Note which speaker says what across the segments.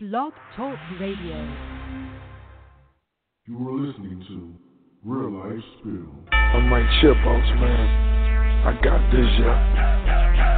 Speaker 1: Blog Talk Radio.
Speaker 2: You are listening to Real Life Spill.
Speaker 3: I'm chip, Chipos, man. I got this, yeah.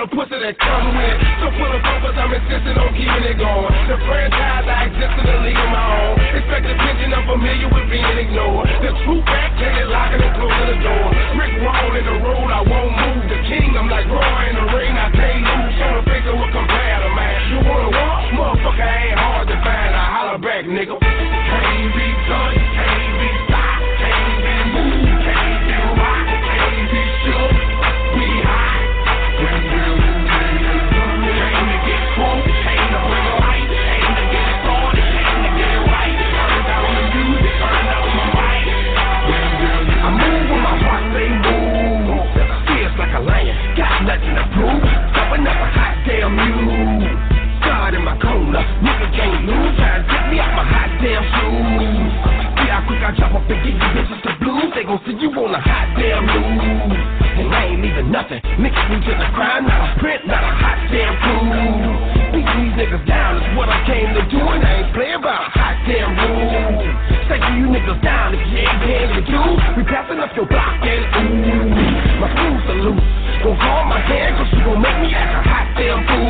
Speaker 4: All the pussy that come with it. So full of focus, I'm insisting on keeping it going. The franchise, I exist in the league of my own. Expect attention, I'm familiar with being ignored. The true back, take it, locking and closing the door. Rick roll in the road, I won't move. The king, I'm like Roy in the ring, I can't lose. Show the face what compare to man. You wanna walk? Motherfucker ain't hard to find. I holler back, nigga. Can't be damn mule. God in my corner, nigga can't lose. Trying to get me out my hot damn shoes. See how quick I drop up and give you bitches the blues. They gon' see you on a hot damn news. And I ain't leaving nothing. Mix me to the crime, not a print, not a hot damn crew. Beat these niggas down is what I came to do. And I ain't playing by a hot damn rule. Taking you niggas down if you ain't paying your dues. We passing up your block and ooh. My screws are loose. Gon' call my hand cause you gon' make me act a hot damn fool.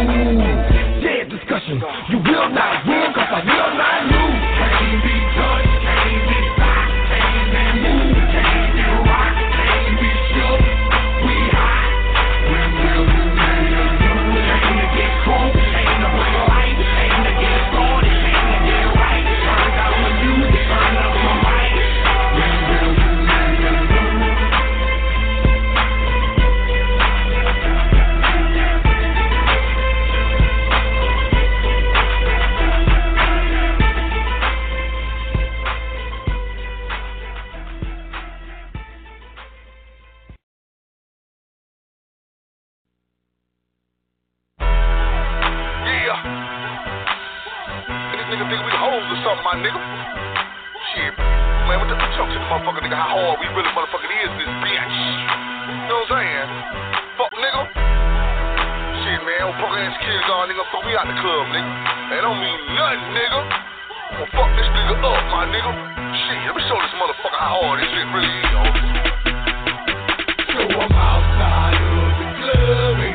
Speaker 5: This nigga think we hoes or something, my nigga. Shit. Man, what the chunks in the motherfucker, nigga? How hard we really motherfucking is this bitch? You know what I'm saying? Fuck, nigga. Shit, man. Old punk ass kids on, nigga. Fuck me out the club, nigga. That don't mean nothing, nigga. I'ma fuck this nigga up, my nigga. Shit, let me show this motherfucker how hard this shit really is, yo.
Speaker 4: So I'm outside of the club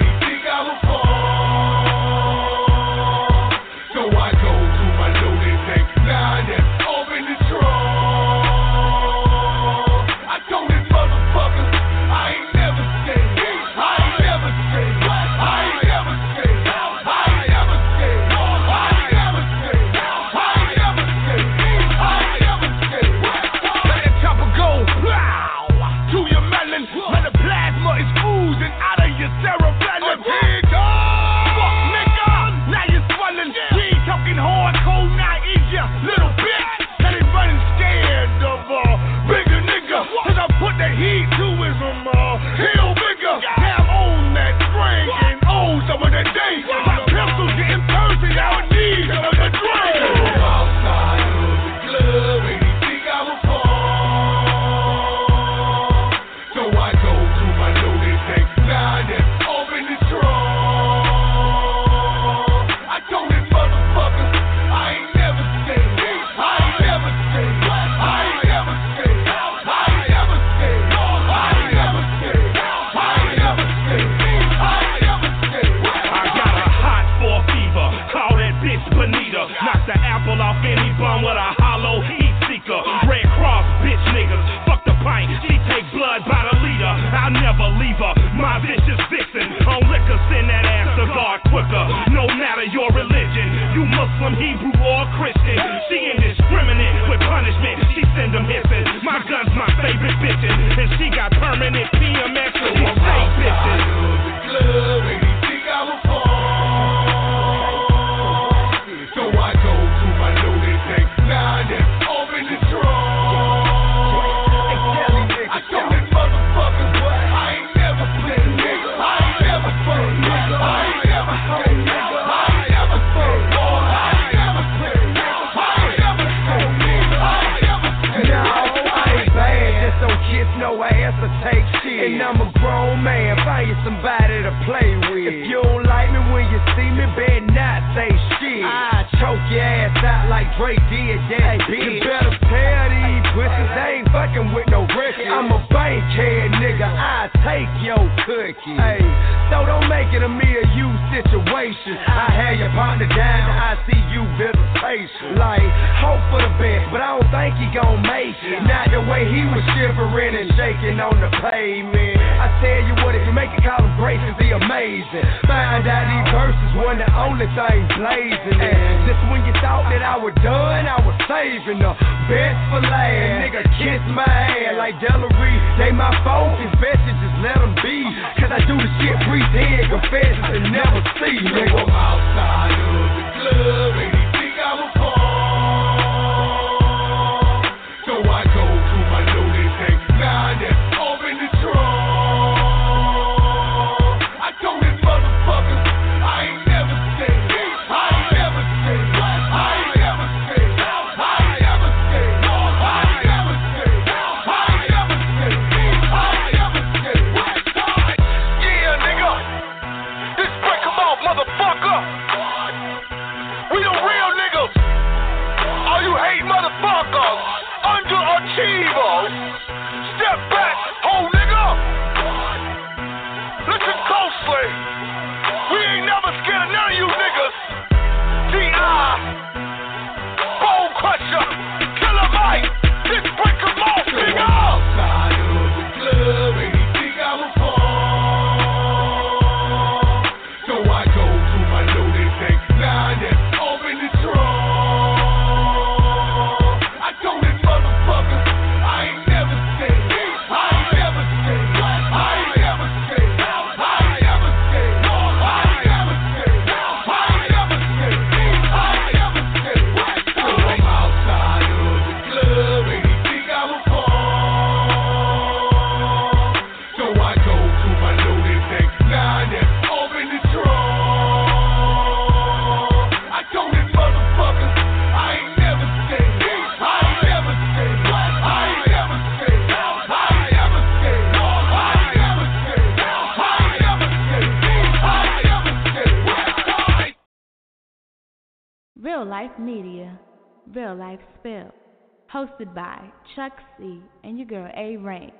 Speaker 1: Hosted by Chuck C. and your girl A. Rain.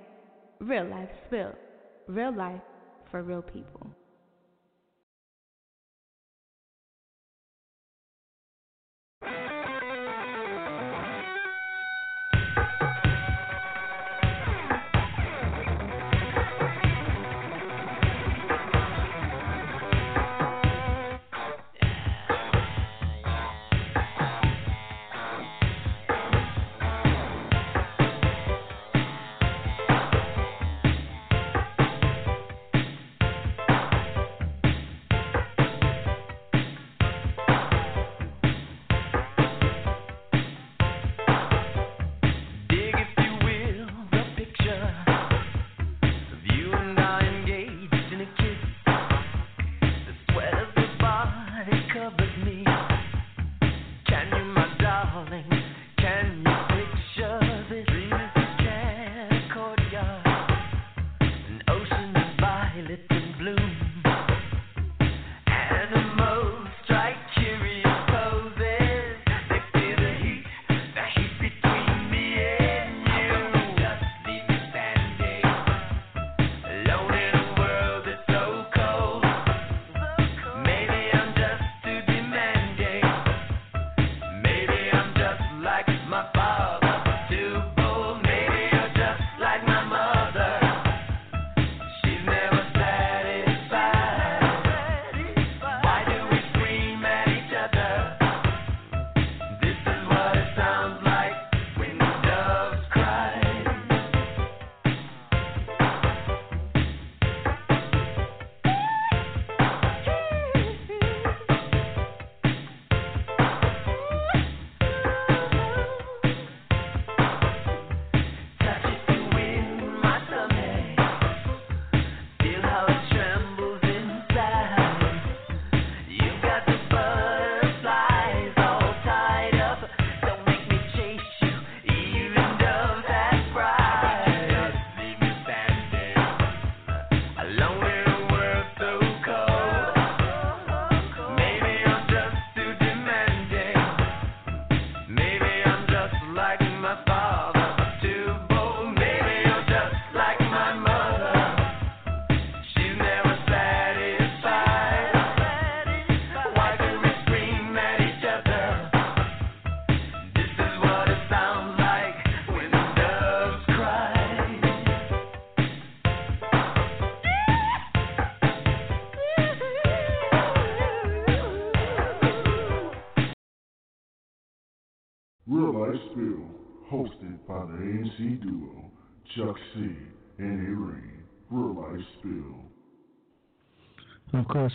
Speaker 1: Real life spill. Real life for real people.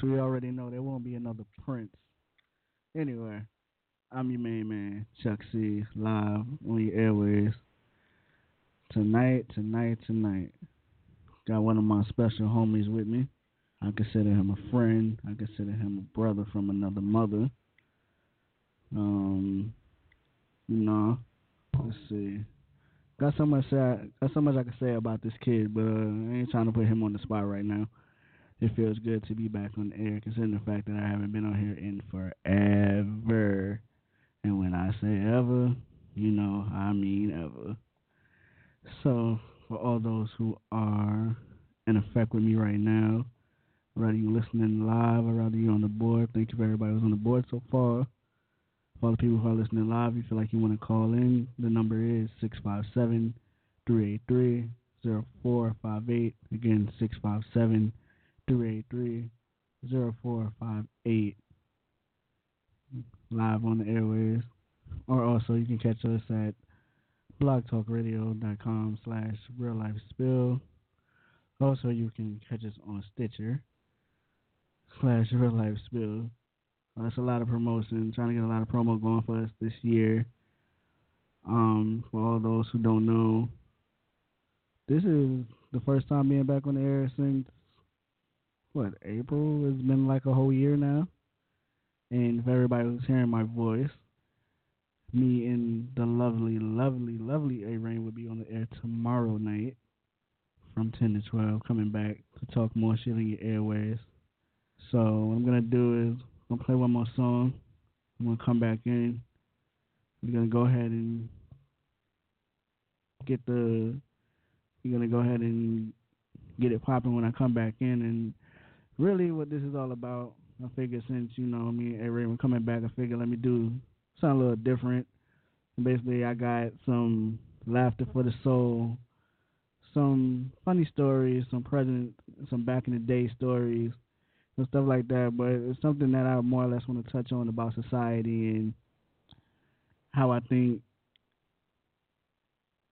Speaker 6: We already know there won't be another Prince. Anyway, I'm your main man, Chuck C, live on your airways. Tonight, tonight, tonight. Got one of my special homies with me. I consider him a friend. I consider him a brother from another mother. Um, you know, let's see. Got so much I got so much I can say about this kid, but uh, I ain't trying to put him on the spot right now. It feels good to be back on air, considering the fact that I haven't been on here in forever. And when I say ever, you know, I mean ever. So, for all those who are in effect with me right now, whether you're listening live or whether you're on the board, thank you for everybody who's on the board so far. For all the people who are listening live, if you feel like you want to call in, the number is 657 383 0458. Again, 657 383 0458. Live on the airways. Or also, you can catch us at blogtalkradio.com slash real life spill. Also, you can catch us on Stitcher slash real life spill. Uh, that's a lot of promotion. Trying to get a lot of promo going for us this year. Um, for all those who don't know, this is the first time being back on the air since what April. It's been like a whole year now. And if everybody was hearing my voice, me and the lovely, lovely, lovely A Rain will be on the air tomorrow night from 10 to 12, coming back to talk more shit in your airways. So what I'm gonna do is I'm gonna play one more song. I'm gonna come back in. We're gonna go ahead and get the. We're gonna go ahead and get it popping when I come back in. And really, what this is all about, I figure since you know me and were coming back, I figure let me do something a little different. Basically, I got some laughter for the soul, some funny stories, some present, some back in the day stories and stuff like that. But it's something that I more or less want to touch on about society and how I think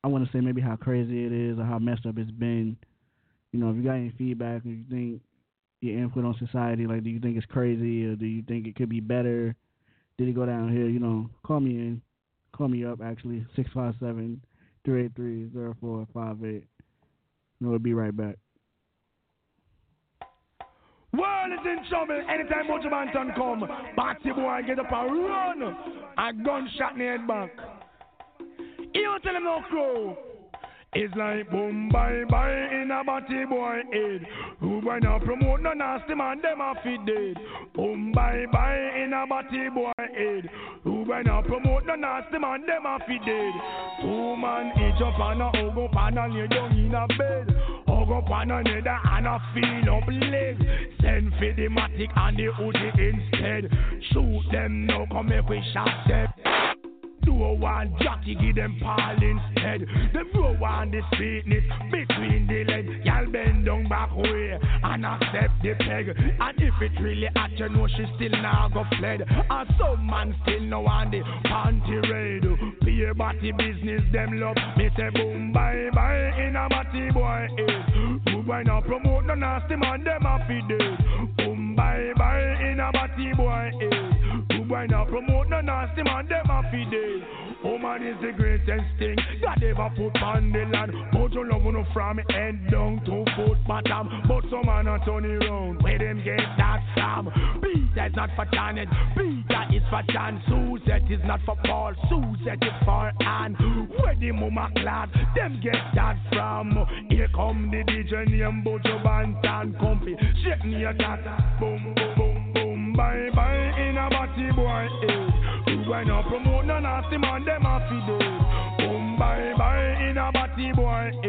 Speaker 6: I want to say maybe how crazy it is or how messed up it's been. You know, if you got any feedback, if you think your input on society, like do you think it's crazy or do you think it could be better? Did it go down here? You know, call me in. Call me up actually, six five seven three eight three zero four five eight. And we'll be right back.
Speaker 7: World is in trouble anytime Buju Banton come. Batty boy get up and run. A gunshot in the head back. You tell him no crow. It's like boom bye bye in a batty boy head. Who boy now promote no nasty man, them a fit dead. Boom bye bye in a batty boy head. Who boy now promote no nasty man, them a fit dead. Two man each up on a hug up and a lay down in a bed. Hug up on another and a feel up legs. Send for the matic and the hoodie instead. Shoot them now, come make we shot them do one jockey, give them Paul instead. Them grow on the sweetness between the legs. Y'all bend down back way and accept the peg. And if it really at you know she still now go fled. And some man still no on the panty raid. Pay body business, them love. Me say boom bye bye in a body boy head. Who boy now promote no nasty man, them feed it. Boom bye bye in a body boy head. Who boy now promote no nasty man, them feed it. Woman is the greatest thing God ever put on the land. But you love no from head down to foot bottom. But some man a turn around. Where them get that from? Peter is not for Janet. Peter is for John. Suzette is not for Paul. Suzette is for Anne. Where the mama clad? Them get that from. Here come the DJ name Buju Banton Comfy. Shake me a. Boom, boom, boom, boom. Bye, bye. In a body boy. Eh. Why not promote no nasty man, them a fi do Boom, bye, bye, in a batty boy head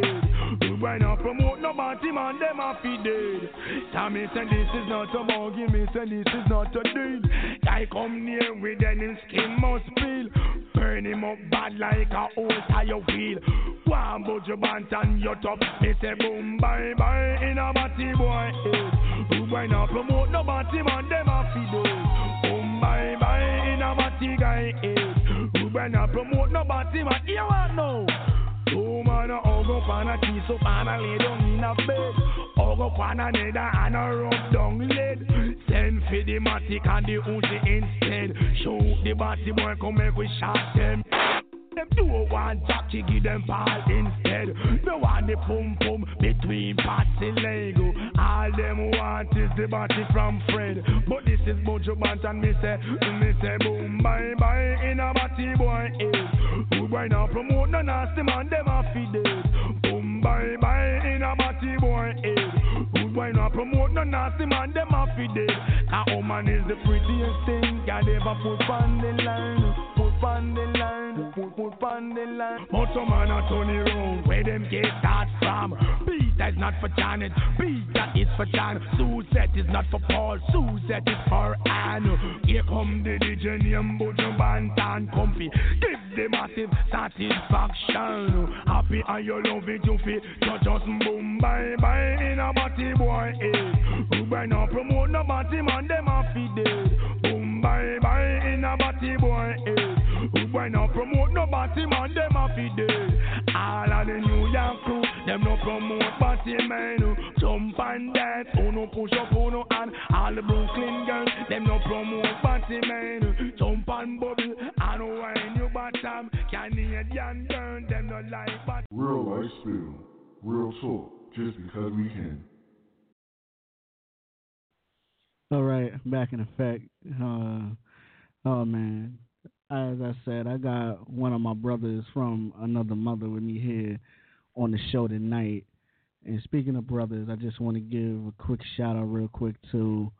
Speaker 7: Why not promote no batty man, them fi dead. Tommy said this is not a buggy, me said this is not a deed I come near with any skin must peel Burn him up bad like a old tire wheel One budge bant and your top. Me say boom, bye, bye, in a batty boy head. Why not promote no batty man, them fi dead. Boom, bye, bye, in a batty guy Who when I promote body man. You want know? Two man a hug up and a kiss up and a lay down in a bed. Hug up on another and a rub down lead. Send for the matic and the Uzi instead. Shoot the body boy come make we shot them. Them do one jockey, give them ball instead. No want the pum pum between parts and Lego. All them want is the body from Fred. But this is Bojo Bant and me say, me say boom bye bye in a body boy head. Who boy now promote no nasty man, them a feed it. Boom bye bye in a body boy head. Who boy now promote no nasty man, them a feed it. A woman is the prettiest thing, can ever put on the line, put on the line, put put on the line. But some man a turn it where them get that from? Peter is not for Janet, Peter is for John. Suzette is not for Paul, Suzette is for Anne. Here come the DJ name Buju Banton Comfy. Give the massive satisfaction. Happy and you love it, you feel. You just boom bye bye in a body boy. Eh. Who by now promote no body man, them a feed dead. Boom bye bye in a body boy head. Who by now promote no body man, them a feed dead. All of the New York crew, them no promote body man. Jump and dance, who no push up, who no hand. All the Brooklyn girls, them no promote body man. Jump and bubble, and wine your bottom. Canadian girl, them no like body.
Speaker 2: Real life spill. Real talk. Just because we can.
Speaker 6: All right, back in effect. Uh, oh man, as I said, I got one of my brothers from another mother with me here on the show tonight. And speaking of brothers, I just want to give a quick shout out, real quick, to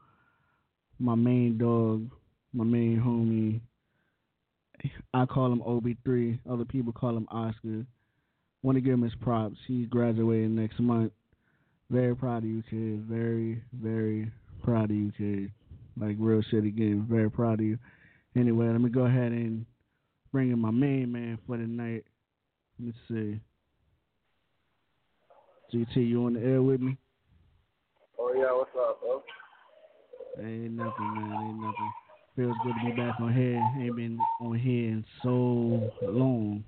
Speaker 6: my main dog, my main homie. I call him OB3. Other people call him Oscar. Want to give him his props. He's graduating next month. Very proud of you, kid. Very, very proud of you, kid. Like real shit again. Very proud of you. Anyway, let me go ahead and bring in my main man for the night. Let's see. GT, you on the air with me?
Speaker 8: Oh yeah, what's up, bro?
Speaker 6: Ain't nothing, man. Ain't nothing. Feels good to be back on here. Ain't been on here in so long.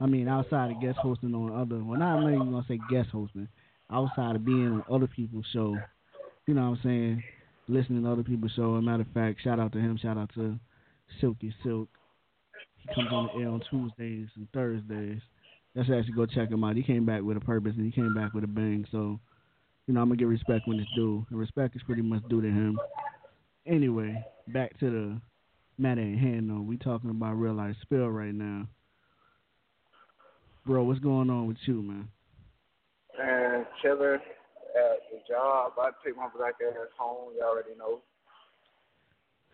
Speaker 6: I mean, outside of guest hosting on other, well, not I'm not even gonna say guest hosting. Outside of being on other people's show, you know what I'm saying? Listening to other people's show. As a matter of fact, shout out to him. Shout out to Silky Silk. He comes on the air on Tuesdays and Thursdays. Let's actually go check him out. He came back with a purpose and he came back with a bang. So, you know, I'm gonna give respect when it's due. And respect is pretty much due to him. Anyway, back to the matter at hand though. We talking about real life spill right now. Bro, what's going on with you, man?
Speaker 8: And chilling at the job. I take my black ass home. You already know.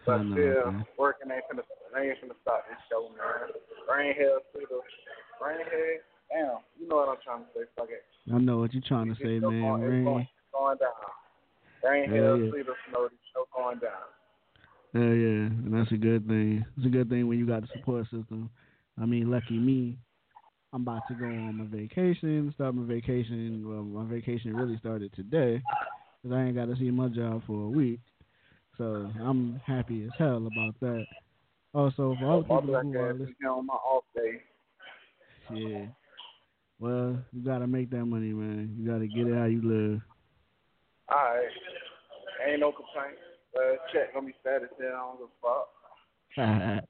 Speaker 6: I
Speaker 8: But
Speaker 6: know,
Speaker 8: still,
Speaker 6: man.
Speaker 8: working ain't finna, ain't finna stop this show, man. Rain here, through the rain. Damn, you know what I'm trying to say. Fuck it.
Speaker 6: I know what you're trying to
Speaker 8: This
Speaker 6: say, man.
Speaker 8: going, it's
Speaker 6: Rain.
Speaker 8: going, it's going down. Rain
Speaker 6: Hell
Speaker 8: here,
Speaker 6: yeah.
Speaker 8: through the snow. The show going down.
Speaker 6: Hell yeah, and that's a good thing. It's a good thing when you got the support system. I mean, lucky me, I'm about to go on my vacation. Start my vacation. Well, my vacation really started today because I ain't got to see my job for a week. So I'm happy as hell about that. Also, for all the people who are listening,
Speaker 8: on my off day.
Speaker 6: yeah. Well, you gotta make that money, man. You gotta get it how you live.
Speaker 8: Alright. Ain't no complaints. Uh, check gonna be satisfied. I don't give a fuck.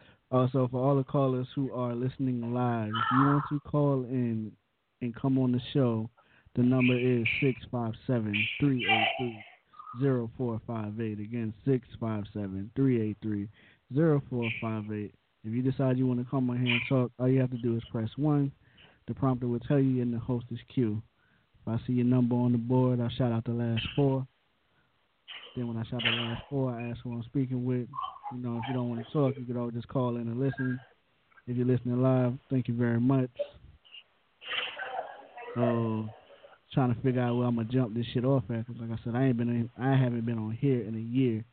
Speaker 6: also, for all the callers who are listening live, if you want to call in and come on the show, the number is 657 383 0458. Again, 657 383 0458. If you decide you want to come on here and talk, all you have to do is press 1. The prompter will tell you in the hostess queue. If I see your number on the board, I'll shout out the last four. Then when I shout the last four, I ask who I'm speaking with. You know, if you don't want to talk, you could always just call in and listen. If you're listening live, thank you very much. So, trying to figure out where I'm gonna jump this shit off at. 'cause like I said, I ain't been, I haven't been on here in a year.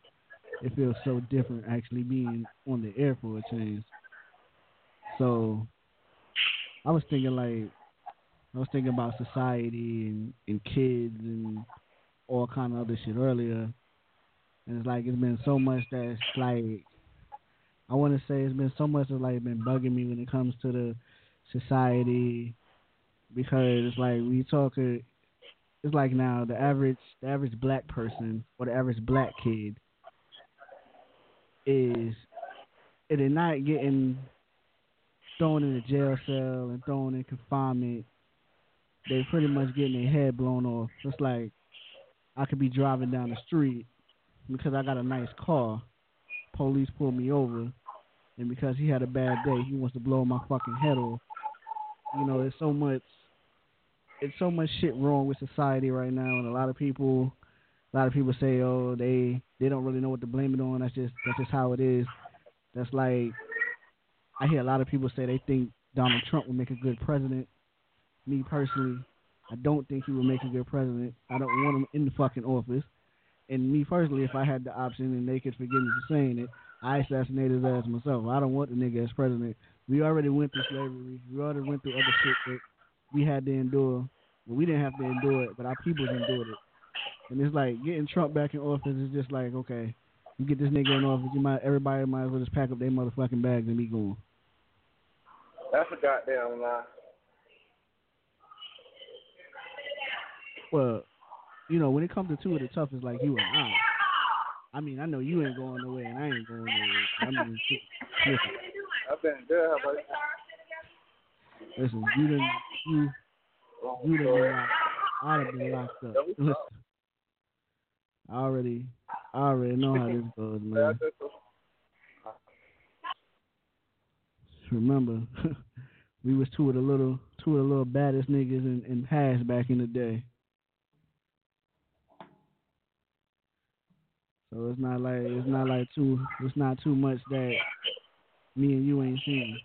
Speaker 6: It feels so different actually being on the air for a change. So, I was thinking like, I was thinking about society and, and kids and all kind of other shit earlier. And it's like it's been so much that's like I want to say it's been so much of like been bugging me when it comes to the society because it's like we talk. It's like now the average the average black person or the average black kid is it is not getting thrown in a jail cell and thrown in confinement. They pretty much getting their head blown off. It's like I could be driving down the street because I got a nice car. Police pull me over, and because he had a bad day, he wants to blow my fucking head off. You know, there's so much, it's so much shit wrong with society right now, and a lot of people, a lot of people say, oh, they they don't really know what to blame it on. That's just that's just how it is. That's like, I hear a lot of people say they think Donald Trump would make a good president. Me personally, I don't think he would make a good president. I don't want him in the fucking office. And me personally, if I had the option and they could forgive me for saying it, I assassinate his ass myself. I don't want the nigga as president. We already went through slavery. We already went through other shit that we had to endure. Well, we didn't have to endure it, but our people endured it. And it's like getting Trump back in office is just like, okay, you get this nigga in office, you might everybody might as well just pack up their motherfucking bags and be gone.
Speaker 8: That's a goddamn lie.
Speaker 6: Well, you know, when it comes to two of the toughest like you and I, I mean, I know you ain't going nowhere and I ain't going nowhere. I mean, shit.
Speaker 8: I've been good. How about you?
Speaker 6: Listen, you done, you, you been locked, uh, I'd have been locked up. Listen, I already, I already know how this goes, man. Remember, we was two of the little, two of the little baddest niggas in, in Hash back in the day. So it's not like it's not like too it's not too much that me and you ain't seen.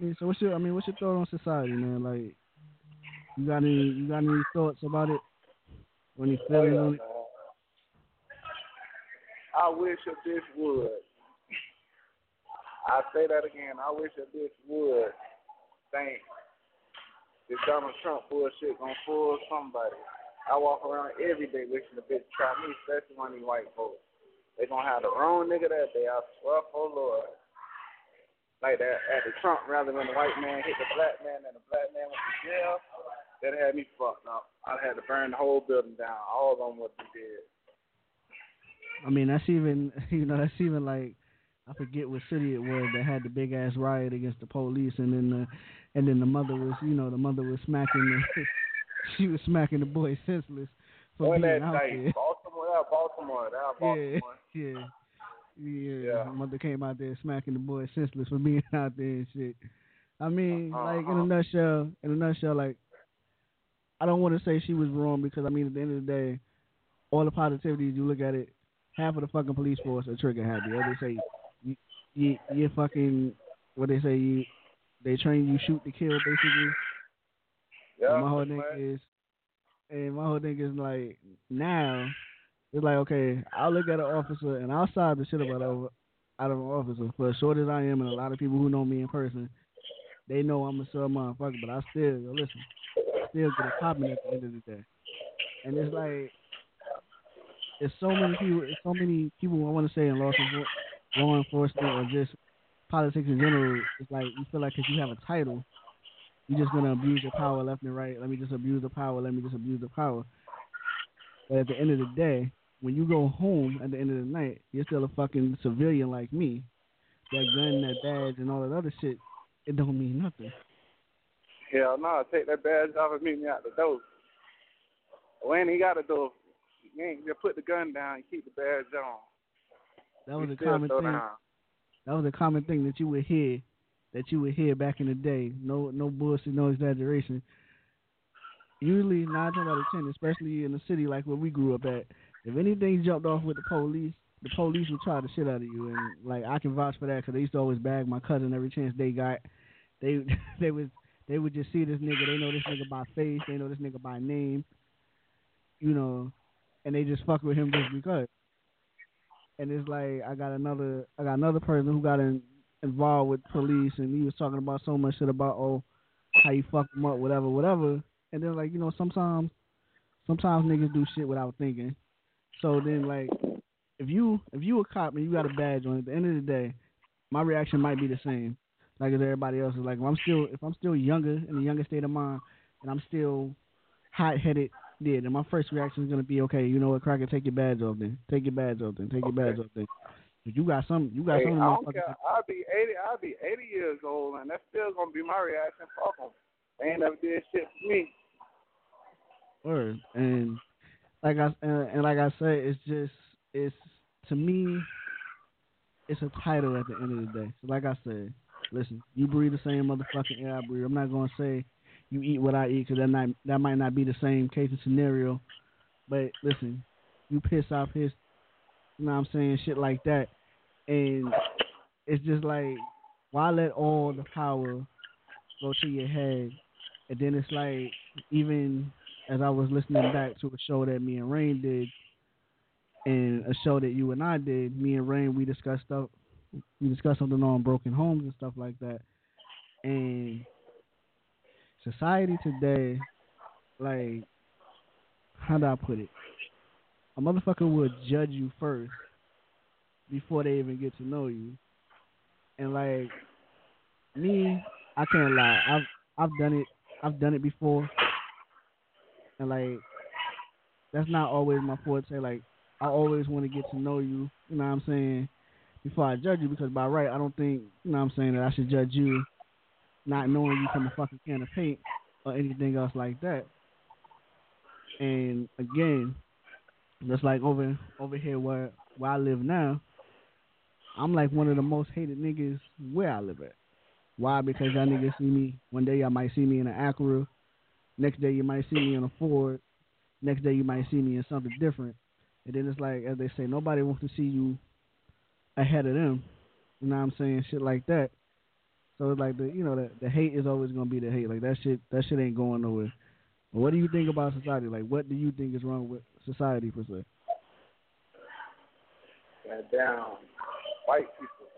Speaker 6: Mean, so what's your I mean, what's your thought on society, man? Like, you got any you got any thoughts about it? Any
Speaker 8: Oh,
Speaker 6: feelings on it?
Speaker 8: I wish a bitch would. I say that again. I wish a bitch would think this Donald Trump bullshit gonna fool somebody. I walk around every day wishing a bitch try me, especially of these white folks. They gonna have the wrong nigga that day. I swear for Lord. Like that at the Trump rather than the white man hit the black man and the black man went to jail. That had me fucked up. I'd had to burn the whole building down. All of them would be dead.
Speaker 6: I mean, that's even you know that's even like I forget what city it was that had the big ass riot against the police, and then the and then the mother was you know the mother was smacking the she was smacking the boy senseless for
Speaker 8: When
Speaker 6: being
Speaker 8: that
Speaker 6: out
Speaker 8: night,
Speaker 6: there.
Speaker 8: Baltimore, yeah, Baltimore, Yeah, Baltimore.
Speaker 6: yeah, yeah.
Speaker 8: Yeah.
Speaker 6: The mother came out there smacking the boy senseless for being out there and shit. I mean, like in a
Speaker 8: Uh-huh.
Speaker 6: nutshell, in a nutshell, like I don't want to say she was wrong because I mean at the end of the day, all the positivities you look at it, half of the fucking police force are trigger happy. Or they say you you you fucking what they say you they train you shoot to kill basically.
Speaker 8: Yeah,
Speaker 6: And my whole thing is, and my whole thing is like now, it's like okay, I'll look at an officer and I'll side the shit about over out of an officer for as short as I am, and a lot of people who know me in person, they know I'm a sub motherfucker, but I still yo, listen, still get it popping at the end of the day, and it's like. It's so many people. It's so many people. I want to say in law, law enforcement or just politics in general. It's like you feel like if you have a title, you're just gonna abuse your power left and right. Let me just abuse the power. Let me just abuse the power. But at the end of the day, when you go home at the end of the night, you're still a fucking civilian like me. That gun, that badge, and all that other shit, it don't mean nothing.
Speaker 8: Hell no, take that badge off and meet me out the door. When he got a door, you ain't just put the gun down and keep the badge on.
Speaker 6: That was
Speaker 8: You
Speaker 6: a common thing.
Speaker 8: down.
Speaker 6: That was a common thing that you would hear, that you would hear back in the day. No, no bullshit, no exaggeration. Usually nine times out of ten, especially in a city like where we grew up at, if anything jumped off with the police, the police would try the shit out of you. And like I can vouch for that because they used to always bag my cousin every chance they got. They they was they would just see this nigga. They know this nigga by face. They know this nigga by name. You know, and they just fuck with him just because. And it's like I got another I got another person who got in, involved with police, and he was talking about so much shit about oh how you fuck them up, whatever, whatever. And then like you know sometimes sometimes niggas do shit without thinking. So then like if you if you a cop and you got a badge on, at the end of the day, my reaction might be the same, like as everybody else is. Like if I'm still if I'm still younger in the younger state of mind, and I'm still hot headed, yeah, then my first reaction is gonna be okay. You know what, Cracker, take your badge off then. Take your badge off then. Take your badge off then. You got some, you got
Speaker 8: Hey, I don't care. I'll be eighty. I'll be eighty years old, and that's still gonna be my reaction. Fuck 'em. They ain't never did shit for me.
Speaker 6: Word. And like I and, and like I said, it's just it's to me, it's a title at the end of the day. So like I said, listen, you breathe the same motherfucking air I breathe. I'm not gonna say you eat what I eat because that might that might not be the same case and scenario. But listen, you piss off his, you know what I'm saying, shit like that, and it's just like why let all the power go to your head, and then it's like even as I was listening back to a show that me and Rain did, and a show that you and I did, me and Rain we discussed stuff, we discussed something on broken homes and stuff like that, and society today, like, how do I put it? A motherfucker will judge you first before they even get to know you, and like me, I can't lie, I've I've done it, I've done it before and like that's not always my forte. Like I always want to get to know you. You know what I'm saying? Before I judge you, because by right, I don't think you know what I'm saying that I should judge you, not knowing you from a fucking can of paint or anything else like that. And again, just like over over here where where I live now, I'm like one of the most hated niggas where I live at. Why? Because y'all niggas see me one day, y'all might see me in an Acura. Next day you might see me in a Ford. Next day you might see me in something different. And then it's like, as they say, nobody wants to see you ahead of them. You know what I'm saying? Shit like that. So it's like the you know the the hate is always gonna be the hate. Like that shit that shit ain't going nowhere. But what do you think about society? Like what do you think is wrong with society per se?
Speaker 8: Goddamn white people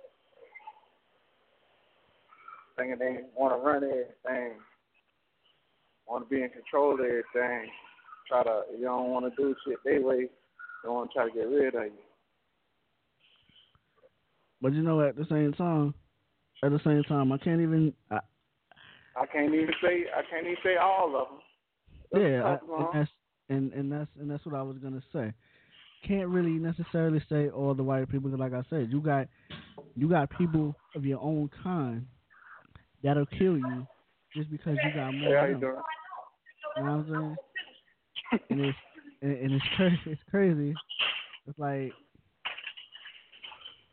Speaker 8: thinking they want to run everything, want to be in control of everything. Try to you don't want to do shit their way. They want to try to get rid of you.
Speaker 6: But you know, at the same time, at the same time, I can't even. I,
Speaker 8: I can't even say I can't even say all of them.
Speaker 6: yeah, I, and that's and and that's and that's what I was gonna say. Can't really necessarily say all the white people. like I said, you got you got people of your own kind that'll kill you just because you got more.
Speaker 8: You
Speaker 6: know what I'm saying? and it's and, and it's crazy. It's crazy. It's like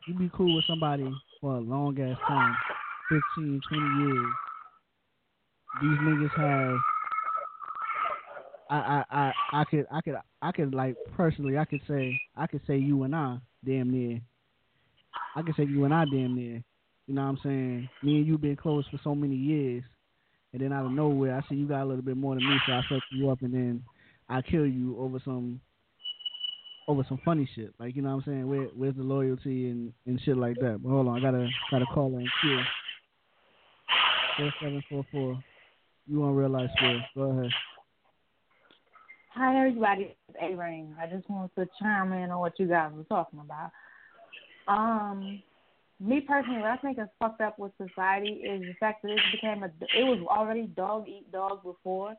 Speaker 6: you be cool with somebody for a long ass time, 15, 20 years. These niggas have. I, I, I, I could I could I could like personally I could say I could say you and I damn near I could say you and I damn near you know what I'm saying me and you been close for so many years and then out of nowhere I see you got a little bit more than me so I set you up and then I kill you over some over some funny shit. Like you know what I'm saying? Where where's the loyalty and, and shit like that? But hold on, I gotta gotta call in queue. Four seven four four. You on real life spill. Go ahead.
Speaker 9: Hi everybody, it's A Rain. I just wanted to chime in on what you guys were talking about. Um, me personally, what I think is fucked up with society is the fact that it became a. It was already dog eat dog before,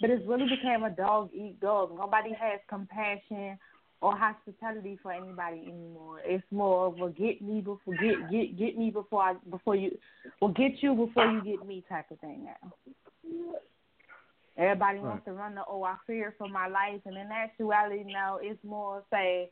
Speaker 9: but it's really became a dog eat dog. Nobody has compassion or hospitality for anybody anymore. It's more of a get me before get get get me before I before you, well get you before you get me type of thing now. Everybody wants to run the oh I fear for my life, and in actuality, no, it's more say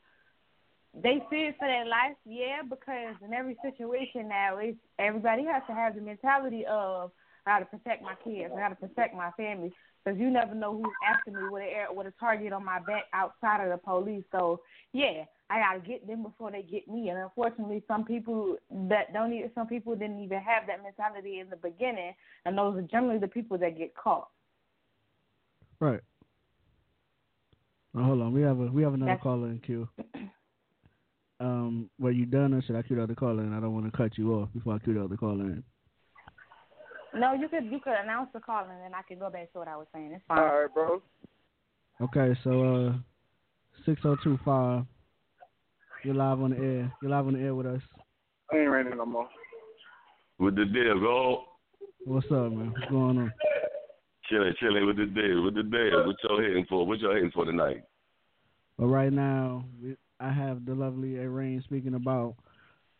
Speaker 9: they fear for their life, yeah, because in every situation now, it's everybody has to have the mentality of how to protect my kids, got to protect my family, because you never know who's after me with a with a target on my back outside of the police. So yeah, I got to get them before they get me, and unfortunately, some people that don't even some people didn't even have that mentality in the beginning, and those are generally the people that get caught.
Speaker 6: Right. Hold on, we have a we have another
Speaker 9: That's-
Speaker 6: caller in queue. Um, were you done or should I cue the other caller in? I don't want to cut you off before I cue the other caller in.
Speaker 9: No, you could you could announce the call and then I could go back to what I was saying. It's fine.
Speaker 8: All right, bro.
Speaker 6: Okay, so uh, six zero two five You're live on the air. You're live on the air with us.
Speaker 8: I ain't ready no more.
Speaker 10: With the deal, go.
Speaker 6: What's up, man? What's going on?
Speaker 10: Chilling, chilling with the deal, with the deal. What y'all hitting for? What y'all hitting for tonight?
Speaker 6: But right now, we, I have the lovely Rain speaking about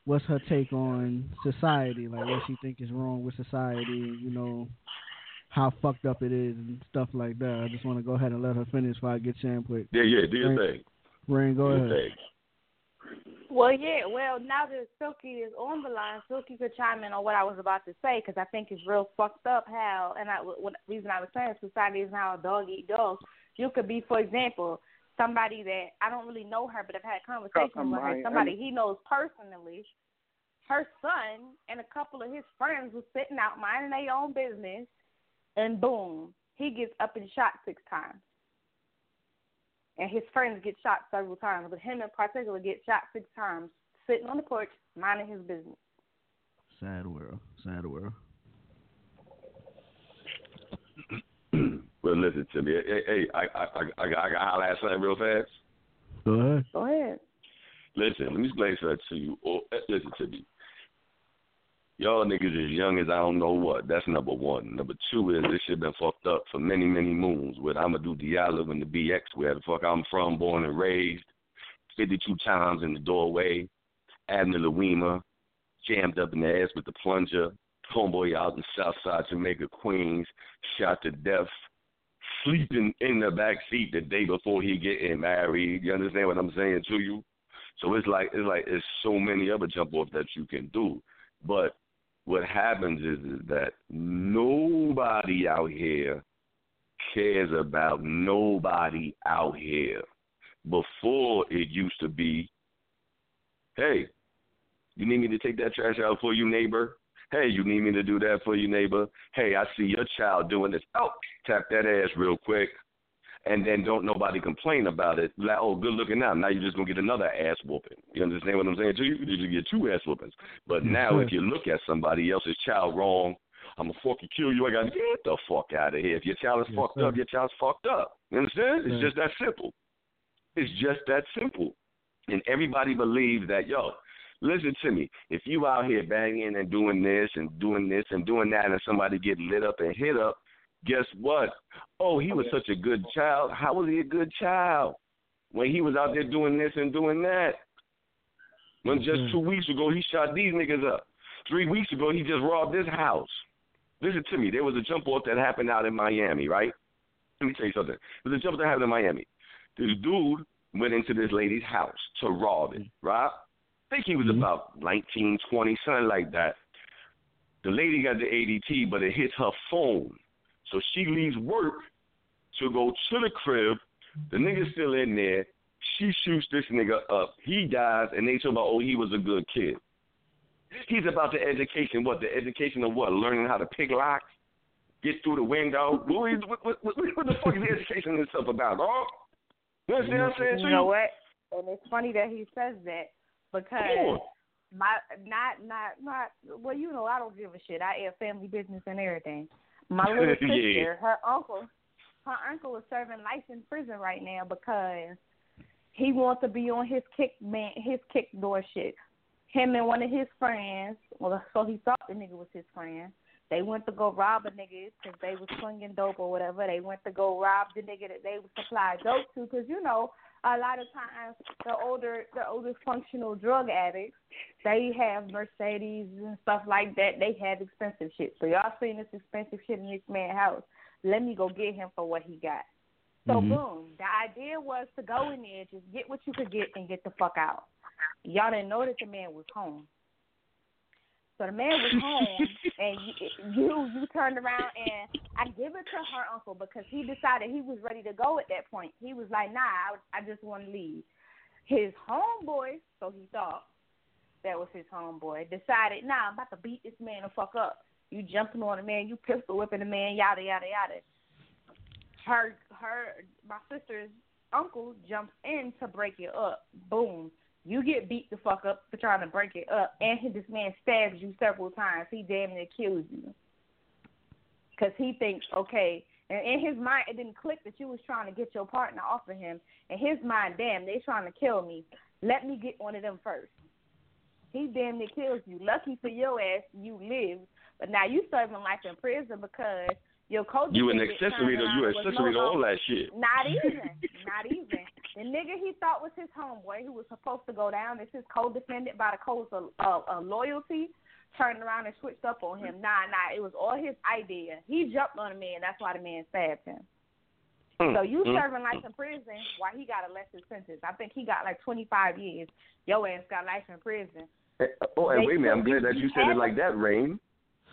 Speaker 6: what's her take on society, like what she think is wrong with society, you know, how fucked up it is and stuff like that. I just want to go ahead and let her finish before I get your input.
Speaker 10: Yeah, yeah, do your
Speaker 6: Rain,
Speaker 10: thing.
Speaker 6: Rain, go ahead.
Speaker 10: thing.
Speaker 9: Well, yeah. Well, now that Silky is on the line, Silky could chime in on what I was about to say because I think it's real fucked up how, and I, what reason I was saying society is now a dog eat dog. You could be, for example, somebody that I don't really know her, but I've had conversations with her. Somebody he knows personally. Her son and a couple of his friends was sitting out minding their own business, and boom, he gets up and shot six times and his friends get shot several times, but him in particular get shot six times, sitting on the porch, minding his business.
Speaker 6: Sad world. Sad world.
Speaker 10: Well, listen to me. Hey, hey I, I, I, I, got, I got to holler at something real fast.
Speaker 6: Go ahead.
Speaker 9: Go ahead.
Speaker 10: Listen, let me explain something to you. Oh, eh, listen to me. Y'all niggas as young as I don't know what. That's number one. Number two is this shit been fucked up for many, many moons with Amadou Diallo and the BX, where the fuck I'm from, born and raised. 52 times in the doorway. Abner Louima, jammed up in the ass with the plunger. Homeboy out in Southside Jamaica, Queens, shot to death. Sleeping in the back seat the day before he getting married. You understand what I'm saying to you? So it's like it's like it's so many other jump offs that you can do. But what happens is, is that nobody out here cares about nobody out here. Before it used to be, hey, you need me to take that trash out for you, neighbor? Hey, you need me to do that for you, neighbor? Hey, I see your child doing this. Oh, tap that ass real quick. And then don't nobody complain about it. Like, oh, good looking now. Now you're just gonna get another ass whooping. You understand what I'm saying you? Get two ass whoopings. But now if you look at somebody else's child wrong, I'm gonna fucking kill you. I gotta get the fuck out of here. If your child is
Speaker 6: Yes,
Speaker 10: fucked
Speaker 6: sir.
Speaker 10: up, your child's fucked up. You understand? It's just that simple. It's just that simple. And everybody believes that, yo, listen to me. If you out here banging and doing this and doing this and doing that and somebody get lit up and hit up, guess what? Oh, he was such a good child. How was he a good child? When he was out there doing this and doing that. When just mm-hmm. two weeks ago he shot these niggas up. Three weeks ago he just robbed this house. Listen to me. There was a jump off that happened out in Miami, right? Let me tell you something. There was a jump that happened in Miami. This dude went into this lady's house to rob it, mm-hmm. right? I think he was mm-hmm. about 19, 20, something like that. The lady got the ADT, but it hits her phone. So she leaves work to go to the crib. The nigga's mm-hmm. still in there. She shoots this nigga up. He dies, and they talk about, oh, he was a good kid. He's about the education. What the education of what? Learning how to pick locks, get through the window. What, what, what, what the fuck is the education and stuff about? Oh, you understand what I'm mm-hmm. saying?
Speaker 9: You know what? And it's funny that he says that because
Speaker 10: on.
Speaker 9: my not not not well, you know, I don't give a shit. I have family business and everything. My little sister,
Speaker 10: Yeah.
Speaker 9: her uncle, her uncle is serving life in prison right now because he wants to be on his kick man, his kick door shit. Him and one of his friends, well, so he thought the nigga was his friend. They went to go rob a nigga because they was slinging dope or whatever. They went to go rob the nigga that they would supply dope to because you know a lot of times the older the older functional drug addicts they have Mercedes and stuff like that. They have expensive shit. So y'all seen this expensive shit in this man's house. Let me go get him for what he got. So
Speaker 6: Mhm.
Speaker 9: boom, the idea was to go in there, just get what you could get and get the fuck out. Y'all didn't know that the man was home. So the man was home, and you, you you turned around and I give it to her uncle because he decided he was ready to go at that point. He was like, Nah, I, I just want to leave. His homeboy, so he thought that was his homeboy, decided, Nah, I'm about to beat this man the fuck up. You jumping on the man, you pistol whipping the man, yada yada yada. Her her my sister's uncle jumps in to break it up. Boom. You get beat the fuck up for trying to break it up, and he, this man stabs you several times. He damn near kills you because he thinks, okay, and in his mind it didn't click that you was trying to get your partner off of him. In his mind, damn, they trying to kill me. Let me get one of them first. He damn near kills you. Lucky for your ass, you live, but now you serving life in prison because your coach.
Speaker 10: You an accessory to you accessory to all that shit.
Speaker 9: Not even, not even. The nigga he thought was his homeboy, who was supposed to go down, is his co-defendant by the codes of, of, of loyalty. Turned around and switched up on him. Nah, nah, it was all his idea. He jumped on the man. That's why the man stabbed him.
Speaker 10: Mm,
Speaker 9: So you
Speaker 10: mm.
Speaker 9: serving life in prison while he got a lesser sentence. I think he got like 25 years. Your ass got life in prison.
Speaker 10: Eh, Oh, and
Speaker 9: They
Speaker 10: wait a minute. I'm glad that
Speaker 9: you
Speaker 10: said it like that, Rain.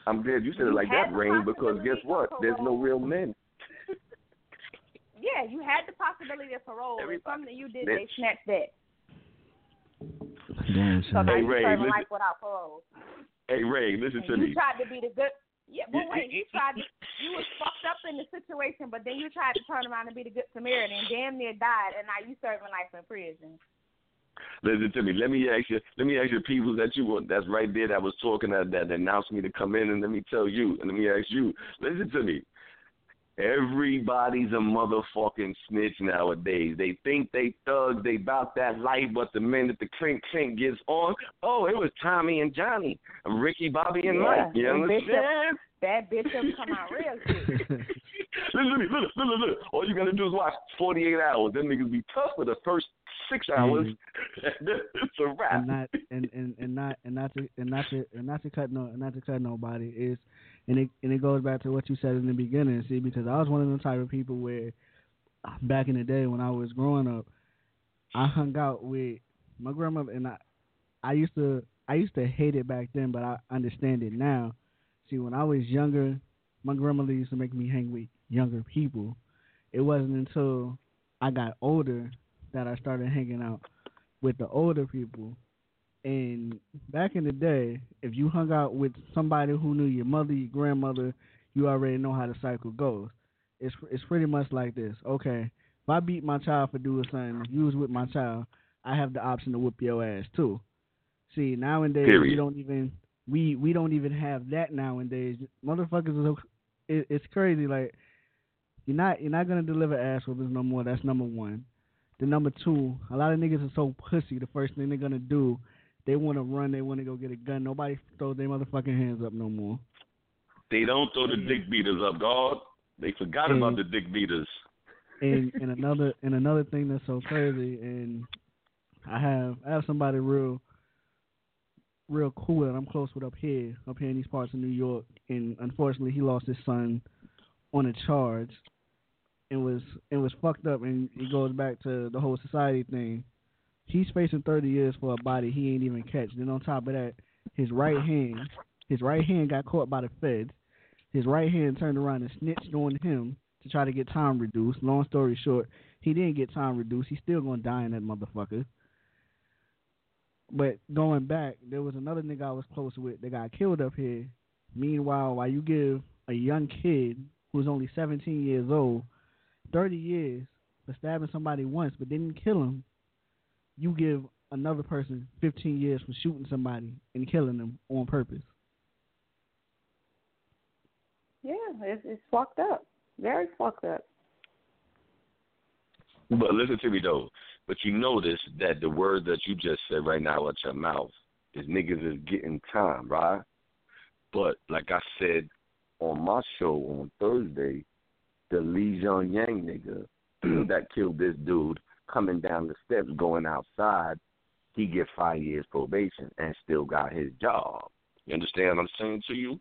Speaker 10: I'm glad you said it like that, Rain, because guess what? There's no real men.
Speaker 9: Yeah, you had the possibility of parole. It's something you did,
Speaker 10: Bitch.
Speaker 9: they snatched that.
Speaker 6: Damn,
Speaker 9: So
Speaker 6: son.
Speaker 9: now
Speaker 10: Hey,
Speaker 9: you
Speaker 10: Ray,
Speaker 9: serving
Speaker 10: listen-
Speaker 9: life without parole.
Speaker 10: Hey, Ray, listen
Speaker 9: And
Speaker 10: to
Speaker 9: you
Speaker 10: me.
Speaker 9: You tried to be the good. Yeah, but
Speaker 10: You-
Speaker 9: wait,
Speaker 10: you-
Speaker 9: you tried to. You was fucked up in the situation, but then you tried to turn around and be the good Samaritan, and damn near died, and now you serving life in prison.
Speaker 10: Listen to me. Let me ask you. Let me ask you, people that you were that's right there that was talking that that announced me to come in, and let me tell you, and let me ask you. Listen to me. Everybody's a motherfucking snitch nowadays. They think they thugs, they bout that life, but the minute the clink clink gets on, oh, it was Tommy and Johnny, Ricky, Bobby, and Mike. You understand?
Speaker 9: up- That bitch up come out real good.
Speaker 10: Listen, look, look, look, look, look. All you gotta do is watch 48 hours. Them niggas be tough for the first six hours. Mm-hmm. it's a wrap.
Speaker 6: and not and, and, and not and not to and not to and not to cut no and not to cut nobody is and it and it goes back to what you said in the beginning, see, because I was one of the type of people where back in the day when I was growing up, I hung out with my grandmother and I I used to I used to hate it back then, but I understand it now. See, when I was younger, my grandmother used to make me hang with younger people. It wasn't until I got older that I started hanging out with the older people. And back in the day, if you hung out with somebody who knew your mother, your grandmother, you already know how the cycle goes. It's it's pretty much like this. Okay, if I beat my child for doing something, you was with my child, I have the option to whoop your ass too. See, nowadays we don't even we we don't even have that nowadays. Motherfuckers, is, it, it's crazy. Like you're not you're not gonna deliver ass whoopings no more. That's number one. The number two, a lot of niggas are so pussy. The first thing they're gonna do, they want to run. They want to go get a gun. Nobody throws their motherfucking hands up no more.
Speaker 10: They don't throw the dick beaters up, dog. They forgot about
Speaker 6: Mm.
Speaker 10: the dick beaters.
Speaker 6: And and another and another thing that's so crazy, and I have I have somebody real real cool that I'm close with up here, up here in these parts of New York, and unfortunately he lost his son on a charge. It was it was fucked up, and it goes back to the whole society thing. He's facing 30 years for a body he ain't even catch. Then on top of that, his right hand, his right hand got caught by the feds. His right hand turned around and snitched on him to try to get time reduced. Long story short, he didn't get time reduced. He's still gonna die in that motherfucker. But going back, there was another nigga I was close with that got killed up here. Meanwhile, while you give a young kid who's only 17 years old 30 years for stabbing somebody once but didn't kill him, you give another person 15 years for shooting somebody and killing them on purpose.
Speaker 9: Yeah, it's it's fucked up. Very fucked up.
Speaker 10: But listen to me though. But you notice that the word that you just said right now out your mouth is niggas is getting time, right? But like I said on my show on Thursday, the Lee Jong Yang nigga that killed this dude coming down the steps going outside, he get five years probation and still got his job. You understand what I'm saying to you?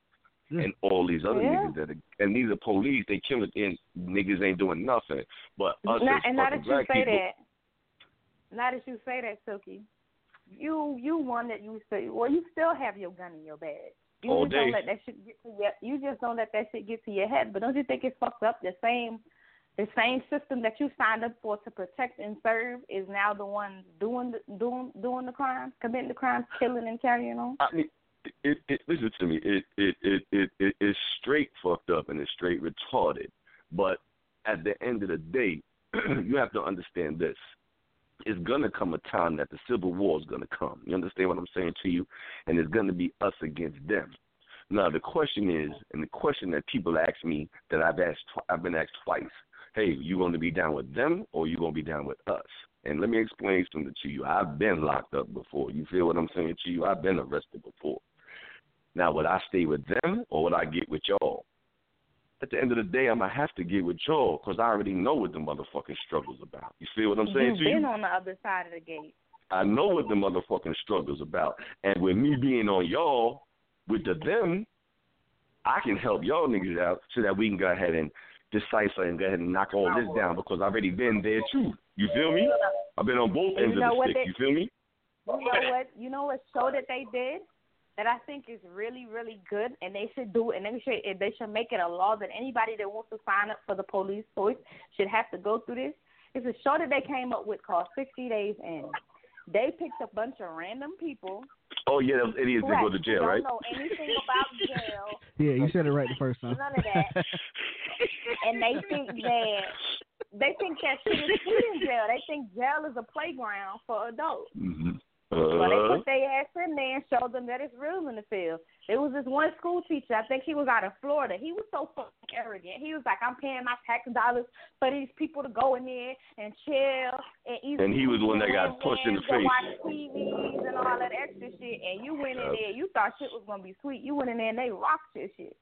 Speaker 10: Hmm. And all these other
Speaker 9: Yeah.
Speaker 10: niggas that are, and these are police, they killing and niggas ain't doing nothing. But us
Speaker 9: Not,
Speaker 10: as
Speaker 9: and
Speaker 10: fucking
Speaker 9: that you say
Speaker 10: people,
Speaker 9: that, Not that you say that, Silky, you you one that you say, well, you still have your gun in your bag. You
Speaker 10: All
Speaker 9: just don't let that shit get to your. You just don't let that shit get to your head. But don't you think it's fucked up? The same, the same system that you signed up for to protect and serve is now the one doing the, doing doing the crimes, committing the crimes, killing and carrying on.
Speaker 10: I mean, it, it listen to me. It it it it it is straight fucked up and it's straight retarded. But at the end of the day, you have to understand this. It's gonna come a time that the civil war is gonna come. You understand what I'm saying to you? And it's gonna be us against them. Now the question is, and the question that people ask me that I've asked, I've been asked twice. Hey, you going to be down with them or you going to be down with us? And let me explain something to you. I've been locked up before. You feel what I'm saying to you? I've been arrested before. Now, would I stay with them or would I get with y'all? At the end of the day, I'm gonna have to get with y'all because I already know what the motherfucking struggle's about. You see what I'm saying
Speaker 9: You've
Speaker 10: to
Speaker 9: been
Speaker 10: you?
Speaker 9: on the other side of the gate.
Speaker 10: I know what the motherfucking struggle's about. And with me being on y'all, with the them, I can help y'all niggas out so that we can go ahead and decipher and go ahead and knock all this oh. down because I've already been there too. You feel me? I've been on both ends
Speaker 9: you
Speaker 10: of the stick.
Speaker 9: they-
Speaker 10: You feel me?
Speaker 9: You know what? You know what show that they did that I think is really, really good, and they should do, and they should they should make it a law that anybody that wants to sign up for the police force should have to go through this. It's a show that they came up with called 60 Days In. They picked a bunch of random people
Speaker 10: Oh yeah, those idiots
Speaker 9: who
Speaker 10: that go to jail, right?
Speaker 9: don't know anything about jail,
Speaker 6: Yeah, you said it right the first time.
Speaker 9: none of that, and they think that they think that shit is in jail. They think jail is a playground for adults.
Speaker 10: Mm-hmm.
Speaker 9: Well, they
Speaker 10: Uh,
Speaker 9: put their ass in there and showed them that it's real in the field. There was this one school teacher, I think he was out of Florida. He was so fucking arrogant. He was like, I'm paying my tax dollars for these people to go in there and chill and eat.
Speaker 10: And he was the one that got pushed in the
Speaker 9: go
Speaker 10: face.
Speaker 9: watch TVs and all that extra shit. And you went in there, you thought shit was gonna be sweet. You went in there and they rocked your shit.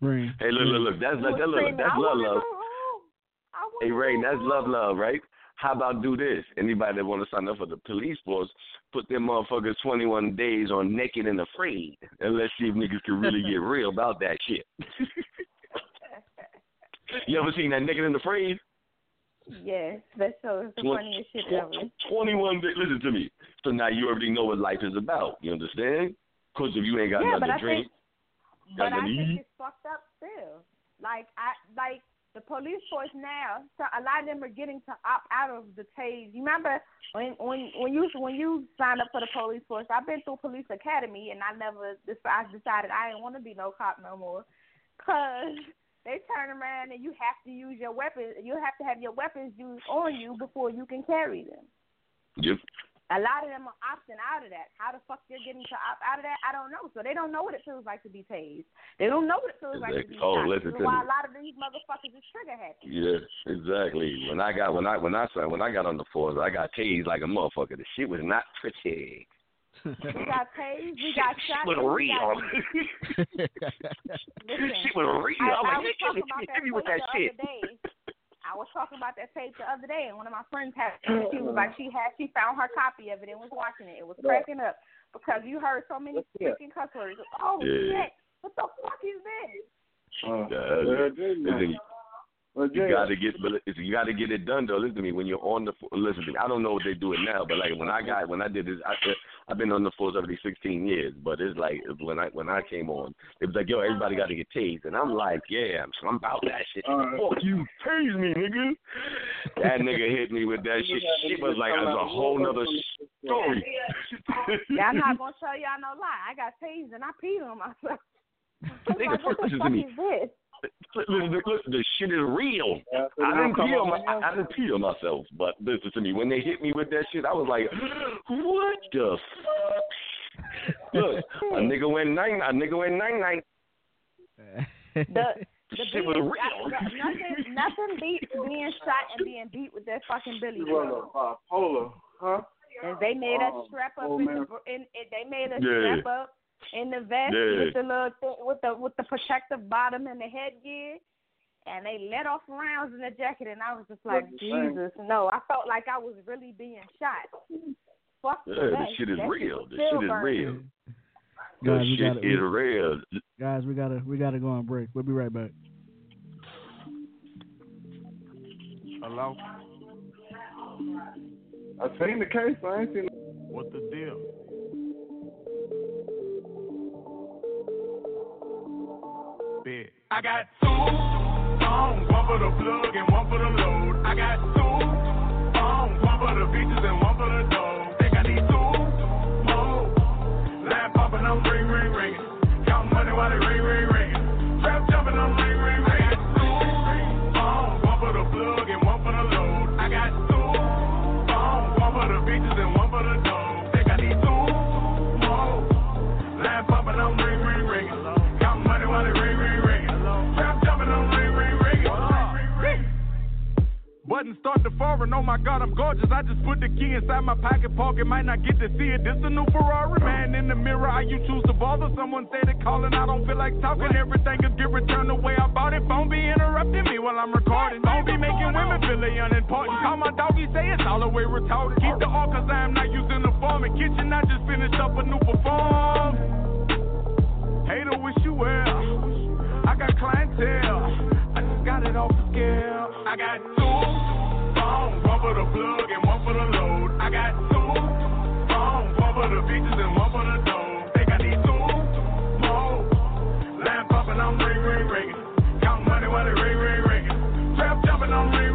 Speaker 6: Ring.
Speaker 10: hey, look, look, look. That's
Speaker 9: You
Speaker 10: that, look, that's
Speaker 9: "I
Speaker 10: love,
Speaker 9: wanna
Speaker 10: love.
Speaker 9: go home.
Speaker 10: Hey, Ray,
Speaker 9: go
Speaker 10: that's love, love, right? How about do this? Anybody that want to sign up for the police force, put their motherfuckers 21 days on Naked and Afraid, and let's see if niggas can really get real about that shit. you ever seen that Naked and Afraid?
Speaker 9: Yes, that's so is the
Speaker 10: Twen-
Speaker 9: funniest shit
Speaker 10: tw-
Speaker 9: ever.
Speaker 10: 21 days. Listen to me. So now you already know what life is about. You understand? Because if you ain't got
Speaker 9: Yeah,
Speaker 10: nothing to
Speaker 9: I
Speaker 10: drink,
Speaker 9: think-
Speaker 10: got
Speaker 9: But I think
Speaker 10: eat.
Speaker 9: it's fucked up still. Like I like the police force now. So a lot of them are getting to opt out of the tase. You remember when when when you when you signed up for the police force? I've been through police academy and I never decided decided I didn't want to be no cop no more, cause they turn around and you have to use your weapons. You have to have your weapons used on you before you can carry them.
Speaker 10: Yep.
Speaker 9: A lot of them are opting out of that. How the fuck they're getting to opt out of that, I don't know. So they don't know what it feels like to be tased. They don't know what it feels like to be
Speaker 10: Exactly. Oh,
Speaker 9: shot.
Speaker 10: listen to
Speaker 9: why
Speaker 10: me.
Speaker 9: a lot of these motherfuckers is trigger happy.
Speaker 10: Yes, exactly. When I got when I when I when I got on the force, I got tased like a motherfucker. The shit was not pretty.
Speaker 9: We got tased, we got shot.
Speaker 10: was real.
Speaker 9: got-
Speaker 10: this shit was real.
Speaker 9: I, I was talking about that
Speaker 10: with that shit.
Speaker 9: day. I was talking about that tape the other day, and one of my friends had. She was like, she had, she found her copy of it and was watching it. It was cracking up because you heard so many freaking cuss words. Oh
Speaker 10: Yeah.
Speaker 9: shit! What the fuck is this?
Speaker 8: Uh,
Speaker 10: Uh,
Speaker 8: well, Jay,
Speaker 10: listen,
Speaker 8: well,
Speaker 10: you gotta get, but you gotta get it done though. Listen to me. When you're on the, listen to me. I don't know if they do it now, but like when I got, when I did this, I, I've been on the force already 16 years. But it's like when I when I came on, it was like, yo, everybody got to get tased, and I'm like, yeah, I'm, I'm about that shit. Fuck you, tase me, nigga. That nigga hit me with that shit. Shit was like, it was a whole nother story.
Speaker 9: Yeah, I'm not gonna tell y'all no lie. I got tased and I peed on myself.
Speaker 10: Nigga,
Speaker 9: like, what the fuck is this?
Speaker 10: Listen, listen, the shit is real. I didn't pee on my, I, I didn't pee on myself, but listen to me. When they hit me with that shit, I was like, what the fuck? Look, a nigga went nine, a nigga went nine nine.
Speaker 9: The the
Speaker 10: shit was real.
Speaker 9: I- nothing nothing beats being shot and being beat with that fucking Billy
Speaker 8: you want
Speaker 9: drum.
Speaker 8: a bipolar, huh?
Speaker 9: And they made us
Speaker 8: Oh,
Speaker 9: strap up
Speaker 8: oh,
Speaker 9: in
Speaker 8: man.
Speaker 9: the in, in they made us
Speaker 10: Yeah.
Speaker 9: strap up in the vest
Speaker 10: Yeah.
Speaker 9: with the little thing, with the with the protective bottom and the headgear. And they let off rounds in the jacket, and I was just like,
Speaker 8: What?
Speaker 9: Jesus, no! I felt like I was really being shot. Fuck
Speaker 10: Yeah,
Speaker 9: that.
Speaker 10: this shit is
Speaker 9: That
Speaker 10: real. This shit is real.
Speaker 6: Guys,
Speaker 10: This
Speaker 6: we
Speaker 10: shit
Speaker 6: gotta-
Speaker 10: is
Speaker 6: we-
Speaker 10: real.
Speaker 6: Guys, we gotta we gotta go on break. We'll be right back.
Speaker 3: Hello?
Speaker 8: I seen the case, I ain't seen.
Speaker 3: What the deal? I got two phones, one for the plug and one for the load. I got two phones, one for the bitches and one for the dogs. Think I need two more. Line popping, I'm ring, ring, ringing. Count money while they ring, start forest.
Speaker 7: foreign. Oh my god, I'm gorgeous. I just put the key inside my pocket pocket. Might not get to see it. This a new Ferrari. Man in the mirror, how you choose to bother? Someone said it calling. I don't feel like talking. Everything is get returned the way I bought it. Phone be interrupting me while I'm recording. Don't be making women feel they unimportant. Call my doggy, say it's all the way retarded. Keep the all cause I am not using the form. In kitchen, I just finished up a new perform. Hater wish you well. I got clientele. I just got it off the scale. I got two phones, one for the plug and one for the load. I got two phones, one for the bitches and one for the dough. Think I need two more. Line popping, I'm ring, ring, ringing. Count money while it ring, ring, ringing. Trap jumping, I'm ring,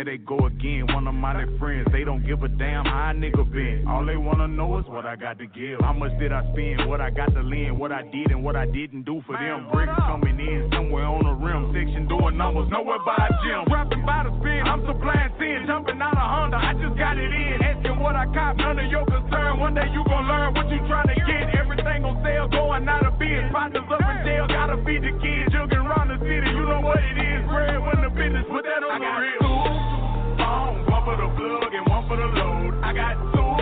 Speaker 7: There they go again, one of my friends. They don't give a damn how a nigga been. All they wanna know is what I got to give. How much did I spend? What I got to lend? What I did and what I didn't do for them. Bricks coming in somewhere on the rim. Section doing numbers, nowhere by a gym. Rapping by the spin, I'm supplying sin. Jumping out a Honda, I just got it in. Asking what I cop, none of your concern. One day you gon' learn what you trying to get. Everything on sale, going out of biz. Partners up in jail, gotta feed the kids. Jugging around the city, you know what it is. Bread when the business, put that on the real. One for the plug and one for the load. I got two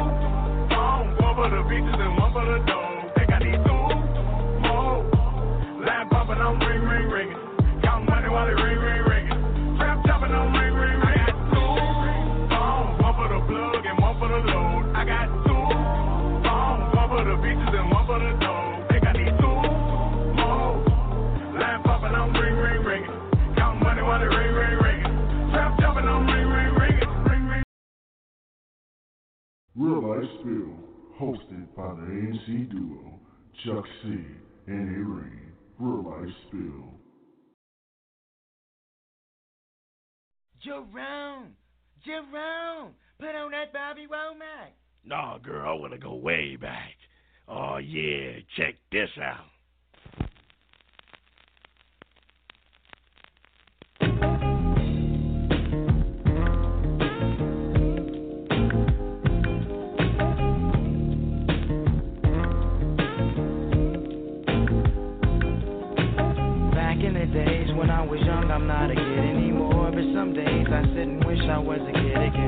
Speaker 7: phones, one for the bitches and one for the dough. Think I need two more. Line popping, I'm ring, ring, ringing. Count money while it ring, ring, ringing. Trap chopping, I'm ring, ring, ringing. I got two phones, one for the plug and one for the load. I got two phones, one for the bitches and one for the dough.
Speaker 2: Real Life Spill, hosted by the ANC duo Chuck C and A-Rain. Real Life Spill.
Speaker 11: Jerome, Jerome, put on that Bobby Womack.
Speaker 12: Nah, girl, I want to go way back. Oh, yeah, check this out.
Speaker 13: When I was young, I'm not a kid anymore. But some days I sit and wish I was a kid again.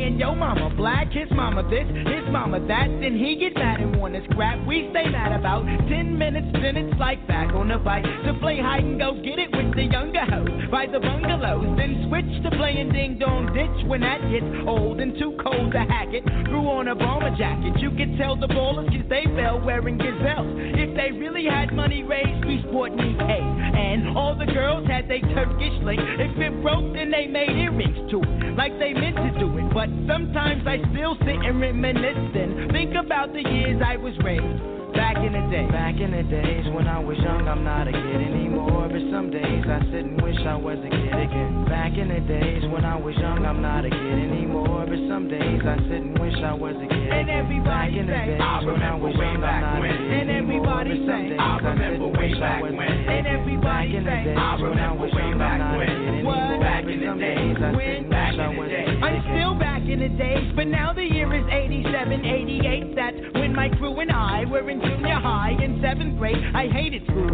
Speaker 14: Saying, yo, mama black, his mama this, his mama that. Then he get mad and wanna scrap. We stay mad about 10 minutes, then it's like back on the bike to play hide and go get it with the younger hoes by the bungalows. Then switch to playing ding dong ditch when that gets old and too cold to hack it. Threw on a bomber jacket. You could tell the ballers cause they fell wearing gazelles. If they really had money raised, we sport me. And all the girls had they Turkish link. If it broke, then they made earrings to it, like they meant to do it. But sometimes I still sit and reminisce and think about the years I was raised. Back in the day.
Speaker 13: Back in the days when I was young, I'm not a kid anymore. But some days I sit and wish I was a kid again. Back in the days when I was young, I'm not a kid anymore. But some days I sit and wish I was a kid
Speaker 14: And everybody
Speaker 13: Back in the days
Speaker 14: I
Speaker 13: when I was young, I'm not a
Speaker 14: when.
Speaker 13: kid
Speaker 14: And
Speaker 13: anymore.
Speaker 14: everybody
Speaker 13: some
Speaker 14: say, I
Speaker 13: I
Speaker 14: remember
Speaker 13: and
Speaker 14: way
Speaker 13: wish I
Speaker 14: back
Speaker 13: was a
Speaker 14: when. And everybody
Speaker 13: Back in the
Speaker 14: say,
Speaker 13: days
Speaker 14: I
Speaker 13: when I
Speaker 14: remember
Speaker 13: was
Speaker 14: way back
Speaker 13: a
Speaker 14: when.
Speaker 13: anymore.
Speaker 14: What? Back in the days
Speaker 13: I sit and
Speaker 14: Back
Speaker 13: wish I was a kid
Speaker 14: I'm still back in the but now the year is 87, 88. That's when my crew and I were in junior high in seventh grade. I hated school.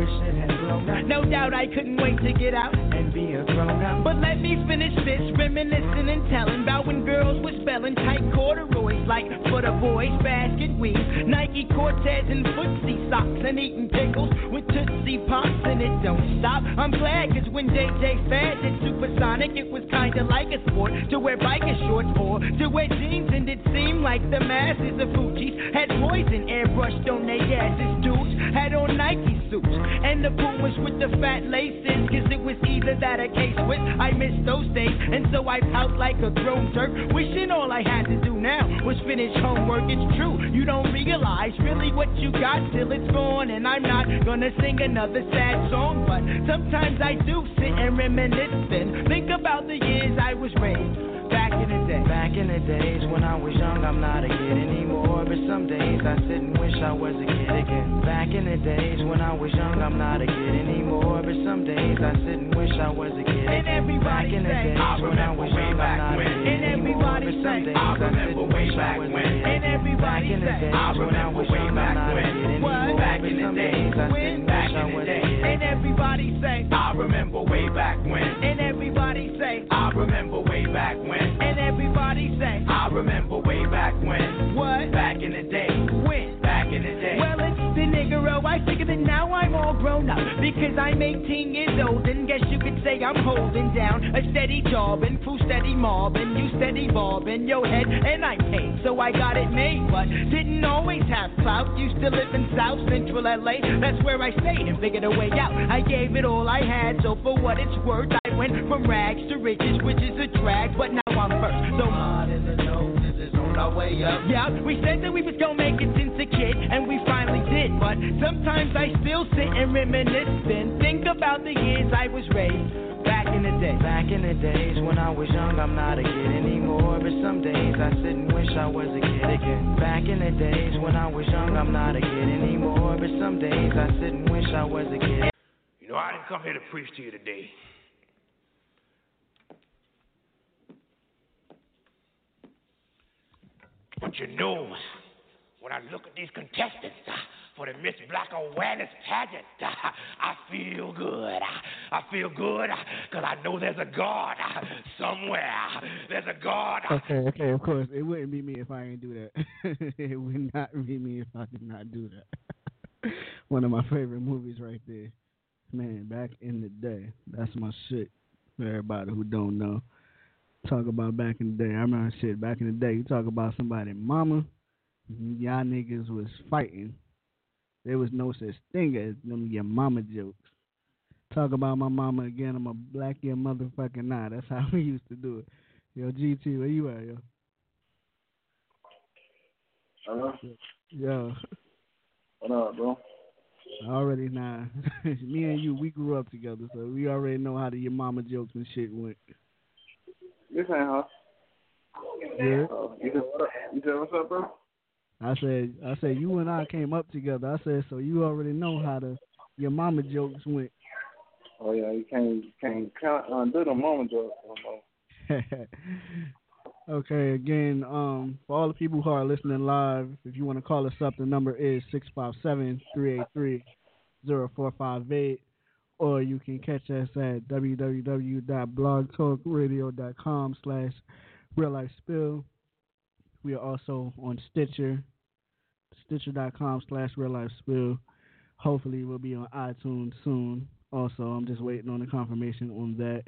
Speaker 14: No doubt I couldn't wait to get out
Speaker 13: and be a grown up.
Speaker 14: But let me finish this, reminiscing and telling about when girls were spelling tight corduroys like for the boys, basket weave, Nike Cortez and footsie socks, and eating pickles with Tootsie Pops, and it don't stop. I'm glad, cause when JJ Fad did Supersonic, it was kinda like a sport to wear biker shorts or to wear jeans, and it seemed like the masses of Fuji's had poison airbrushed on their asses. Dudes had on Nike suits, and the Pumas with the fat laces, cause it was either that or case with I missed those days, and so I pout like a grown Turk, wishing all I had to do now was finish homework. It's true, you don't realize really what you got till it's gone, and I'm not gonna sing another sad song, but sometimes I do sit and reminisce and think about the years I was raised. Back in the day.
Speaker 13: Back in the days when I was young, I'm not a kid anymore. But some days I sit and wish I was a kid again. Back in the days when I was young, I'm not a kid anymore. But some days I sit and wish I was a kid
Speaker 14: And
Speaker 13: again.
Speaker 14: everybody
Speaker 13: Back in the days
Speaker 14: I
Speaker 13: when I was young, I'm not a kid
Speaker 14: And
Speaker 13: anymore.
Speaker 14: everybody
Speaker 13: But some days
Speaker 14: I
Speaker 13: I
Speaker 14: remember
Speaker 13: and
Speaker 14: way
Speaker 13: wish I
Speaker 14: back
Speaker 13: was a
Speaker 14: when.
Speaker 13: kid
Speaker 14: And everybody
Speaker 13: Back in the days
Speaker 14: I
Speaker 13: when I
Speaker 14: remember
Speaker 13: was
Speaker 14: way
Speaker 13: young, I'm
Speaker 14: back
Speaker 13: not a
Speaker 14: when.
Speaker 13: kid anymore.
Speaker 14: Back in the days
Speaker 13: I sit
Speaker 14: when?
Speaker 13: and
Speaker 14: Back
Speaker 13: wish I was a kid
Speaker 14: because I'm 18 years old and guess you could say I'm holding down a steady job and crew steady mobbing, you steady bobbing your head and I paid, so I got it made, but didn't always have clout. Used to live in South Central LA, that's where I stayed and figured a way out. I gave it all I had, so for what it's worth, I went from rags to riches, which is a drag, but now I'm first. So
Speaker 12: on our way up.
Speaker 14: yeah, we said that we was gonna make it since a kid, and we finally did. But sometimes I still sit and reminisce and think about the years I was raised back in the day.
Speaker 13: Back in the days when I was young, I'm not a kid anymore. But some days I sit and wish I was a kid again. Back in the days when I was young, I'm not a kid anymore. But some days I sit and wish I was a kid.
Speaker 11: You know, I didn't come here to preach to you today. But you know, when I look at these contestants uh, for the Miss Black Awareness pageant, uh, I feel good. I, I feel good because I know there's a God uh, somewhere. There's a God. uh,
Speaker 6: Okay, okay, of course. It wouldn't be me if I didn't do that. it would not be me if I did not do that. One of my favorite movies right there. Man, back in the day. That's my shit for everybody who don't know. Talk about back in the day. I remember shit back in the day. You talk about somebody mama, y'all niggas was fighting. There was no such thing as them your mama jokes. Talk about my mama again. I'm a black your motherfucking nah. That's how we used to do it. Yo, GT, where you at, yo?
Speaker 8: Hello?
Speaker 6: Yo,
Speaker 8: What up, bro?
Speaker 6: Already nah. Me and you, we grew up together, so we already know how the your mama jokes and shit went.
Speaker 8: This ain't her.
Speaker 6: Yeah.
Speaker 8: Uh, you said what up? You said what's up, bro?
Speaker 6: I said, I said you and I came up together. I said, so you already know how the your mama jokes went.
Speaker 8: Oh yeah, you can't can't count undo the moment joke no
Speaker 6: okay, again, um, for all the people who are listening live, if you want to call us up, the number is 657-383-0458, or you can catch us at www.blogtalkradio.com slash real life spill. We are also on Stitcher, stitcher.com slash real life spill. Hopefully, we'll be on iTunes soon. Also, I'm just waiting on the confirmation on that.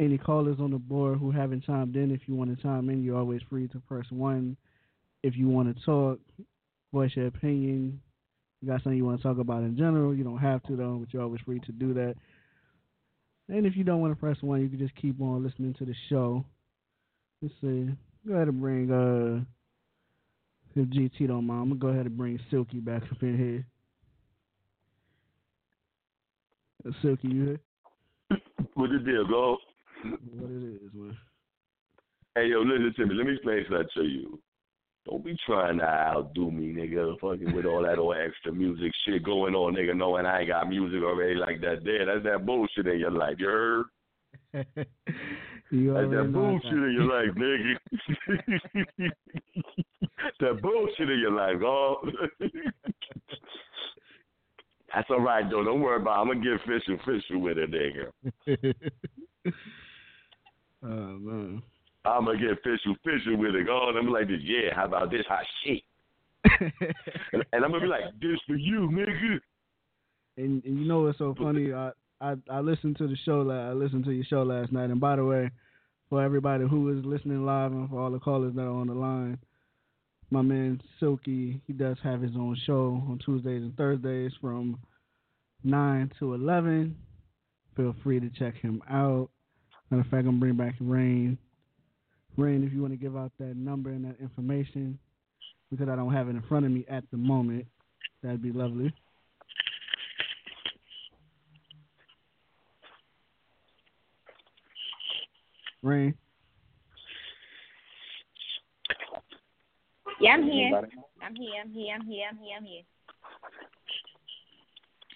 Speaker 6: Any callers on the board who haven't chimed in, if you want to chime in, you're always free to press one. If you want to talk, voice your opinion, you got something you want to talk about in general, you don't have to though, but you're always free to do that. And if you don't want to press one, you can just keep on listening to the show. Let's see. Go ahead and bring uh if GT don't mind, I'm gonna go ahead and bring Silky back up in here. Uh, Silky, you here?
Speaker 10: What the deal, go?
Speaker 6: What it is, man.
Speaker 10: Hey, yo, listen to me. Let me explain something to you. Don't be trying to outdo me, nigga. Fucking with all that old extra music shit going on, nigga. Knowing I ain't got music already like that. There, that's that bullshit in your life. You heard?
Speaker 6: You
Speaker 10: That's that bullshit in your life, nigga. that bullshit in your life, oh. That's all right, though. Don't worry about it. I'm to get official, official with it, nigga.
Speaker 6: oh man.
Speaker 10: I'm gonna get official, official with it. Oh, and I'm like this. Yeah, how about this hot shit? and, and I'm gonna be like, this for you, nigga.
Speaker 6: And, and you know what's so funny? I, I I listened to the show. I listened to your show last night. And by the way, for everybody who is listening live and for all the callers that are on the line, my man Silky, he does have his own show on Tuesdays and Thursdays from nine to eleven. Feel free to check him out. Matter of fact, I'm bring back Rain. Rain, if you want to give out that number and that information, because I don't have it in front of me at the moment, that'd be lovely. Rain.
Speaker 9: Yeah, I'm here.
Speaker 8: Anybody?
Speaker 9: I'm here. I'm here. I'm here. I'm here. I'm here.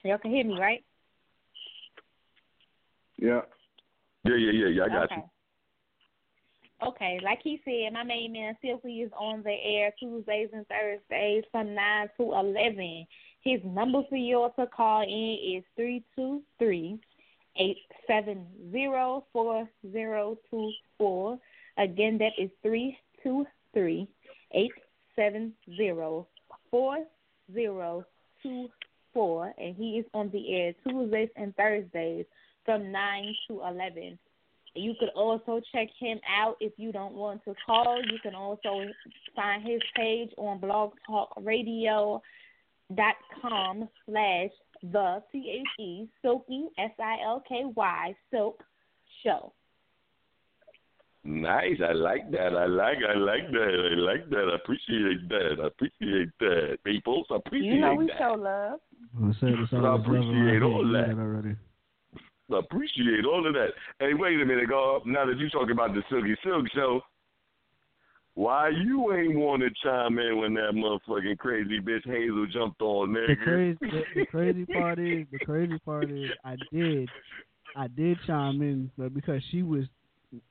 Speaker 9: Y'all can hear me, right?
Speaker 2: Yeah.
Speaker 10: Yeah, yeah, yeah, yeah. I got
Speaker 9: okay.
Speaker 10: you.
Speaker 9: Okay, like he said, my main man Silky is on the air Tuesdays and Thursdays from nine to eleven. His number for you to call in is three two three eight seven zero four zero two four. Again, that is three two three eight seven zero four zero two four, and he is on the air Tuesdays and Thursdays from nine to eleven. You could also check him out if you don't want to call. You can also find his page on blogtalkradio.com slash the T H E Silky S I L K Y Silk Show.
Speaker 10: Nice. I like that. I like. I like that. I like that. I appreciate that. I appreciate that. People, I appreciate
Speaker 9: You know we
Speaker 10: that.
Speaker 9: show love.
Speaker 6: I said it's
Speaker 10: I
Speaker 6: all love
Speaker 10: appreciate all
Speaker 6: You know
Speaker 10: that.
Speaker 6: already.
Speaker 10: Appreciate all of that. Hey, wait a minute, God. Now that you're talking about the Silky Silk show, why you ain't want to chime in when that motherfucking crazy bitch Hazel jumped on,
Speaker 6: The crazy, the, the crazy part is, the crazy part is, I did, I did chime in, but because she was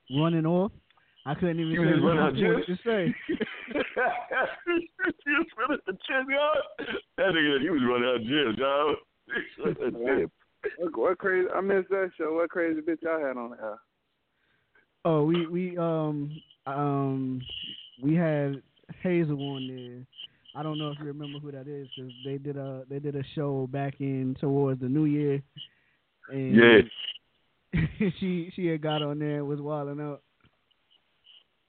Speaker 6: running off, I couldn't even
Speaker 10: You
Speaker 6: say what I wanted to say.
Speaker 10: you was running the gym, y'all. That nigga, he was running her gym, y'all. He was running her gym.
Speaker 8: What, what crazy? I missed that show. What crazy bitch y'all had on there?
Speaker 6: Oh, we we um um we had Hazel on there. I don't know if you remember who that is because they did a they did a show back in towards the New Year, and
Speaker 10: Yeah.
Speaker 6: she she had got on there and was wilding out.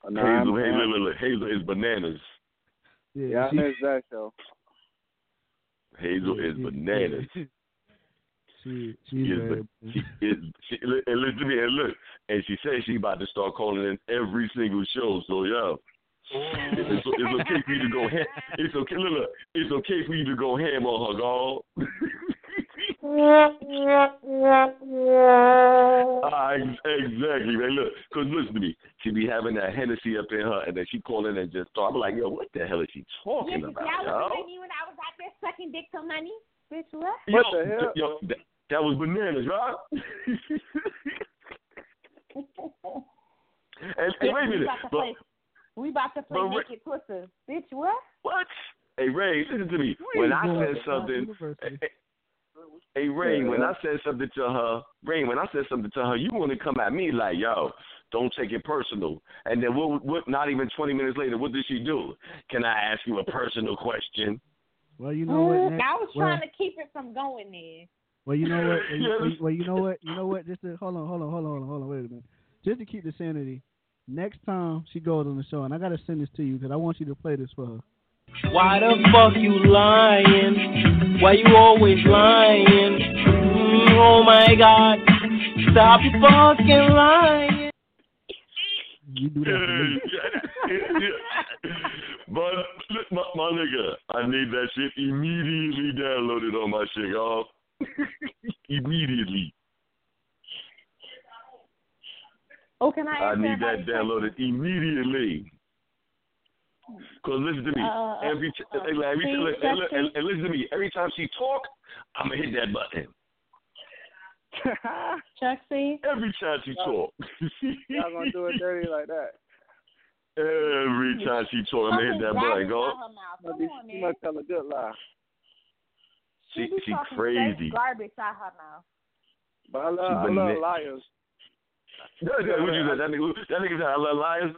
Speaker 10: Hazel, Hazel, look, look, Hazel is bananas.
Speaker 6: Yeah,
Speaker 8: Yeah, I
Speaker 6: she-
Speaker 8: missed that show.
Speaker 10: Hazel is bananas.
Speaker 6: She
Speaker 10: She
Speaker 6: she's
Speaker 10: is,
Speaker 6: very
Speaker 10: ba- she is, she, and listen to me, and look, and she says she about to start calling in every single show. So yeah. it's, it's okay for you to go ham. It's okay, look, look, it's okay for you to go ham on her, girl. Ah, ex- exactly, man. Look, cause listen to me, she be having that Hennessy up in her, and then she calling and just start. I'm like, yo, what the hell is she talking
Speaker 9: Yeah,
Speaker 10: about,
Speaker 9: y'all
Speaker 10: yo?
Speaker 9: me when I was out there sucking dick for money? Bitch, what?
Speaker 10: Yo, th- Yo, that, that was bananas, right? and, and wait a
Speaker 9: we
Speaker 10: minute,
Speaker 9: about to
Speaker 10: but,
Speaker 9: play. We about to play
Speaker 10: but Ray-
Speaker 9: naked twister. Bitch, what?
Speaker 10: What? Hey Ray, listen to me.
Speaker 9: Where
Speaker 10: When I said something, hey, hey Ray, when I said something to her, Ray, when I said something to her, you want to come at me like, yo, don't take it personal. And then what? What? Not even twenty minutes later, what did she do? Can I ask you a personal question?
Speaker 6: Well, you know what?
Speaker 9: Mm,
Speaker 6: Nick?
Speaker 9: I was
Speaker 6: Well-
Speaker 9: trying to keep it from going there.
Speaker 6: Well, you know what? Well, you,
Speaker 9: Yes.
Speaker 6: well, you- know what? You know what? Just to, hold on, hold on, hold on, hold on, hold on. Wait a minute. Just to keep the sanity, next time she goes on the show, and I gotta send this to you because I want you to play this for her.
Speaker 15: Why the fuck you lying? Why you always lying? Mm, oh my god. Stop fucking lying.
Speaker 6: You do that for me.
Speaker 10: but my, my nigga, I need that shit immediately downloaded on my shit, y'all. immediately.
Speaker 9: Oh, can I
Speaker 10: I need that downloaded immediately. Cause listen to me,
Speaker 9: Uh,
Speaker 10: every t-
Speaker 9: uh,
Speaker 10: every, every
Speaker 9: please,
Speaker 10: look, and, look, and, and listen to me, every time she talk, I'm gonna hit that button.
Speaker 9: Chuck
Speaker 10: Every time she talk.
Speaker 8: Y'all gonna do it dirty like that?
Speaker 10: Every time she talk, I'm gonna hit that button. Go.
Speaker 8: Must be, she must tell a good lie.
Speaker 10: She
Speaker 9: be
Speaker 10: she
Speaker 9: talking
Speaker 10: crazy.
Speaker 9: straight Garbage out her mouth.
Speaker 8: But I love, I love
Speaker 10: bana-
Speaker 8: liars.
Speaker 10: what you said? That nigga, that nigga said I love lions.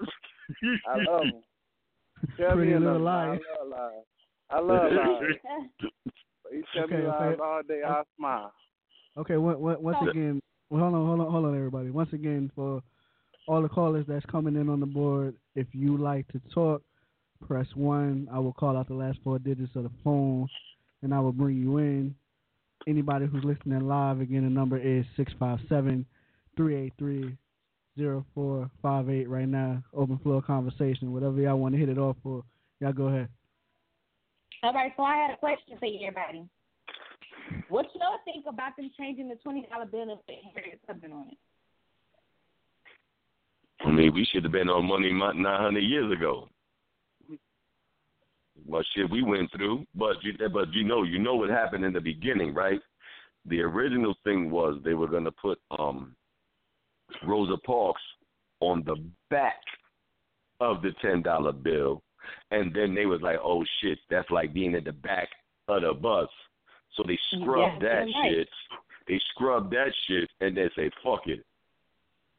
Speaker 8: I love them. Tell
Speaker 6: Pretty
Speaker 8: me
Speaker 6: Little
Speaker 8: another
Speaker 6: Liars.
Speaker 8: I love lies. I love lies. You tell
Speaker 6: Okay,
Speaker 8: me lies
Speaker 6: okay.
Speaker 8: all day, I smile.
Speaker 6: Okay, one- one- once again, well, hold on, hold on, hold on, everybody. Once again, for all the callers that's coming in on the board, if you like to talk, press one. I will call out the last four digits of the phone, and I will bring you in. Anybody who's listening live, again, the number is 657-383-0458 right now. Open floor conversation. Whatever y'all want to hit it off for, y'all go ahead.
Speaker 9: All right, so I had a question for you, everybody. What y'all think about them changing the twenty dollar bill and putting Harriet Tubman on it?
Speaker 10: I mean, we should have been on money nine hundred years ago. What shit we went through, but you, but you know, you know what happened in the beginning, right? The original thing was they were gonna put um Rosa Parks on the back of the ten dollar bill, and then they was like, "Oh shit, that's like being in the back of the bus." So they scrubbed
Speaker 9: Yeah,
Speaker 10: that
Speaker 9: you're right.
Speaker 10: shit. They scrubbed that shit, and then say, "Fuck it,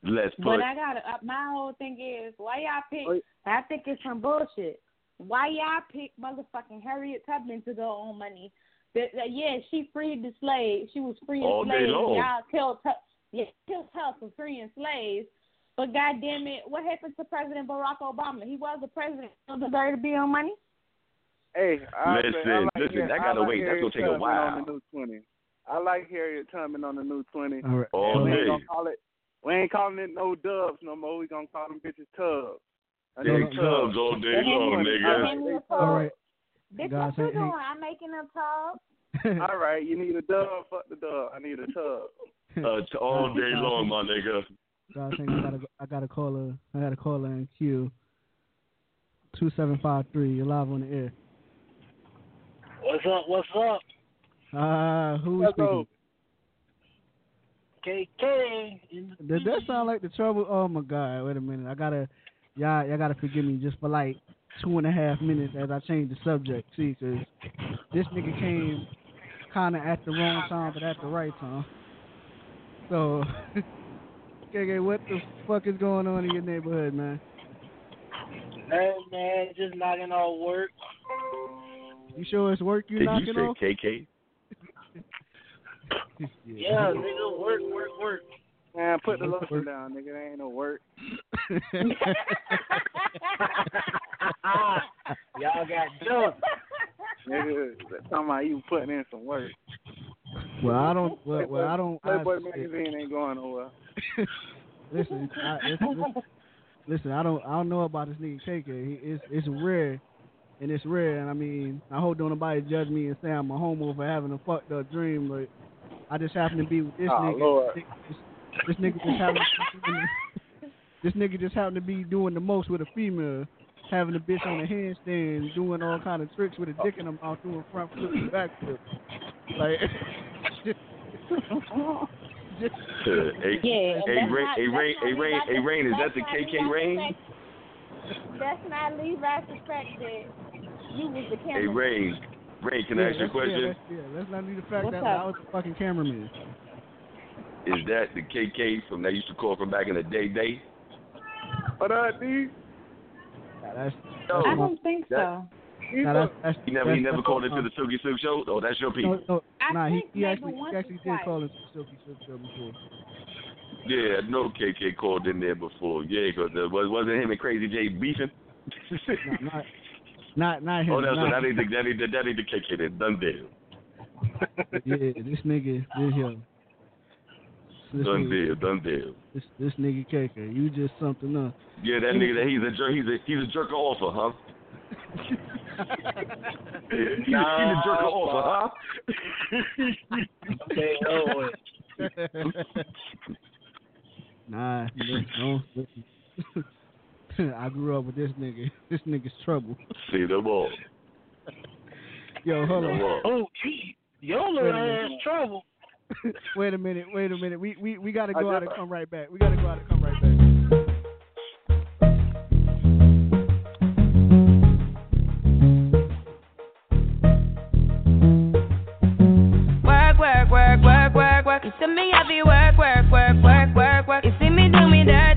Speaker 10: let's put."
Speaker 9: But I got uh, my whole thing is why y'all pick? I think it's some bullshit. Why y'all pick motherfucking Harriet Tubman to go on money? That, that yeah, she freed the slaves. She was freeing
Speaker 10: All day
Speaker 9: slaves.
Speaker 10: long.
Speaker 9: Y'all killed her. Yeah, killed her for freeing slaves. But goddamn it, what happened to President Barack Obama? He was the president. He deserved to be on money.
Speaker 8: Hey, I
Speaker 10: Listen,
Speaker 8: say, I like
Speaker 10: listen,
Speaker 8: Har-
Speaker 10: that
Speaker 8: I
Speaker 10: gotta
Speaker 8: like
Speaker 10: wait. That's gonna take a while.
Speaker 8: On the new twenty. I like Harriet Tubman on the new twenty.
Speaker 6: All right.
Speaker 10: All
Speaker 8: And we ain't gonna call it. We ain't calling it no dubs no more. We gonna call them bitches tubs. I
Speaker 10: Big tubs all day long, nigga.
Speaker 9: Hand me a
Speaker 6: All
Speaker 9: tub.
Speaker 6: right.
Speaker 9: Bitch,
Speaker 6: Guys,
Speaker 9: what you
Speaker 6: hey, hey.
Speaker 9: doing? I'm making a tub.
Speaker 8: All right, you need a dub. Fuck the dub. I need a tub.
Speaker 10: Uh, t- all day long, my nigga.
Speaker 6: So I think I gotta I gotta call her I gotta call her in queue. Two seven five three. You're live on the air.
Speaker 16: What's up? What's up?
Speaker 6: Uh who we
Speaker 16: Hello.
Speaker 6: speaking?
Speaker 16: KK. In the
Speaker 6: Does that sound like the trouble? Oh my god, wait a minute. I gotta y'all y'all gotta forgive me just for like two and a half minutes as I change the subject. See, cause this nigga came kinda at the wrong time but at the right time. So KK, what the fuck is going on in your neighborhood, man?
Speaker 16: Hey man, just knocking off work.
Speaker 6: You sure it's work you
Speaker 10: Did
Speaker 6: knocking
Speaker 10: you say
Speaker 6: off?
Speaker 10: KK?
Speaker 16: Yeah, nigga, work, work, work.
Speaker 8: Man, put the lotion down, nigga. There ain't no work.
Speaker 16: Y'all got dumped.
Speaker 8: Nigga, talking about you putting in some work.
Speaker 6: Well, I don't. Well, well I don't. I,
Speaker 8: Playboy magazine ain't going nowhere.
Speaker 6: listen, I, listen, listen, listen, I don't. I don't know about this nigga KK. He, it's it's rare, and it's rare. And I mean, I hope don't nobody judge me and say I'm a homo for having a fucked up dream. But I just happen to be with this
Speaker 8: Oh,
Speaker 6: nigga.
Speaker 8: Lord.
Speaker 6: This, this nigga just happen. To be this nigga just happened to be doing the most with a female. Having a bitch on a handstand, doing all kind of tricks with a dick in her mouth, doing front flips and back flips. Like, just,
Speaker 10: hey,
Speaker 9: Yeah,
Speaker 10: hey,
Speaker 9: that's
Speaker 10: Rain,
Speaker 9: not-
Speaker 10: hey,
Speaker 9: that's
Speaker 10: Rain,
Speaker 9: not
Speaker 10: hey, Rain,
Speaker 9: Levi's
Speaker 10: hey, Rain, is that
Speaker 9: that's
Speaker 10: the
Speaker 9: not
Speaker 10: KK
Speaker 9: Levi's
Speaker 10: Rain?
Speaker 9: effect. That's not Levi's effect that you was the
Speaker 10: Hey,
Speaker 9: camera.
Speaker 10: Rain, Rain, can I
Speaker 6: yeah,
Speaker 10: ask you a
Speaker 6: let's-
Speaker 10: question?
Speaker 6: Yeah, let's, yeah, let's not leave the fact
Speaker 9: What's
Speaker 6: that
Speaker 9: up?
Speaker 6: I was the fucking cameraman.
Speaker 10: Is that the KK from that used to call from back in the day? Day?
Speaker 8: What up, D?
Speaker 6: That's,
Speaker 10: No,
Speaker 9: I don't think
Speaker 10: that-
Speaker 9: so.
Speaker 6: nah, that's, that's,
Speaker 10: He never, he never called into the Silky Silk show. Oh, that's your piece.
Speaker 6: No, no, nah, he,
Speaker 9: think
Speaker 6: he actually he actually did call into the Silky Silk show before.
Speaker 10: Yeah, I know KK called in there before. Yeah, because uh, was wasn't him and Crazy J beefing?
Speaker 6: Nah, not, not, not him.
Speaker 10: oh, that's
Speaker 6: not,
Speaker 10: that ain't the that ain't the, that ain't the KK. Then done deal.
Speaker 6: yeah, this nigga, this yo, this
Speaker 10: Done
Speaker 6: nigga,
Speaker 10: deal. Done deal.
Speaker 6: this, this nigga KK, you just something else.
Speaker 10: Yeah, that nigga. That he's a jerk. He's a he's a jerker offer, huh? he's, he's a jerker offer, huh?
Speaker 16: Okay, oh,
Speaker 6: nah, listen, no, listen. I grew up with this nigga. This nigga's trouble.
Speaker 10: See them all.
Speaker 6: Yo, hold
Speaker 10: See them
Speaker 6: on.
Speaker 10: all.
Speaker 16: oh, gee, your little ass trouble.
Speaker 6: wait a minute, wait a minute. We we we gotta go out and come right back. We gotta go out and come right back.
Speaker 17: Work, work, work, work, work, work. You see me, I be work, work, work, work, work, work. You see me do me that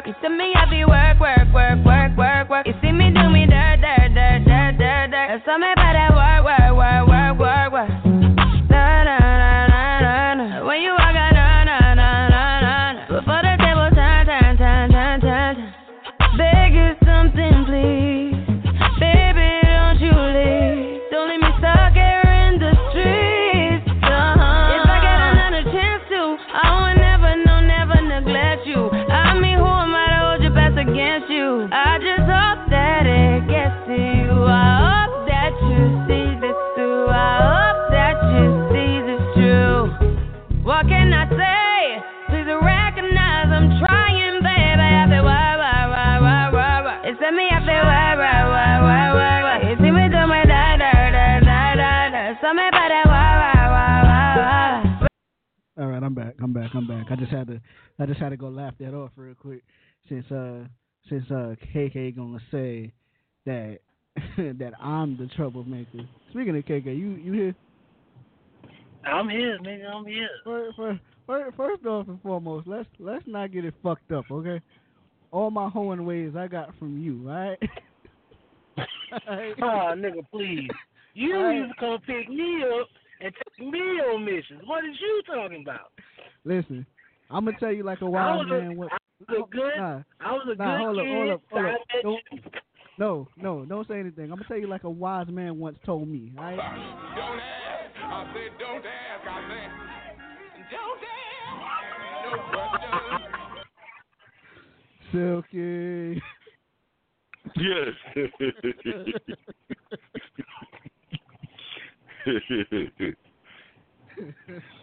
Speaker 17: work. You see me, I be work, work, work, work, work, work. You see me do me dirt, that I'm
Speaker 6: the troublemaker. Speaking of KK, you you here?
Speaker 16: I'm here, nigga. I'm here.
Speaker 6: First, first, first, off and foremost, let's let's not get it fucked up, okay? All my hoeing ways I got from you, right?
Speaker 16: oh, nigga, please. You
Speaker 6: Alright.
Speaker 16: used to come pick me up and take me on missions. What is you talking about?
Speaker 6: Listen, I'm gonna tell you like a wise
Speaker 16: was a,
Speaker 6: man. What,
Speaker 16: I was a good,
Speaker 6: Nah,
Speaker 16: I was a
Speaker 6: nah,
Speaker 16: good
Speaker 6: hold up,
Speaker 16: kid.
Speaker 6: hold up, hold up. Don't,
Speaker 16: you.
Speaker 6: No, no, don't say anything. I'm gonna tell you like a wise man once told me, right? Don't ask.
Speaker 3: I said, don't ask. I said, don't ask. No.
Speaker 6: Silky.
Speaker 10: Yes.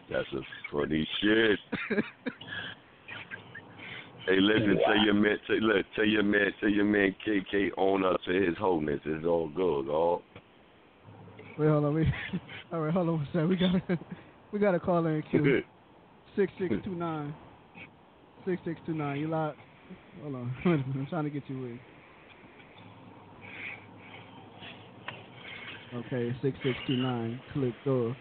Speaker 10: That's a funny shit. Hey, listen, tell your man, tell, look, tell your man, tell your man KK own up to his wholeness. It's all good, all.
Speaker 6: Wait, hold on. Wait. All right, hold on one second. We got to we got to call in queue. Six six two nine. Six six two nine. You live? Hold on. Wait a minute. I'm trying to get you in. Okay, six six two nine. Click door.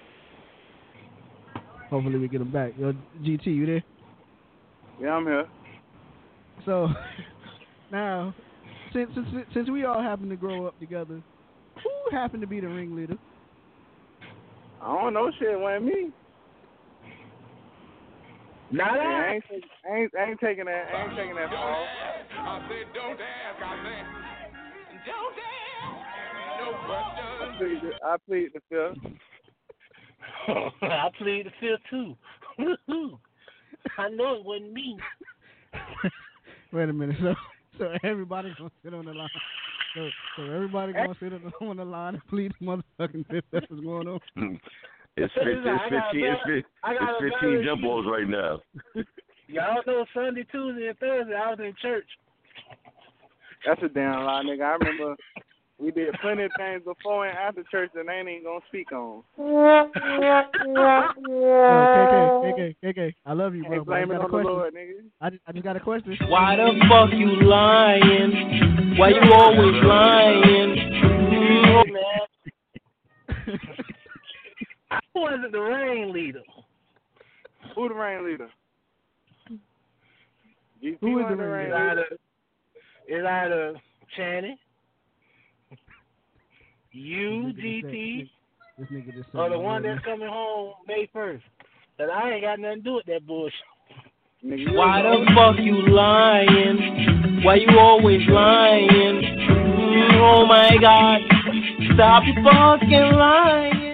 Speaker 6: Hopefully we get him back. Yo, GT, you there?
Speaker 8: Yeah, I'm here.
Speaker 6: So now, since since since we all happen to grow up together, who happened to be the ringleader?
Speaker 8: I don't know shit. It wasn't me.
Speaker 16: Not
Speaker 8: Yeah,
Speaker 16: I.
Speaker 8: I ain't, I ain't, I ain't taking that. I ain't taking that fall.
Speaker 3: I said, don't ask. I said, don't ask. No
Speaker 8: I plead, the, I plead the fifth.
Speaker 16: I plead the fifth too. I know it wasn't me.
Speaker 6: Wait a minute. So so everybody gonna sit on the line. So so everybody gonna sit on the, on the line and plead the motherfucking fifth. That's what's going on.
Speaker 10: It's 15, it's 15, it's 15,
Speaker 16: I got a
Speaker 10: it's 15 jump balls right now.
Speaker 16: Y'all know Sunday, Tuesday, and Thursday I was in church.
Speaker 8: That's a damn lie, nigga. I remember we did plenty of things before and after church that I ain't even gonna speak on.
Speaker 6: Yo, KK, KK, KK. I love you, bro.
Speaker 8: Ain't
Speaker 6: I
Speaker 8: blame it on the. Lord, nigga.
Speaker 6: I just, I just got a question.
Speaker 15: Why the fuck you lying? Why you always lying?
Speaker 16: Hey, man. I wasn't the rain leader.
Speaker 8: Who the rain leader? GP
Speaker 6: Who is
Speaker 8: wasn't
Speaker 6: the rain
Speaker 16: It's
Speaker 6: leader?
Speaker 16: either, it's either Channy, you, GT, are the one that's coming home May 1st. And I ain't got nothing to do with that bullshit.
Speaker 15: Why the fuck you lying? Why you always lying? Oh my god, stop fucking lying.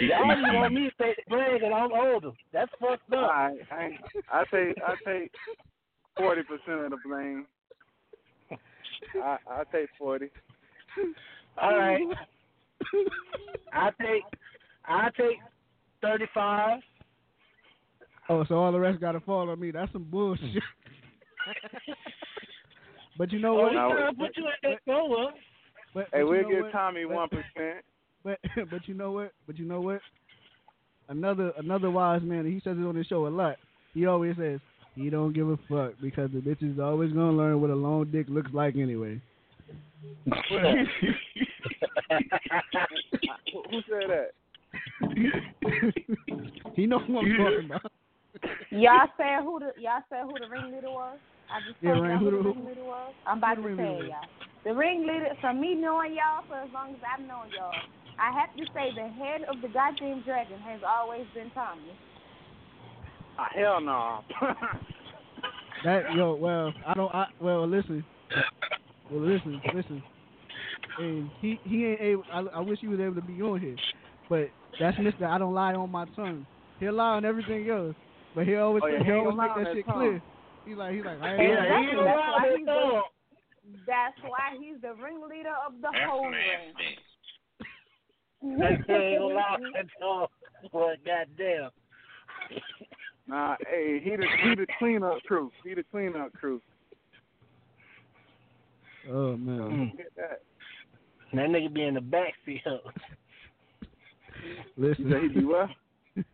Speaker 16: Y'all just want me to the that I'm older. That's fucked
Speaker 8: I, I take I take forty percent of the blame. I I take forty.
Speaker 16: All right. I take I take thirty five.
Speaker 6: Oh, so all the rest got to fall on me. That's some bullshit. but you know
Speaker 16: Oh,
Speaker 6: what?
Speaker 16: we gonna put you in that go up.
Speaker 6: But,
Speaker 8: Hey, we'll
Speaker 6: know
Speaker 8: give
Speaker 6: what?
Speaker 8: Tommy
Speaker 6: But-
Speaker 8: one percent.
Speaker 6: But but you know what? But you know what? Another another wise man, he says it on his show a lot. He always says he don't give a fuck because the bitch is always gonna learn what a long dick looks like anyway.
Speaker 8: Who who said that?
Speaker 6: he know who I'm talking about.
Speaker 9: Y'all said who the y'all said who the ringleader was? I just
Speaker 6: Yeah,
Speaker 9: told
Speaker 6: Ryan,
Speaker 9: y'all
Speaker 6: who
Speaker 9: who,
Speaker 6: the-
Speaker 9: the
Speaker 6: who-
Speaker 9: ringleader was. I'm about to
Speaker 6: the
Speaker 9: tell
Speaker 6: ringleader?
Speaker 9: y'all. The ringleader, from me knowing y'all for as long as I've known y'all, I have to say the head of the goddamn dragon has always been Tommy.
Speaker 8: Ah, hell no.
Speaker 6: That yo, well, I don't. I well, listen, well, listen, listen. And he he ain't able. I, I wish he was able to be on here, but that's Mister. I don't lie on my tongue. He'll lie on everything else, but he always
Speaker 8: Oh, yeah,
Speaker 6: he
Speaker 8: he
Speaker 6: always make that
Speaker 8: that
Speaker 6: shit
Speaker 8: tongue.
Speaker 6: clear. He's like he's like I ain't
Speaker 16: Yeah,
Speaker 6: gonna
Speaker 16: he
Speaker 6: lie.
Speaker 16: ain't
Speaker 9: That's why he's the, that's why he's the ringleader of the whole ring.
Speaker 16: That ain't gonna lie at all. Boy, goddamn.
Speaker 8: Nah, hey, he the he the cleanup crew. He the cleanup crew.
Speaker 6: Oh man,
Speaker 8: Get that.
Speaker 16: That nigga be in the backfield.
Speaker 6: listen.
Speaker 8: He be what?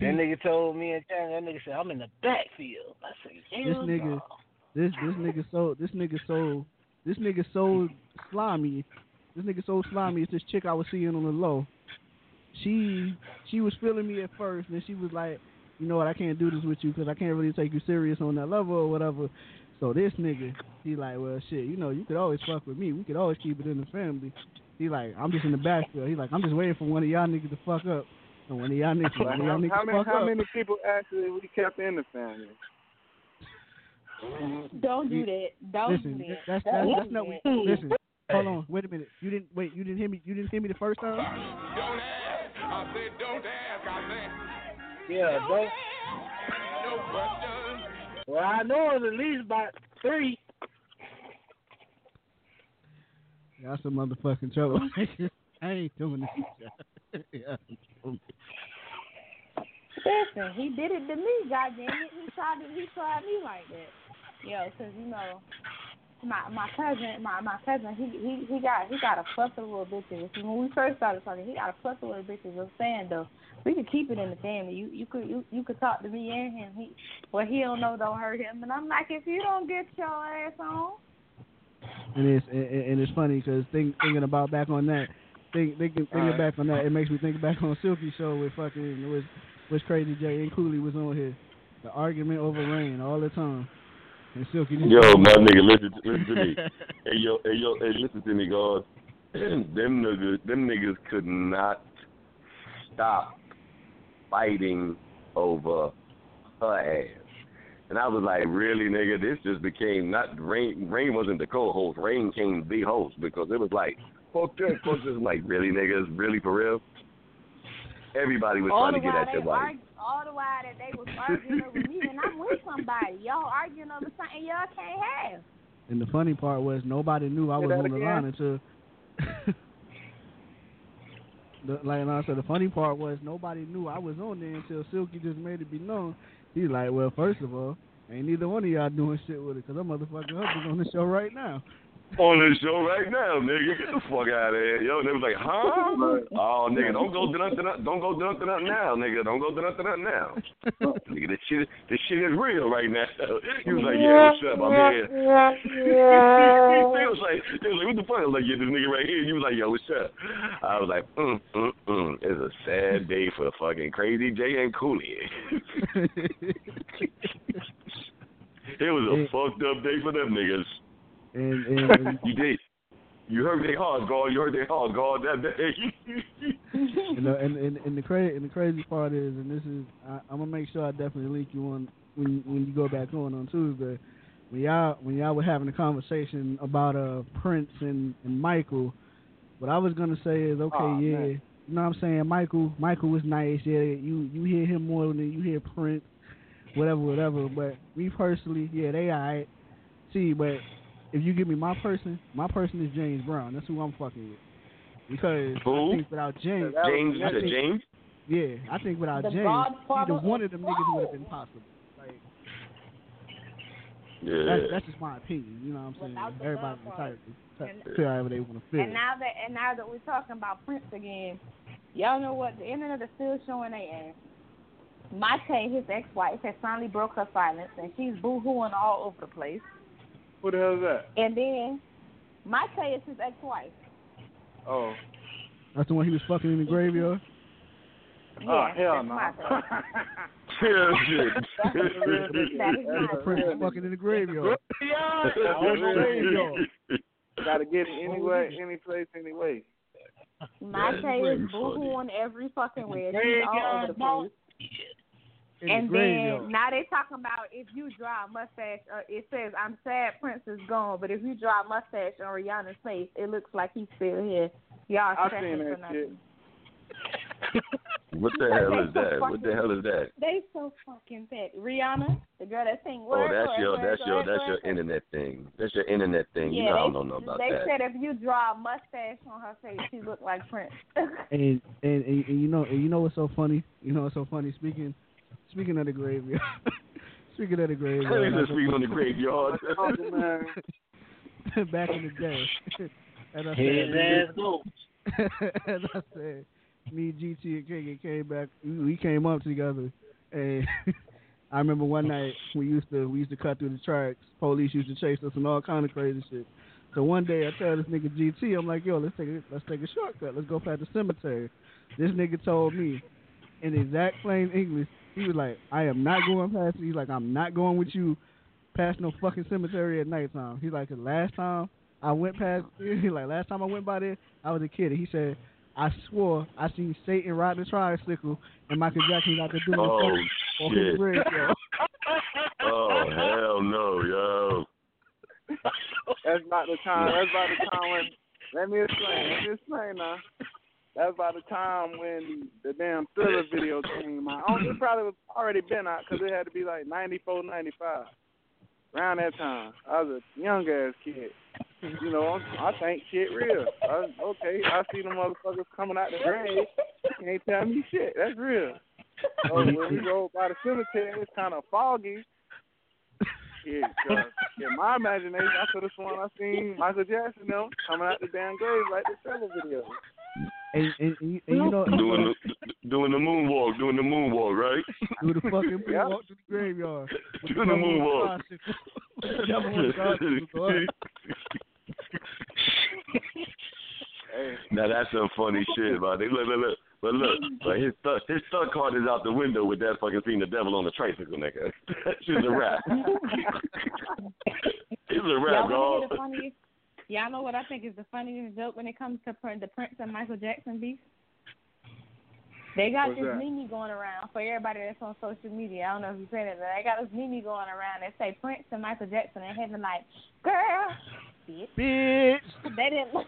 Speaker 16: That nigga told me and China, that nigga said, I'm in the backfield. I said,
Speaker 6: this
Speaker 16: hell
Speaker 6: nigga,
Speaker 16: no.
Speaker 6: this this nigga so this nigga so this nigga so slimy. This nigga so slimy. It's this chick I was seeing on the low. She she was feeling me at first, and then she was like, you know what, I can't do this with you because I can't really take you serious on that level or whatever. So this nigga, he like, well, shit, you know, you could always fuck with me. We could always keep it in the family. He like, I'm just in the backfield. He like, I'm just waiting for one of y'all niggas to fuck up. And one of y'all niggas, one of y'all
Speaker 8: How,
Speaker 6: niggas
Speaker 8: how many
Speaker 6: fuck
Speaker 8: how
Speaker 6: up.
Speaker 8: many people actually we kept in the family?
Speaker 9: Don't do that. Don't
Speaker 6: Listen,
Speaker 9: do that.
Speaker 6: that's that's that's not. what- Listen, hold on, wait a minute. You didn't wait. You didn't hear me. You didn't hear me the first time.
Speaker 3: Don't ask. I said don't ask. I said
Speaker 16: Yeah, don't.
Speaker 3: no.
Speaker 16: Well, I know it's at least about three.
Speaker 6: Y'all some motherfucking trouble. I ain't doing this. yeah.
Speaker 9: Listen, he did it to me, goddamn it. He tried to, he tried me like that. Yo, cause you know, my my cousin, my my cousin, he he he got he got a plethora of little bitches. When we first started talking, he got a plethora of bitches. I'm saying though, we could keep it in the family. You you could you you could talk to me and him. He what he don't know don't hurt him. And I'm like, if you don't get your ass on,
Speaker 6: And it's and, and it's funny because think, thinking about back on that, think, thinking thinking
Speaker 8: Alright.
Speaker 6: back on that, it makes me think back on Silky show with fucking it was was crazy Jay and Cooley was on here. The argument over rain all the time. And Silky just
Speaker 10: Yo, my nigga, listen, to, listen to me. hey, yo, hey, yo, hey, listen to me, God. them niggas, them niggas could not stop fighting over her ass. And I was like, really, nigga, this just became not Rain. Rain wasn't the co-host. Rain came the host because it was like, fuck that, fuck this. Like, really, niggas, really for real. Everybody was
Speaker 9: all
Speaker 10: trying to get at
Speaker 9: they
Speaker 10: your wife.
Speaker 9: Argue, all the while that they was arguing over me, and I'm with somebody. Y'all arguing over something y'all can't have.
Speaker 6: And the funny part was nobody knew I was on the
Speaker 8: again?
Speaker 6: line until. the, like I said, the funny part was nobody knew I was on there until Silky just made it be known. He's like, well, first of all, ain't neither one of y'all doing shit with it because I'm motherfucking husband's on the show right now.
Speaker 10: On this show right now, nigga. Get the fuck out of here, yo. And they was like, huh? Oh, nigga, don't go do nothing. Don't go do nothing now, nigga. Don't go do nothing now. nigga, this shit, this shit is real right now. He was like, yeah, what's up? I'm here. he was like, he was like, what the fuck? I was like, yeah, this nigga right here. You was like, yo, what's up? I was like, mm, mm, mm. It's a sad day for the fucking crazy J and Cooley. it was a fucked up day for them niggas.
Speaker 6: And, and, and
Speaker 10: you did. You heard they hard, God. You heard they hard, God, that day.
Speaker 6: and, the, and, and, and the crazy and the crazy part is, and this is, I, I'm gonna make sure I definitely link you on when when you go back on on Tuesday. when y'all when y'all were having a conversation about uh Prince and, and Michael, what I was gonna say is okay,
Speaker 8: Aw,
Speaker 6: yeah,
Speaker 8: man.
Speaker 6: you know what I'm saying. Michael Michael was nice, yeah. You you hear him more than you hear Prince, whatever, whatever. But me personally, yeah, they alright. See, but if you give me my person, my person is James Brown. That's who I'm fucking with. Because
Speaker 10: Who?
Speaker 6: I think without James,
Speaker 10: James, you
Speaker 6: I think-
Speaker 10: James?
Speaker 6: Yeah, I think without
Speaker 9: The
Speaker 6: James,
Speaker 9: Godfather
Speaker 6: either one
Speaker 9: of
Speaker 6: of them niggas would have been possible. Like
Speaker 10: Yeah.
Speaker 6: that's, that's just my opinion. You know what I'm saying?
Speaker 9: Without the
Speaker 6: Everybody's entitled to feel however they want to feel.
Speaker 9: And now that and now that we're talking about Prince again, y'all know what the internet is still showing their ass. Mayte, his ex-wife, has finally broke her silence, and she's boo-hooing all over the place.
Speaker 8: Who the hell is that?
Speaker 9: And then my Mayte is his ex-wife.
Speaker 8: Oh.
Speaker 6: That's the one he was fucking in the graveyard.
Speaker 8: oh
Speaker 9: Yeah, ah,
Speaker 8: hell
Speaker 9: that's
Speaker 8: no.
Speaker 9: Mayte.
Speaker 10: Hell shit.
Speaker 9: That is
Speaker 6: The
Speaker 9: Mayte.
Speaker 6: Prince was fucking in the graveyard.
Speaker 8: Gotta get it anyway, any place, anyway.
Speaker 9: Mayte is boo-hooing every fucking way. She's all over the place.
Speaker 6: In
Speaker 9: and
Speaker 6: the graveyard.
Speaker 9: then now they talking about if you draw a mustache, uh, it says I'm sad Prince is gone, but if you draw a mustache on Rihanna's face, it looks like he's still here. Y'all
Speaker 8: I
Speaker 9: stressing
Speaker 8: seen that shit.
Speaker 10: What the hell is that? What the hell is that?
Speaker 9: They so fucking fat. Rihanna, the girl that sing
Speaker 10: Oh, that's your that's your
Speaker 9: word,
Speaker 10: that's your internet thing. That's your internet thing. You
Speaker 9: Yeah,
Speaker 10: know I
Speaker 9: they,
Speaker 10: don't know nothing about
Speaker 9: they
Speaker 10: that.
Speaker 9: said if you draw a mustache on her face, she look like Prince.
Speaker 6: And, and and and you know and you know what's so funny? You know what's so funny? Speaking speaking of the graveyard. speaking of the graveyard.
Speaker 10: He's just speaking on the graveyard.
Speaker 8: Oh,
Speaker 6: back in the day. and I
Speaker 16: His
Speaker 6: said,
Speaker 16: ass goes.
Speaker 6: as I said, me, GT, and King came back. We we came up together, and I remember one night we used to we used to cut through the tracks. Police used to chase us and all kind of crazy shit. So one day I tell this nigga GT, I'm like, yo, let's take a, let's take a shortcut. Let's go past the cemetery. This nigga told me in exact plain English, he was like, I am not going past. He's like, I'm not going with you past no fucking cemetery at nighttime. He's like, the last time I went past, he's like last time I went by there, I was a kid. And he said, I swore I seen Satan ride the tricycle and Michael Jackson got to do the
Speaker 10: Oh,
Speaker 6: fucking his
Speaker 10: shit.
Speaker 6: bridge, yo.
Speaker 10: Oh hell no, yo.
Speaker 8: That's about the time. That's about the time when. Let me explain. Let me explain now. That's about the time when the damn Thriller video came out. It probably already been out because it had to be like 94, 95. Around that time, I was a young ass kid. You know, I think shit real. I, okay, I see them motherfuckers coming out the grave. Can't tell me shit. That's real. So when we go by the cemetery, it's kind of foggy. Shit, so, in my imagination, I could have sworn I seen Michael Jackson them coming out the damn grave like the Thriller video.
Speaker 6: And, and, and, and you know,
Speaker 10: Doing the doing the moonwalk, doing the moonwalk, right?
Speaker 6: do the fucking
Speaker 8: Yep.
Speaker 6: walk through the graveyard. with
Speaker 10: Doing the
Speaker 6: devil on
Speaker 10: moonwalk.
Speaker 6: tricycle. With the devil on the tricycle, boy.
Speaker 8: Hey,
Speaker 10: Now that's some funny shit, man. Look, look, look. But look, but his stunt, his stunt card is out the window with that fucking seeing the devil on the tricycle, nigga. That shit's a rap. it's a
Speaker 9: Y'all
Speaker 10: rap,
Speaker 9: wanna
Speaker 10: dog.
Speaker 9: Hear the funniest? Y'all know what I think is the funniest joke when it comes to the Prince and Michael Jackson beef? They got
Speaker 8: What's
Speaker 9: this
Speaker 8: that?
Speaker 9: meme going around for everybody that's on social media. I don't know if you've seen it, but they got this meme going around that say Prince and Michael Jackson in heaven like, girl, bitch.
Speaker 6: Bitch.
Speaker 9: They didn't.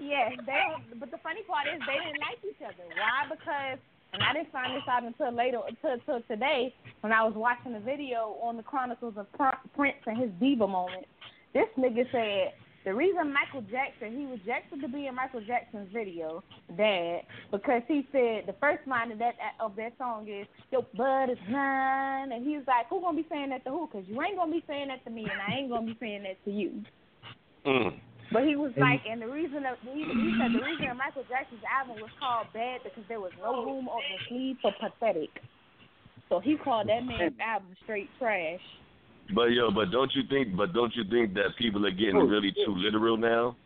Speaker 9: yeah, they. But the funny part is they didn't like each other. Why? Because and I didn't find this out until later, until, until today when I was watching the video on the Chronicles of Prince and his diva moment. This nigga said the reason Michael Jackson he rejected to be in Michael Jackson's video, Dad, because he said the first line of that of that song is "Your blood is mine," and he was like, "Who gonna be saying that to who? Because you ain't gonna be saying that to me, and I ain't gonna be saying that to you."
Speaker 10: Mm.
Speaker 9: But he was like, and the reason that he, he said the reason Michael Jackson's album was called Bad because there was no room on the sleeve for pathetic. So he called that man's album straight trash.
Speaker 10: But yo, but don't you think? But don't you think that people are getting really too literal now?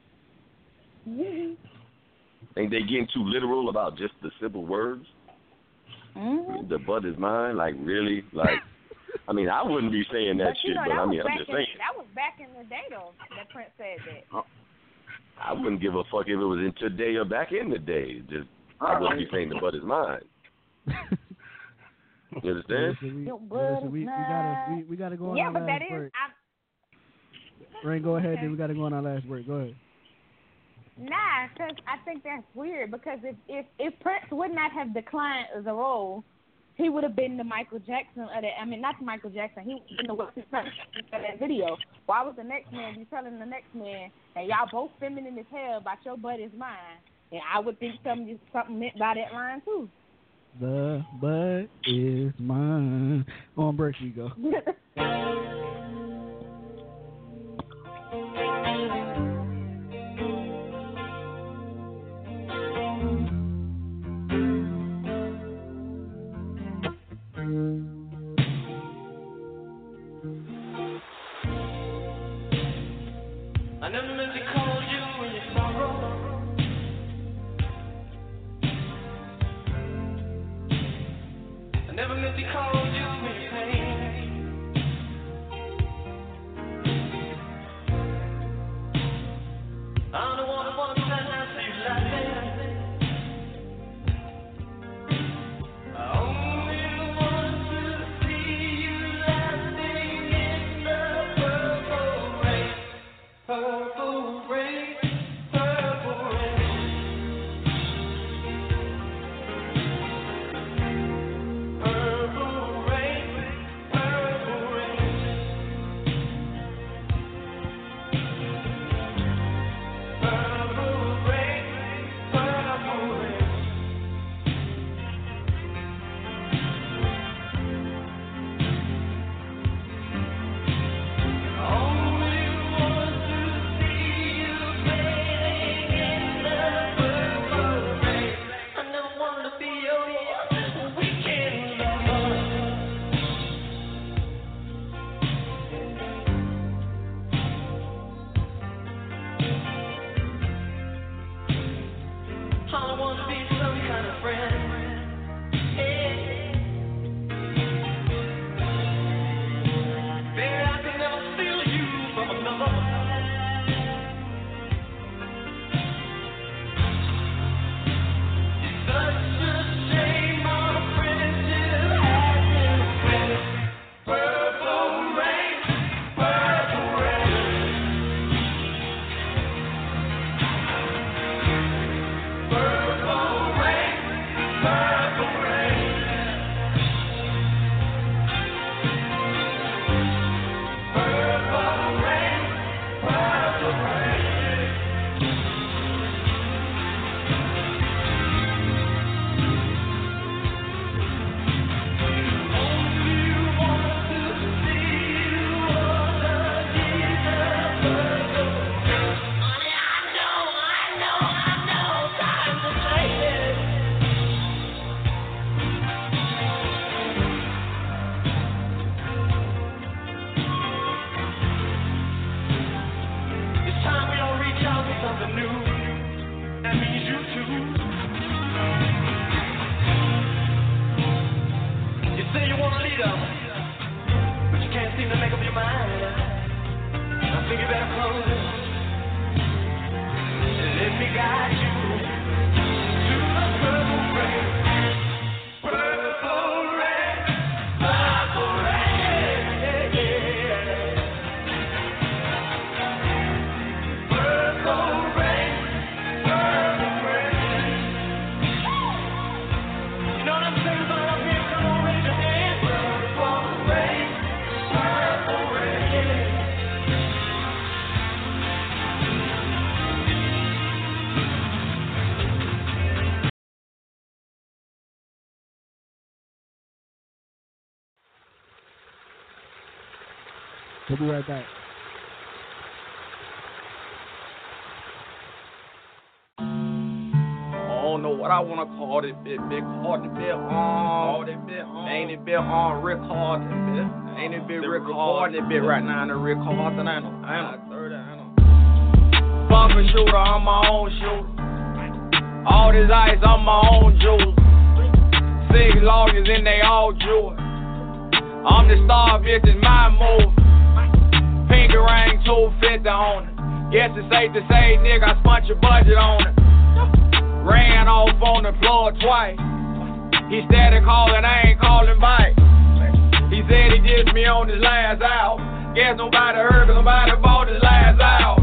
Speaker 10: Ain't they getting too literal about just the simple words?
Speaker 9: Mm-hmm.
Speaker 10: The butt is mine. Like really? Like, I mean, I wouldn't be saying that
Speaker 9: but
Speaker 10: shit,
Speaker 9: know,
Speaker 10: but
Speaker 9: that
Speaker 10: I mean, I'm
Speaker 9: back
Speaker 10: just
Speaker 9: in,
Speaker 10: saying.
Speaker 9: that was back in the day though that Prince said that.
Speaker 10: I wouldn't give a fuck if it was in today or back in the day. Just I wouldn't be saying the butt is mine. You understand?
Speaker 6: Listen, we, listen, we, we gotta we, we gotta go on
Speaker 9: yeah,
Speaker 6: our
Speaker 9: but that
Speaker 6: last
Speaker 9: is
Speaker 6: break.
Speaker 9: I,
Speaker 11: Rain, go ahead. Then we got to go on our last break. Go ahead.
Speaker 9: Nah, because I think that's weird. Because if if if Prince would not have declined the role, he would have been the Michael Jackson of that. I mean, not the Michael Jackson. He would have been the Wesley Snipes of that video. Why was the next man be telling the next man, that y'all both feminine as hell, but your butt is mine? And I would think something something meant by that line too.
Speaker 11: The butt is mine. On break we go. We'll be right back.
Speaker 18: I don't know what I wanna call this bit, big hard to bit on. Ain't it bit on Rick Harden, bit? Ain't it bit Rick Harden bit right now? The Rick Harden, I know, I know. Bumping shooter, I'm my own shooter. All this ice, I'm my own jeweler. Six lawyers and they all jewel. I'm the star, bitch, it's my move. Pinky ring, 250 on it. Guess it's safe to say, nigga, I spent your budget on it. Ran off on the floor twice. He steady calling, I ain't calling back. He said he dissed me on his last out. Guess nobody heard, cause nobody bought his last out.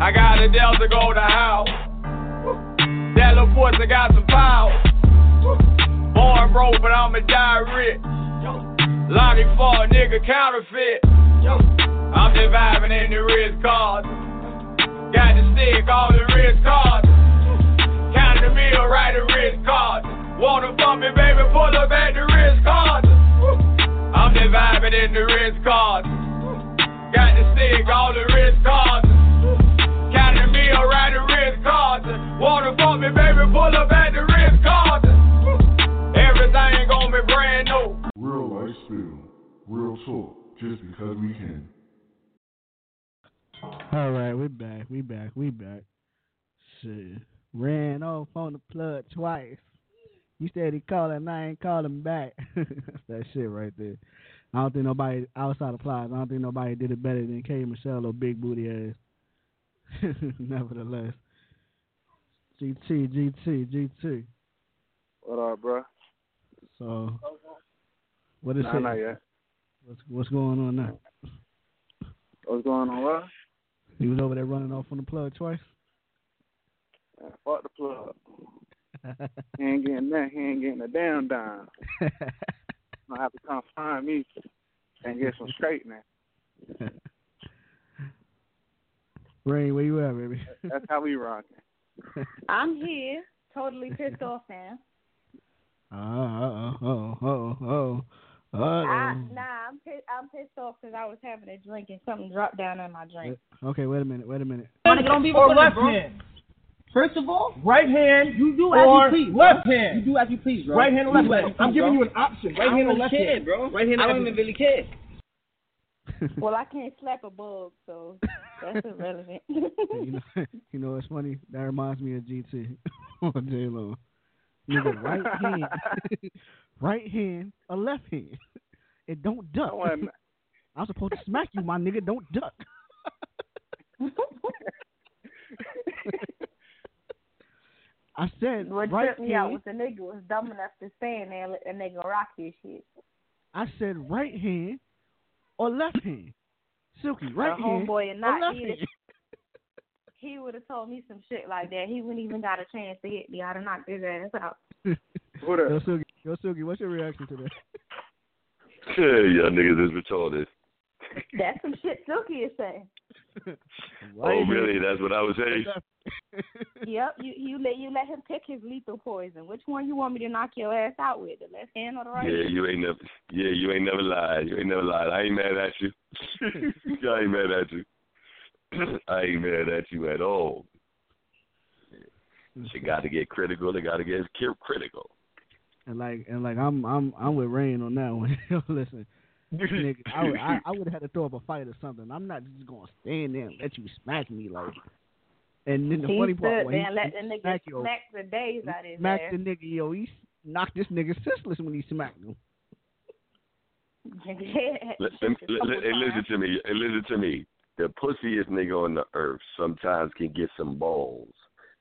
Speaker 18: I got a Delta go to house. That little pussy got some power. Born broke, but I'ma die rich. For a nigga counterfeit. I'm vibing in the wrist cards. Got the stick, all the wrist cards. Counting the meal, right the wrist cards. Wanna fuck me, baby, pull up at the wrist cards. I'm just vibing in the wrist cards. Got the stick, all the wrist cards. Counting the meal, right the wrist cards. Wanna fuck me, baby, pull up at the wrist cards. Everything gon' be brand new.
Speaker 2: Real life spill. Real talk. Just because we can.
Speaker 6: All right, we back. We back. We back. Shit. Ran off on the plug twice. You said he called and I ain't calling back. That's that shit right there. I don't think nobody outside of Plies, I don't think nobody did it better than K Michelle or Big Booty ass. Nevertheless. GT, GT, GT.
Speaker 8: What up, bro?
Speaker 6: So what is
Speaker 8: Nah,
Speaker 6: it?
Speaker 8: not yet.
Speaker 6: What's what's going on now?
Speaker 8: What's going on, what?
Speaker 6: He was over there running off on the plug twice.
Speaker 8: Man, fuck the plug. he ain't getting that. He ain't getting a damn dime. Gonna have to come find me and get some straightening.
Speaker 6: Rain, where you at, baby?
Speaker 8: That's how we rocking.
Speaker 9: I'm here, totally pissed off now.
Speaker 6: Uh oh, oh, oh, oh, Uh,
Speaker 9: I,
Speaker 6: oh.
Speaker 9: nah, I'm pissed. I'm pissed off because I was having a drink and something dropped down in my drink.
Speaker 6: Okay, wait a minute, wait a minute.
Speaker 19: Wanna get on
Speaker 20: or left hand?
Speaker 19: First of all,
Speaker 20: Right hand
Speaker 19: you do as you please. bro.
Speaker 20: left hand?
Speaker 19: You do as you please, bro.
Speaker 20: Right hand or left
Speaker 19: do as
Speaker 20: hand? I'm
Speaker 19: please,
Speaker 20: giving
Speaker 19: bro.
Speaker 20: you an option. Right
Speaker 19: I
Speaker 20: hand or left
Speaker 19: care,
Speaker 20: hand?
Speaker 19: bro.
Speaker 20: Right hand
Speaker 19: I don't even really care.
Speaker 9: Well, I can't slap a bug, so that's irrelevant.
Speaker 6: you know, you know, it's funny. That reminds me of GT on J Lo. Nigga, right hand, right hand, or left hand. It don't duck. I'm supposed to smack you, my nigga. Don't duck. I said
Speaker 9: what
Speaker 6: right
Speaker 9: tripped me out was the nigga was dumb enough to stand there and let the nigga rock his shit.
Speaker 6: I said right hand or left hand. Silky, right
Speaker 9: the
Speaker 6: hand
Speaker 9: homeboy and
Speaker 6: or
Speaker 9: not
Speaker 6: left
Speaker 9: he,
Speaker 6: hand.
Speaker 9: he would have told me some shit like that. He wouldn't even got a chance to hit me. I'd have knocked his ass out.
Speaker 6: What Yo, Silky, yo, Silky, what's your reaction to that?
Speaker 10: Yeah, y'all niggas is retarded.
Speaker 9: That's some shit Silky is saying.
Speaker 10: Oh, really? That's what I was saying.
Speaker 9: Yep, you you let you let him pick his lethal poison. Which one you want me to knock your ass out with, the left hand or the right?
Speaker 10: Yeah, you ain't never. Yeah, you ain't never lied. You ain't never lied. I ain't mad at you. I ain't mad at you. I ain't mad at you at all. She got to get critical. They got to get critical.
Speaker 6: And like and like I'm I'm I'm with Rain on that one. Yo, Listen, nigga, I would I, I would have had to throw up a fight or something. I'm not just gonna stand there and let you smack me like. And then the
Speaker 9: he
Speaker 6: funny
Speaker 9: stood
Speaker 6: part, when he,
Speaker 9: and let
Speaker 6: he
Speaker 9: the nigga
Speaker 6: smack you,
Speaker 9: smack the days out his
Speaker 6: smack
Speaker 9: ass.
Speaker 6: the nigga, yo, he knocked this nigga senseless when he smacked him.
Speaker 10: Li- li- li- li- hey, listen to me. Listen to me. The pussiest nigga on the earth sometimes can get some balls.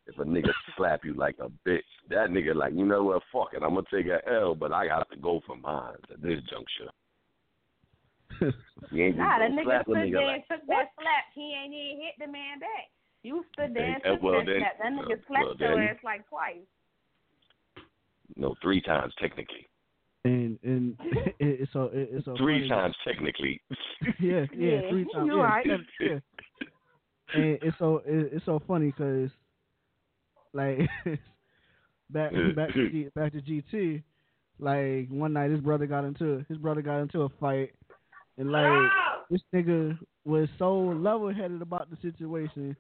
Speaker 10: If a nigga slap you like a bitch, that nigga like, you know what? Fuck it. I'm gonna take a L, but I got to go for mine at this juncture. You ain't
Speaker 9: Nah, the nigga stood
Speaker 10: nigga
Speaker 9: there
Speaker 10: like
Speaker 9: and took that slap. He ain't even hit the man back. You stood there and
Speaker 10: Hey, uh,
Speaker 9: took
Speaker 10: well,
Speaker 9: that
Speaker 10: then-
Speaker 9: slap. That nigga
Speaker 10: uh,
Speaker 9: slapped
Speaker 10: well,
Speaker 9: your
Speaker 10: then-
Speaker 9: ass like twice.
Speaker 10: no three times technically.
Speaker 6: And and it's so it's so
Speaker 10: Three
Speaker 6: funny.
Speaker 10: times technically.
Speaker 6: yeah, yeah,
Speaker 9: Yeah,
Speaker 6: three times.
Speaker 9: you
Speaker 6: yeah,
Speaker 9: right.
Speaker 6: yeah. And it's so it's so funny because like back back to G, back to GT, like one night his brother got into his brother got into a fight, and like this nigga was so level headed about the situation.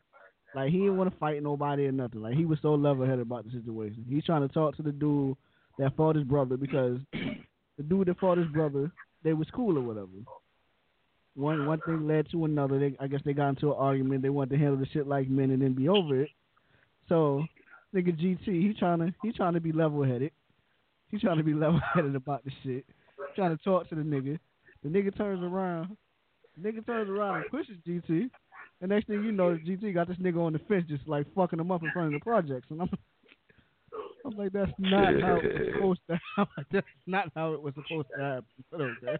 Speaker 6: Like he didn't want to fight nobody or nothing. Like he was so level headed about the situation. He's trying to talk to the dude that fought his brother because the dude that fought his brother, they was cool or whatever. One one thing led to another. They I guess they got into an argument. They wanted to handle the shit like men and then be over it. So nigga GT, he trying to he trying to be level headed. He trying to be level headed about the shit. Trying to talk to the nigga. The nigga turns around. The nigga turns around and pushes GT. The next thing you know, GT got this nigga on the fence just like fucking him up in front of the projects. And I'm I'm like, that's not how it was supposed to happen. That's not how it was supposed to happen. But okay.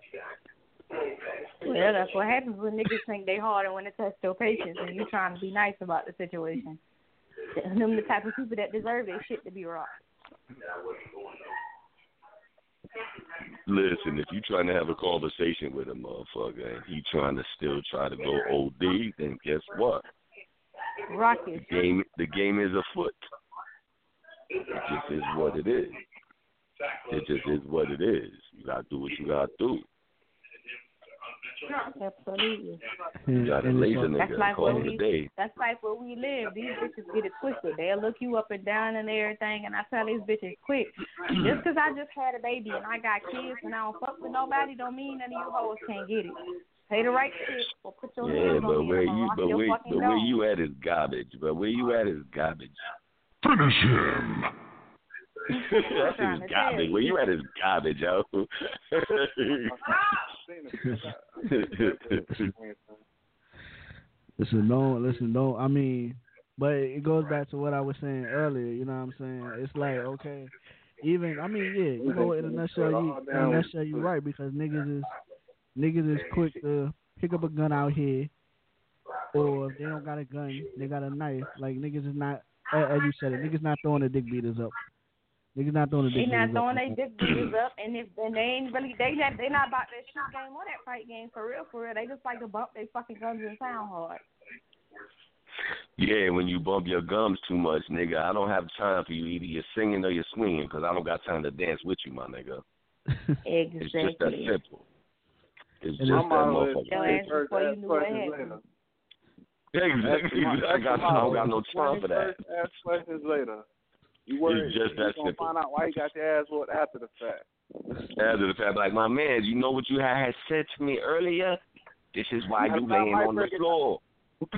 Speaker 9: Well, that's what happens when niggas think they hard and when it test your patience and you trying to be nice about the situation. Them the type of people that deserve their shit to be rocked.
Speaker 10: Listen, if you trying to have a conversation with a motherfucker and he trying to still try to go OD, then guess what?
Speaker 9: Rocket.
Speaker 10: The game, the game is afoot. It just is what it is. It just is what it is. You gotta do what you gotta do.
Speaker 9: Absolutely.
Speaker 10: You gotta laser nigga
Speaker 9: That's
Speaker 10: and
Speaker 9: like where we.
Speaker 10: day.
Speaker 9: That's like where we live. These bitches get it twisted. They'll look you up and down and everything. And I tell these bitches, quick, just 'cause I just had a baby and I got kids and I don't fuck with nobody, don't mean none of you hoes can't get it. Pay the right shit or put your
Speaker 10: Yeah,
Speaker 9: hands
Speaker 10: but
Speaker 9: on
Speaker 10: where you, but
Speaker 9: your
Speaker 10: where,
Speaker 9: fucking
Speaker 10: but where you at is garbage. But where you at is garbage.
Speaker 2: Finish him.
Speaker 10: that
Speaker 9: trying
Speaker 10: shit is garbage. Where you at is garbage, yo.
Speaker 6: Listen, don't listen, don't. I mean, but it goes back to what I was saying earlier. You know what I'm saying? It's like okay, even I mean, yeah, you know, in a nutshell, you in a nutshell, you right because niggas is niggas is quick to pick up a gun out here, or if they don't got a gun, they got a knife. Like niggas is not, as you said it, niggas not throwing the dick beaters up. Niggas not throwing the
Speaker 9: They not throwing
Speaker 6: up.
Speaker 9: their dick beaters up, and if and they ain't really they not they not about that shit game or that fight game for real for real. They just like to bump their fucking guns and sound hard.
Speaker 10: Yeah, when you bump your gums too much, nigga, I don't have time for you. Either you're singing or you're swinging, because I don't got time to dance with you, my nigga. exactly. It's just that simple. It's just that
Speaker 8: always
Speaker 10: motherfucker.
Speaker 9: Your ass before you knew what happened.
Speaker 10: Exactly. I got I don't got no time for that.
Speaker 8: First, ask questions later. You worry.
Speaker 10: It's just
Speaker 8: you
Speaker 10: that
Speaker 8: gonna
Speaker 10: simple.
Speaker 8: find out why you got your ass whooped after the fact.
Speaker 10: After the fact, like my man, you know what you had said to me earlier? This is why you
Speaker 8: I- I
Speaker 10: laying on the floor.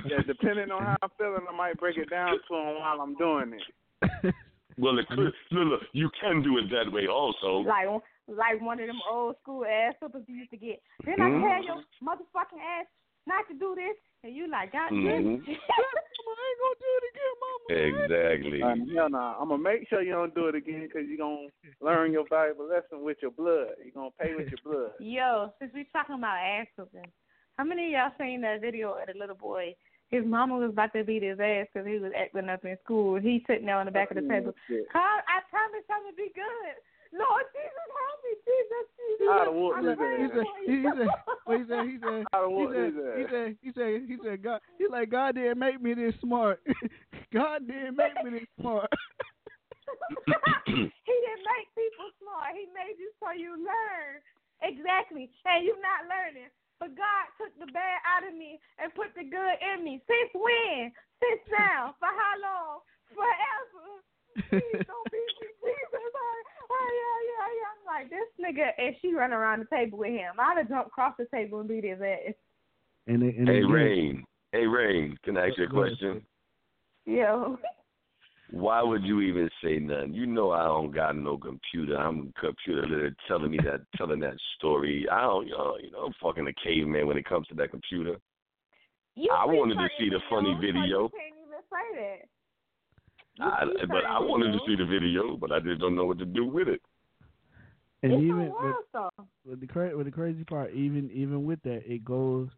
Speaker 8: Yeah, depending on how I'm feeling, I might break it down to him while I'm doing it.
Speaker 10: Well, it could, look, look, you can do it that way also.
Speaker 9: Like like one of them old school ass whoopers you used to get. Then
Speaker 10: Mhm.
Speaker 9: I tell your motherfucking ass not to do this, and you like, God damn
Speaker 10: Mhm.
Speaker 9: it. I ain't gonna do it again, mama.
Speaker 10: Exactly.
Speaker 8: Hell nah. I'm gonna make sure you don't do it again because you're gonna learn your valuable lesson with your blood. You're gonna pay with your blood.
Speaker 9: Yo, since we talking about ass whooping, how many of y'all seen that video of the little boy? His mama was about to beat his ass because he was acting up in school. He sitting there on the back of the table.
Speaker 8: Shit.
Speaker 9: Carl, I promise I'm gonna be good. Lord Jesus, help me, Jesus, Jesus.
Speaker 8: I'd have whooped
Speaker 9: I'm
Speaker 8: his
Speaker 9: praying
Speaker 8: ass.
Speaker 6: He said, he said, he said, he said, he said, he said, he said, he God, he like, God didn't make me this smart. God didn't make me this smart.
Speaker 9: he didn't make people smart. He made you so you learn. Exactly. And you not learning. But God took the bad out of me and put the good in me. Since when? Since now. For how long? Forever. Please don't beat me, Jesus. I, I, I, I, I'm like, this nigga, and she run around the table with him. I'd have jumped across the table and beat his ass.
Speaker 6: And, they, and
Speaker 10: Hey, Rain. Hey, Rain. Can I ask you a question?
Speaker 9: Yo.
Speaker 10: Why would you even say nothing? You know I don't got no computer. I'm a computer literate telling me that, telling that story. I don't, you know, you know, I'm fucking a caveman when it comes to that computer.
Speaker 9: You
Speaker 10: I wanted to see the funny video.
Speaker 9: You can't even say that.
Speaker 10: I, but I wanted to see the video, but I just don't know what to do with it.
Speaker 6: and
Speaker 9: It's
Speaker 6: even
Speaker 9: a wild song.
Speaker 6: But the cra- with the crazy part, even even with that, it goes,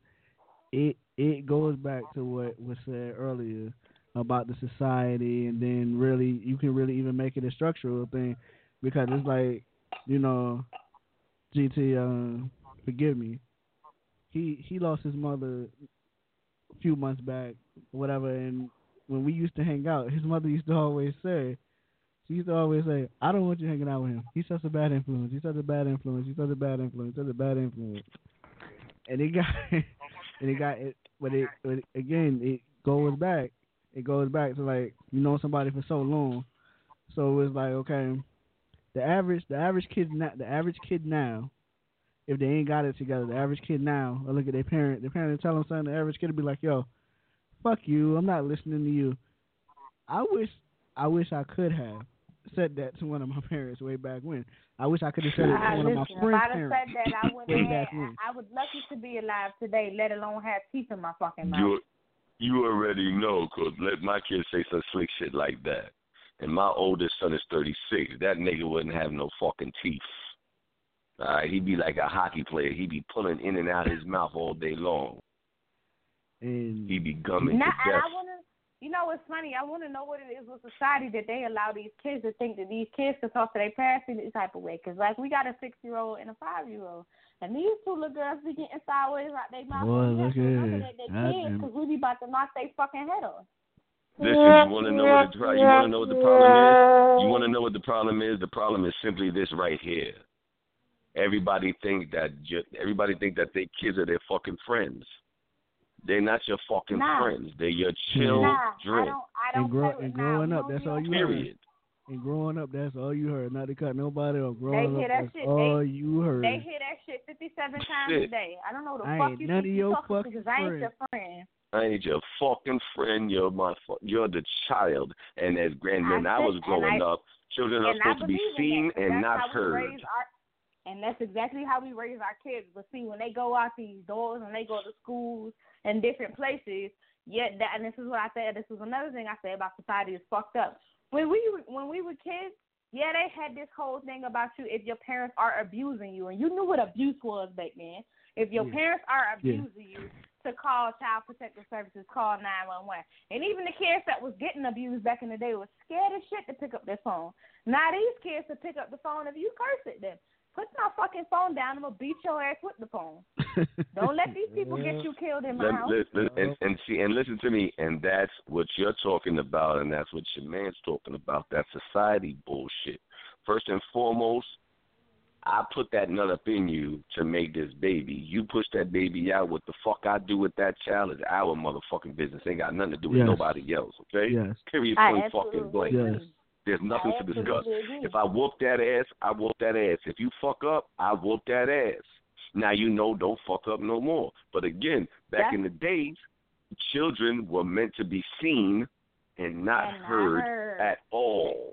Speaker 6: it it goes back to what was said earlier about the society, and then really you can really even make it a structural thing because it's like, you know, GT, uh, forgive me, he he lost his mother a few months back, whatever, and when we used to hang out, his mother used to always say. She used to always say, "I don't want you hanging out with him. He's such a bad influence. He's such a bad influence. He's such a bad influence. Such a bad influence." And it got, and it got it, but it, but again, it goes back. It goes back to like you know somebody for so long, so it's like okay, the average, the average kid, now, the average kid now, if they ain't got it together, the average kid now, I look at their parent, their parent tell them something, the average kid will be like, "Yo, fuck you, I'm not listening to you." I wish, I wish I could have said that to one of my parents way back when. I wish I could have said it to one of my
Speaker 9: listen, if
Speaker 6: friends'
Speaker 9: I'd have said that, I wouldn't have.
Speaker 6: when.
Speaker 9: I was lucky to be alive today, let alone have teeth in my fucking mouth.
Speaker 10: You you already know, 'cause let my kids say some slick shit like that. And my oldest son is 36. That nigga wouldn't have no fucking teeth. All right, he'd be like a hockey player. He'd be pulling in and out his mouth all day long.
Speaker 6: And
Speaker 10: he be gumming
Speaker 9: Now,
Speaker 10: to
Speaker 9: and
Speaker 10: death.
Speaker 9: I want to, you know, what's funny? I want to know what it is with society that they allow these kids to think that these kids can talk to their parents in this type of way. Because, like, we got a six year old and a five year old. And these two little girls be getting sideways out their mouth.
Speaker 6: Boy,
Speaker 9: and we have
Speaker 6: look at
Speaker 9: that they
Speaker 6: that
Speaker 9: kids
Speaker 6: and-
Speaker 9: because we be about to knock their fucking head off.
Speaker 10: Listen, you want to know what the you want to know what the problem is? You want to know what the problem is? The problem is simply this right here. Everybody think that ju- everybody think that their kids are their fucking friends. They're not your fucking
Speaker 9: Nah.
Speaker 10: friends. They're your
Speaker 9: Nah, I
Speaker 10: children.
Speaker 9: don't, I don't
Speaker 6: and, grow, and growing
Speaker 9: we
Speaker 6: up, that's all you
Speaker 9: shit.
Speaker 6: heard. And growing up, that's all you heard. Not to cut nobody off.
Speaker 9: They
Speaker 6: Growing
Speaker 9: hear
Speaker 6: up,
Speaker 9: that
Speaker 6: that's
Speaker 9: shit.
Speaker 6: all
Speaker 9: they,
Speaker 6: you heard.
Speaker 9: They hear that shit 57 times
Speaker 10: Shit.
Speaker 9: a day. I don't know the
Speaker 6: I
Speaker 9: fuck
Speaker 6: ain't
Speaker 9: you
Speaker 6: none
Speaker 9: think
Speaker 6: of
Speaker 9: you
Speaker 6: your
Speaker 9: talking
Speaker 6: fucking
Speaker 9: because I ain't your friend.
Speaker 10: I ain't your fucking friend. You're my. Fu- you're the child. And as grand when I,
Speaker 9: said-
Speaker 10: was growing
Speaker 9: I-
Speaker 10: up, children are supposed to be seen
Speaker 9: that, 'cause
Speaker 10: and not heard.
Speaker 9: our- and that's exactly how we raise our kids. But see, when they go out these doors and they go to schools and different places, yet that and this is what I said. This is another thing I said about society is fucked up. When we when we were kids, yeah, they had this whole thing about you if your parents are abusing you, and you knew what abuse was back then. If your
Speaker 6: Yeah.
Speaker 9: parents are
Speaker 6: Yeah.
Speaker 9: abusing you, to call Child Protective Services, call 911. And even the kids that was getting abused back in the day was scared as shit to pick up their phone. Now these kids to pick up the phone if you curse at them. Put my fucking phone down. I'm gonna beat your ass with the phone. Don't let these people get you killed in my
Speaker 10: Let-
Speaker 9: house.
Speaker 10: let- let- and, and see and listen to me, and that's what you're talking about, and that's what your man's talking about. That society bullshit. First and foremost, I put that nut up in you to make this baby. You push that baby out. What the fuck I do with that child is our motherfucking business. Ain't got nothing to do with
Speaker 6: Yes.
Speaker 10: nobody else. Okay?
Speaker 6: Yes.
Speaker 10: Period.
Speaker 9: I
Speaker 10: Point fucking blank.
Speaker 6: Yes.
Speaker 10: There's nothing to discuss. If I whoop that ass, I whoop that ass. If you fuck up, I whoop that ass. Now you know don't fuck up no more. But again, back
Speaker 9: That's-
Speaker 10: in the days, children were meant to be seen and not
Speaker 9: And not
Speaker 10: heard,
Speaker 9: heard.
Speaker 10: at all.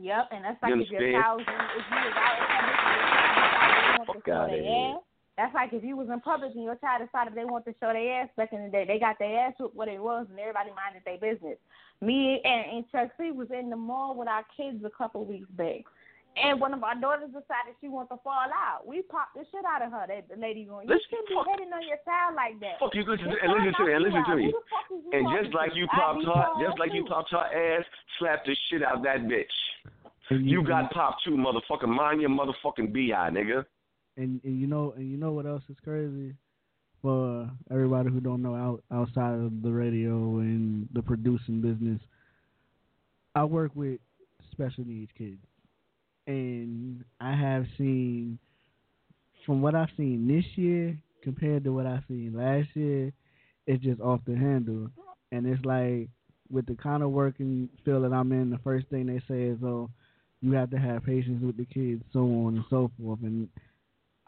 Speaker 9: Yep, and that's like
Speaker 10: You
Speaker 9: if your
Speaker 10: understand?
Speaker 9: child was if you was out in public and your child decided they want to
Speaker 10: Fuck outta
Speaker 9: their
Speaker 10: here.
Speaker 9: Ass. That's like if you was in public and your child decided they want to show their ass back in the day. They got their ass whooped what it was and everybody minded their business. Me and, and Chuck C was in the mall with our kids a couple weeks back. And one of our daughters decided she wants to fall out. We popped the shit out of her. That the lady going, you
Speaker 10: Listen,
Speaker 9: shouldn't be hitting on your child like that.
Speaker 10: Fuck you, listen to,
Speaker 9: This
Speaker 10: and listen to me, and listen to me.
Speaker 9: out. Who the fuck is you
Speaker 10: And just like you popped her, just like you popped her ass, slap the shit out that bitch. You got popped too, motherfucker. Mind your motherfucking bi, nigga.
Speaker 6: And and you know and you know what else is crazy? For everybody who don't know out, outside of the radio and the producing business i work with special needs kids. And i have seen from what i've seen this year compared to what i've seen last year it's just off the handle. And it's like with the kind of working field that i'm in the first thing they say is oh you have to have patience with the kids so on and so forth. And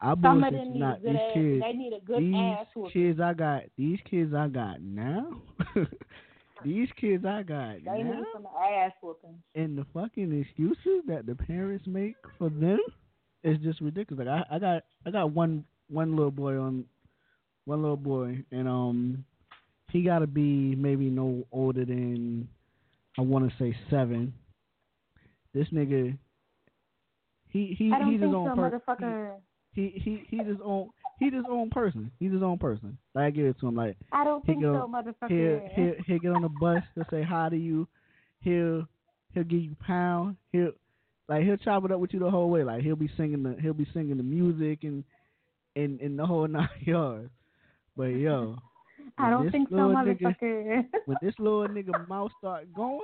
Speaker 6: I
Speaker 9: Some of them need
Speaker 6: not. These
Speaker 9: ass.
Speaker 6: kids,
Speaker 9: They need a good
Speaker 6: these
Speaker 9: ass whooping.
Speaker 6: kids I got, these kids I got now, these kids I got
Speaker 9: They
Speaker 6: now,
Speaker 9: need some ass whooping.
Speaker 6: and the fucking excuses that the parents make for them is just ridiculous. Like I, I got, I got one, one little boy on, one little boy, and um, he got to be maybe no older than, I want to say seven. This nigga, he he he's his own
Speaker 9: so,
Speaker 6: per-
Speaker 9: motherfucker.
Speaker 6: he he he's his own he's his own person. He's his own person. Like I give it to him. Like
Speaker 9: I don't
Speaker 6: he
Speaker 9: think
Speaker 6: go,
Speaker 9: so, motherfucker.
Speaker 6: He'll, he'll he'll get on the bus. He'll say hi to you. He'll he'll give you pound. He'll like he'll chop it up with you the whole way. Like he'll be singing the he'll be singing the music and and and the whole nine yards. But yo,
Speaker 9: I don't think so,
Speaker 6: little nigga-
Speaker 9: motherfucker.
Speaker 6: when this little nigga mouth start going,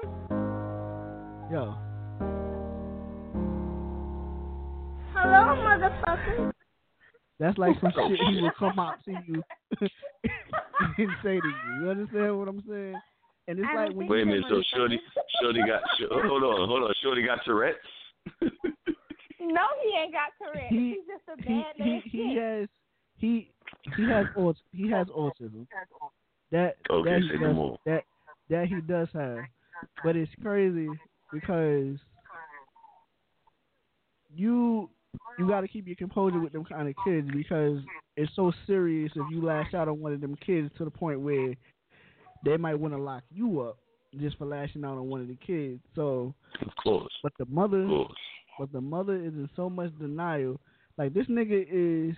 Speaker 6: yo,
Speaker 9: Hello, motherfucker.
Speaker 6: That's like some shit he will come out to you and say to you. You understand what I'm saying? And it's
Speaker 9: I
Speaker 6: like when
Speaker 9: think
Speaker 10: Wait a minute, so Shorty, Shorty got, sh- oh, hold on, hold on, Shorty got Tourette's.
Speaker 9: No, he ain't got Tourette's.
Speaker 6: He-
Speaker 9: He's just a
Speaker 6: he
Speaker 9: bad
Speaker 6: he
Speaker 9: man.
Speaker 6: he has he he has aut- he has autism. That
Speaker 10: Okay,
Speaker 6: that he
Speaker 10: say
Speaker 6: does,
Speaker 10: more.
Speaker 6: that that he does have, but it's crazy because you you got to keep your composure with them kind of kids because it's so serious if you lash out on one of them kids to the point where they might want to lock you up just for lashing out on one of the kids. So,
Speaker 10: Of course,
Speaker 6: but the mother,
Speaker 10: of course.
Speaker 6: but the mother is in so much denial Like this nigga is,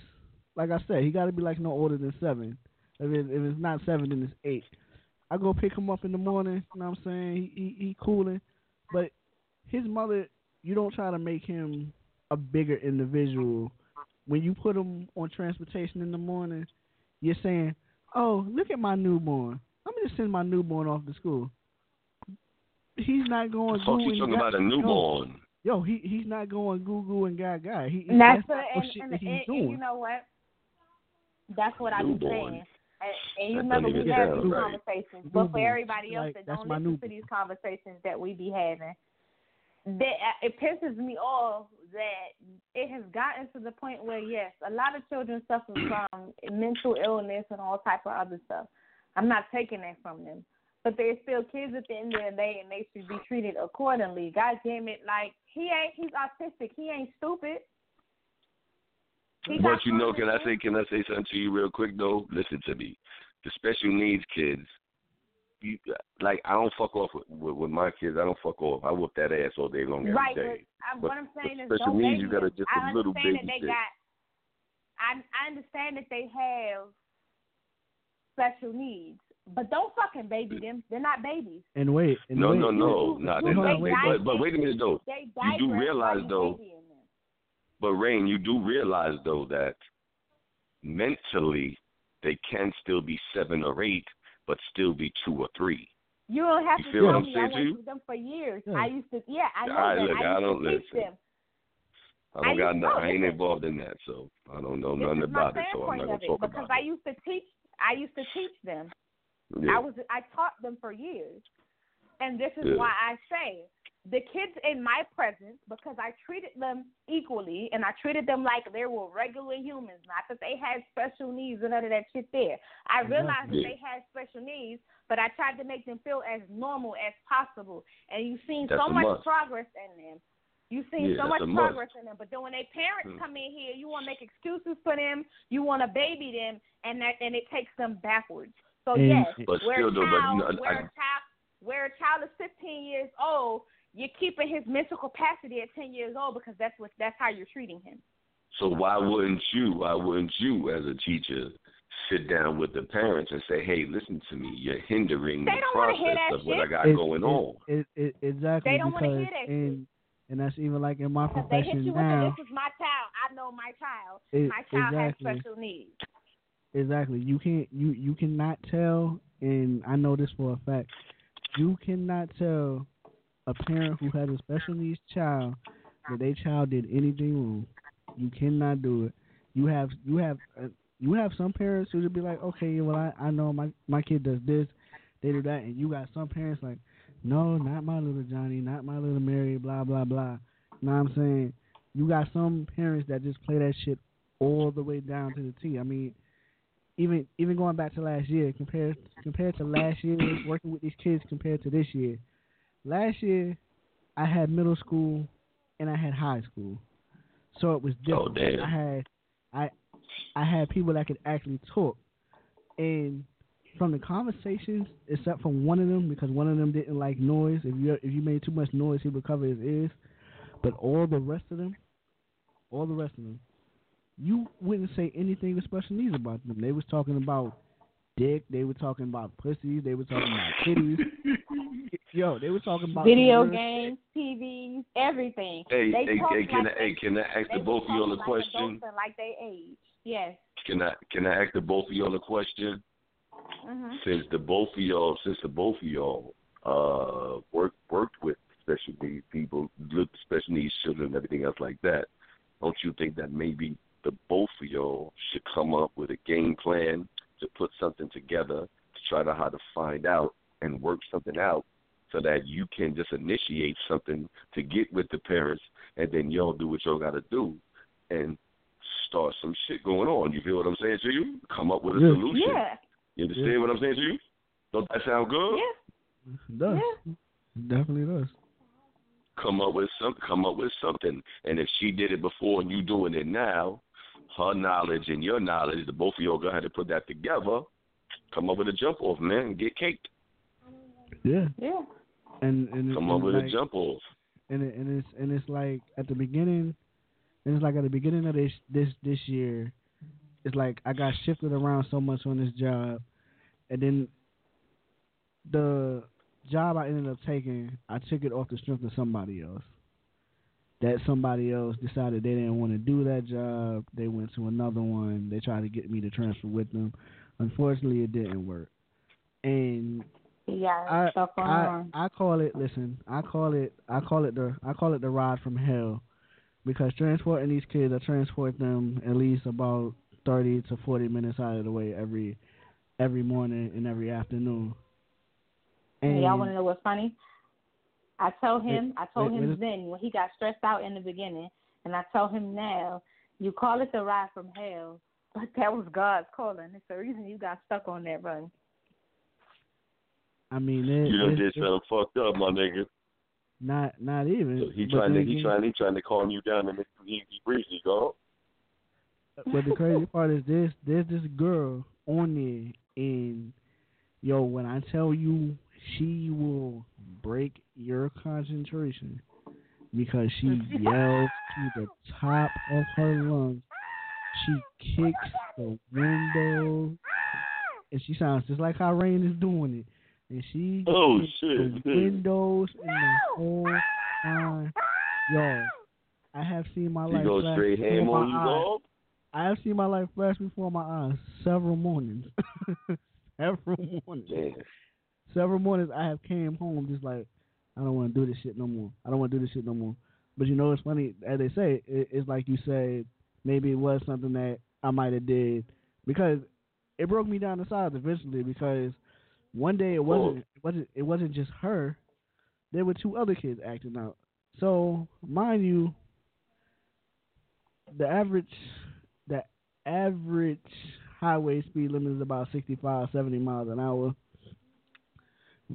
Speaker 6: like I said, he got to be like no older than seven. If, it, if it's not seven, then it's eight. I go pick him up in the morning. You know what I'm saying? He he, he cooling, but his mother, you don't try to make him a bigger individual. When you put him on transportation in the morning, you're saying, "Oh, look at my newborn. I'm gonna send my newborn off to school." He's not going.
Speaker 10: Fuck,
Speaker 6: Google
Speaker 10: you talking
Speaker 6: ga-
Speaker 10: about a newborn?
Speaker 6: Yo, he he's not going Google and gaga. He
Speaker 9: And that's
Speaker 6: that's
Speaker 9: the,
Speaker 6: not
Speaker 9: and,
Speaker 6: no shit
Speaker 9: and,
Speaker 6: that he's
Speaker 9: and,
Speaker 6: doing.
Speaker 9: and you know what? That's what
Speaker 6: I'm
Speaker 9: saying. And, and you
Speaker 6: That
Speaker 9: remember we
Speaker 6: even
Speaker 9: had these
Speaker 6: right.
Speaker 9: conversations, but for everybody else
Speaker 6: Like,
Speaker 9: that
Speaker 6: that's
Speaker 9: don't
Speaker 6: my
Speaker 9: listen to these conversations that we be having, that uh, it pisses me off that it has gotten to the point where yes, a lot of children suffer from mental illness and all type of other stuff. I'm not taking that from them, but they're still kids at the end of the day, and they should be treated accordingly. God damn it, like he ain't he's autistic, he ain't stupid. He
Speaker 10: But you know, can I say can I say something to you real quick though? Listen to me. The special needs kids, you like I don't fuck off with, with, with my kids. I don't fuck off. I whoop that ass all day long every day.
Speaker 9: right, but uh, I, what I'm saying is,
Speaker 10: special
Speaker 9: don't
Speaker 10: needs,
Speaker 9: baby
Speaker 10: you gotta just
Speaker 9: I
Speaker 10: a little
Speaker 9: understand that they
Speaker 10: shit.
Speaker 9: got. I I understand that they have special needs, but don't fucking baby them. They're not babies.
Speaker 6: And wait, and
Speaker 10: No,
Speaker 6: wait.
Speaker 10: no, no, no.
Speaker 6: Wait, hold on, wait,
Speaker 10: But, but wait a minute though.
Speaker 9: They
Speaker 10: You do realize though. But Rain, you do realize though that mentally they can still be seven or eight, but still be two or three.
Speaker 9: You don't have
Speaker 10: You
Speaker 9: to
Speaker 10: feel what
Speaker 9: tell
Speaker 10: I'm
Speaker 9: me.
Speaker 10: saying
Speaker 9: I
Speaker 10: to
Speaker 9: went
Speaker 10: you?
Speaker 9: through them for years.
Speaker 10: Yeah.
Speaker 9: I used to, yeah, I know
Speaker 10: All right,
Speaker 9: that.
Speaker 10: look,
Speaker 9: I
Speaker 10: I
Speaker 9: used
Speaker 10: don't
Speaker 9: to teach
Speaker 10: listen.
Speaker 9: them.
Speaker 10: I
Speaker 9: I
Speaker 10: don't got no,
Speaker 9: no,
Speaker 10: I ain't involved in that, so I don't know
Speaker 9: This
Speaker 10: nothing about it. So I'm not gonna
Speaker 9: of it
Speaker 10: talk
Speaker 9: because I used to teach. I used to teach them.
Speaker 10: Yeah.
Speaker 9: I was I taught them for years. And this is
Speaker 10: Yeah.
Speaker 9: why I say the kids in my presence, because I treated them equally and I treated them like they were regular humans, not that they had special needs and none of that shit there. I realized that they had special needs, but I tried to make them feel as normal as possible. And you've seen
Speaker 10: That's
Speaker 9: so much
Speaker 10: must.
Speaker 9: progress in them. You've seen
Speaker 10: Yeah,
Speaker 9: so much
Speaker 10: a must.
Speaker 9: progress in them. But then when their parents
Speaker 10: Hmm.
Speaker 9: come in here, you want to make excuses for them, you want to baby them, and that and it takes them backwards. So
Speaker 10: And-
Speaker 9: yes,
Speaker 10: But
Speaker 9: where
Speaker 10: still
Speaker 9: a
Speaker 10: though, but
Speaker 9: child,
Speaker 10: you know,
Speaker 9: where
Speaker 10: I-
Speaker 9: a child, where a child is 15 years old, you're keeping his mental capacity at 10 years old because that's what that's how you're treating him.
Speaker 10: So why wouldn't you? Why wouldn't you, as a teacher, sit down with the parents and say, "Hey, listen to me. You're hindering
Speaker 9: They
Speaker 10: the
Speaker 9: don't wanna hear
Speaker 10: process of what I
Speaker 9: shit.
Speaker 10: got
Speaker 6: It-
Speaker 10: going
Speaker 6: it-
Speaker 10: on."
Speaker 6: It, it, exactly
Speaker 9: They don't wanna hear that
Speaker 6: and and that's even like in my
Speaker 9: Because they hit
Speaker 6: profession
Speaker 9: you with
Speaker 6: now.
Speaker 9: the, this is my child. I know my child.
Speaker 6: It-
Speaker 9: my child
Speaker 6: exactly.
Speaker 9: has special needs.
Speaker 6: Exactly. You can't you you cannot tell and I know this for a fact. You cannot tell a parent who has a special needs child that their child did anything wrong. You cannot do it. You have you have uh, you have some parents who would be like, okay, well I I know my my kid does this, they do that, and you got some parents like, no, not my little Johnny, not my little Mary, blah blah blah. You know what I'm saying? You got some parents that just play that shit all the way down to the T. I mean, even even going back to last year, compared compared to last year working with these kids compared to this year. Last year, I had middle school and I had high school, so it was
Speaker 10: Oh,
Speaker 6: different.
Speaker 10: damn.
Speaker 6: I had I I had people that could actually talk, and from the conversations, except for one of them because one of them didn't like noise. If you if you made too much noise, he would cover his ears. But all the rest of them, all the rest of them, you wouldn't say anything with special needs about them. They was talking about dick. They were talking about pussies. They were talking about titties. Yo, they were talking about
Speaker 9: Video
Speaker 6: real-
Speaker 9: games, TVs, everything.
Speaker 10: Hey,
Speaker 9: they
Speaker 10: hey,
Speaker 9: talk
Speaker 10: hey, can
Speaker 9: like
Speaker 10: I, hey, can I ask the both of y'all a
Speaker 9: talk like
Speaker 10: question?
Speaker 9: like they age. Yes.
Speaker 10: Can I can I ask the both of y'all a question?
Speaker 9: Mhm.
Speaker 10: Since the both of y'all, since the both of y'all uh work worked with special needs people, looked at special needs children, and everything else like that, don't you think that maybe the both of y'all should come up with a game plan to put something together to try to how to find out and work something out so that you can just initiate something to get with the parents and then y'all do what y'all gotta do and start some shit going on. You feel what I'm saying to you? Come up with a solution.
Speaker 9: Yeah.
Speaker 10: You understand what I'm saying to you? Don't that sound good?
Speaker 9: Yeah.
Speaker 6: It does. Definitely does.
Speaker 10: Come up with some come up with something. And if she did it before and you doing it now, her knowledge and your knowledge, the both of y'all gonna have to put that together, come up with a jump off, man, and get caked.
Speaker 6: Yeah.
Speaker 9: Yeah.
Speaker 6: And and
Speaker 10: Come
Speaker 6: and
Speaker 10: up with
Speaker 6: like,
Speaker 10: a jump off.
Speaker 6: and it, and it's and it's like at the beginning, And it's like at the beginning of this this this year, it's like I got shifted around so much on this job, and then the job I ended up taking, I took it off the strength of somebody else. That somebody else decided they didn't want to do that job. They went to another one. They tried to get me to transfer with them. Unfortunately, it didn't work. And
Speaker 9: Yeah,
Speaker 6: I, I. I call it. Listen, I call it. I call it the. I call it the ride from hell, because transporting these kids, I transport them at least about thirty to forty minutes out of the way every every morning and every afternoon.
Speaker 9: And y'all want to know what's funny? I told him,
Speaker 6: Wait,
Speaker 9: I told
Speaker 6: wait,
Speaker 9: him
Speaker 6: wait.
Speaker 9: then when he got stressed out in the beginning, and I told him now, you call it the ride from hell, but that was God's calling. It's the reason you got stuck on that run.
Speaker 6: I mean, it,
Speaker 10: You done
Speaker 6: it's,
Speaker 10: did
Speaker 6: it's
Speaker 10: something fucked up, my nigga.
Speaker 6: not not even.
Speaker 10: So he trying to he trying he trying to calm you down and make you easy breezy, go.
Speaker 6: But the crazy part is this: there's this girl on there, and yo, when I tell you, she will break your concentration because she yells to the top of her lungs. She kicks the window, and she sounds just like how Rain is doing it. And she
Speaker 10: Oh,
Speaker 6: kicks
Speaker 10: shit.
Speaker 6: the windows and the whole time. Yo, I have seen my
Speaker 10: She
Speaker 6: life
Speaker 10: go
Speaker 6: flash
Speaker 10: straight
Speaker 6: before
Speaker 10: ham
Speaker 6: my
Speaker 10: on you,
Speaker 6: eyes.
Speaker 10: dog.
Speaker 6: I have seen my life flash before my eyes several mornings. several mornings.
Speaker 10: Damn.
Speaker 6: Several mornings I have came home just like I don't want to do this shit no more. I don't want to do this shit no more. But you know it's funny as they say it, it's like you said maybe it was something that I might have did because it broke me down the sides eventually because one day it wasn't it wasn't it wasn't just her. There were two other kids acting out. So mind you, the average the average highway speed limit is about 65, 70 miles an hour.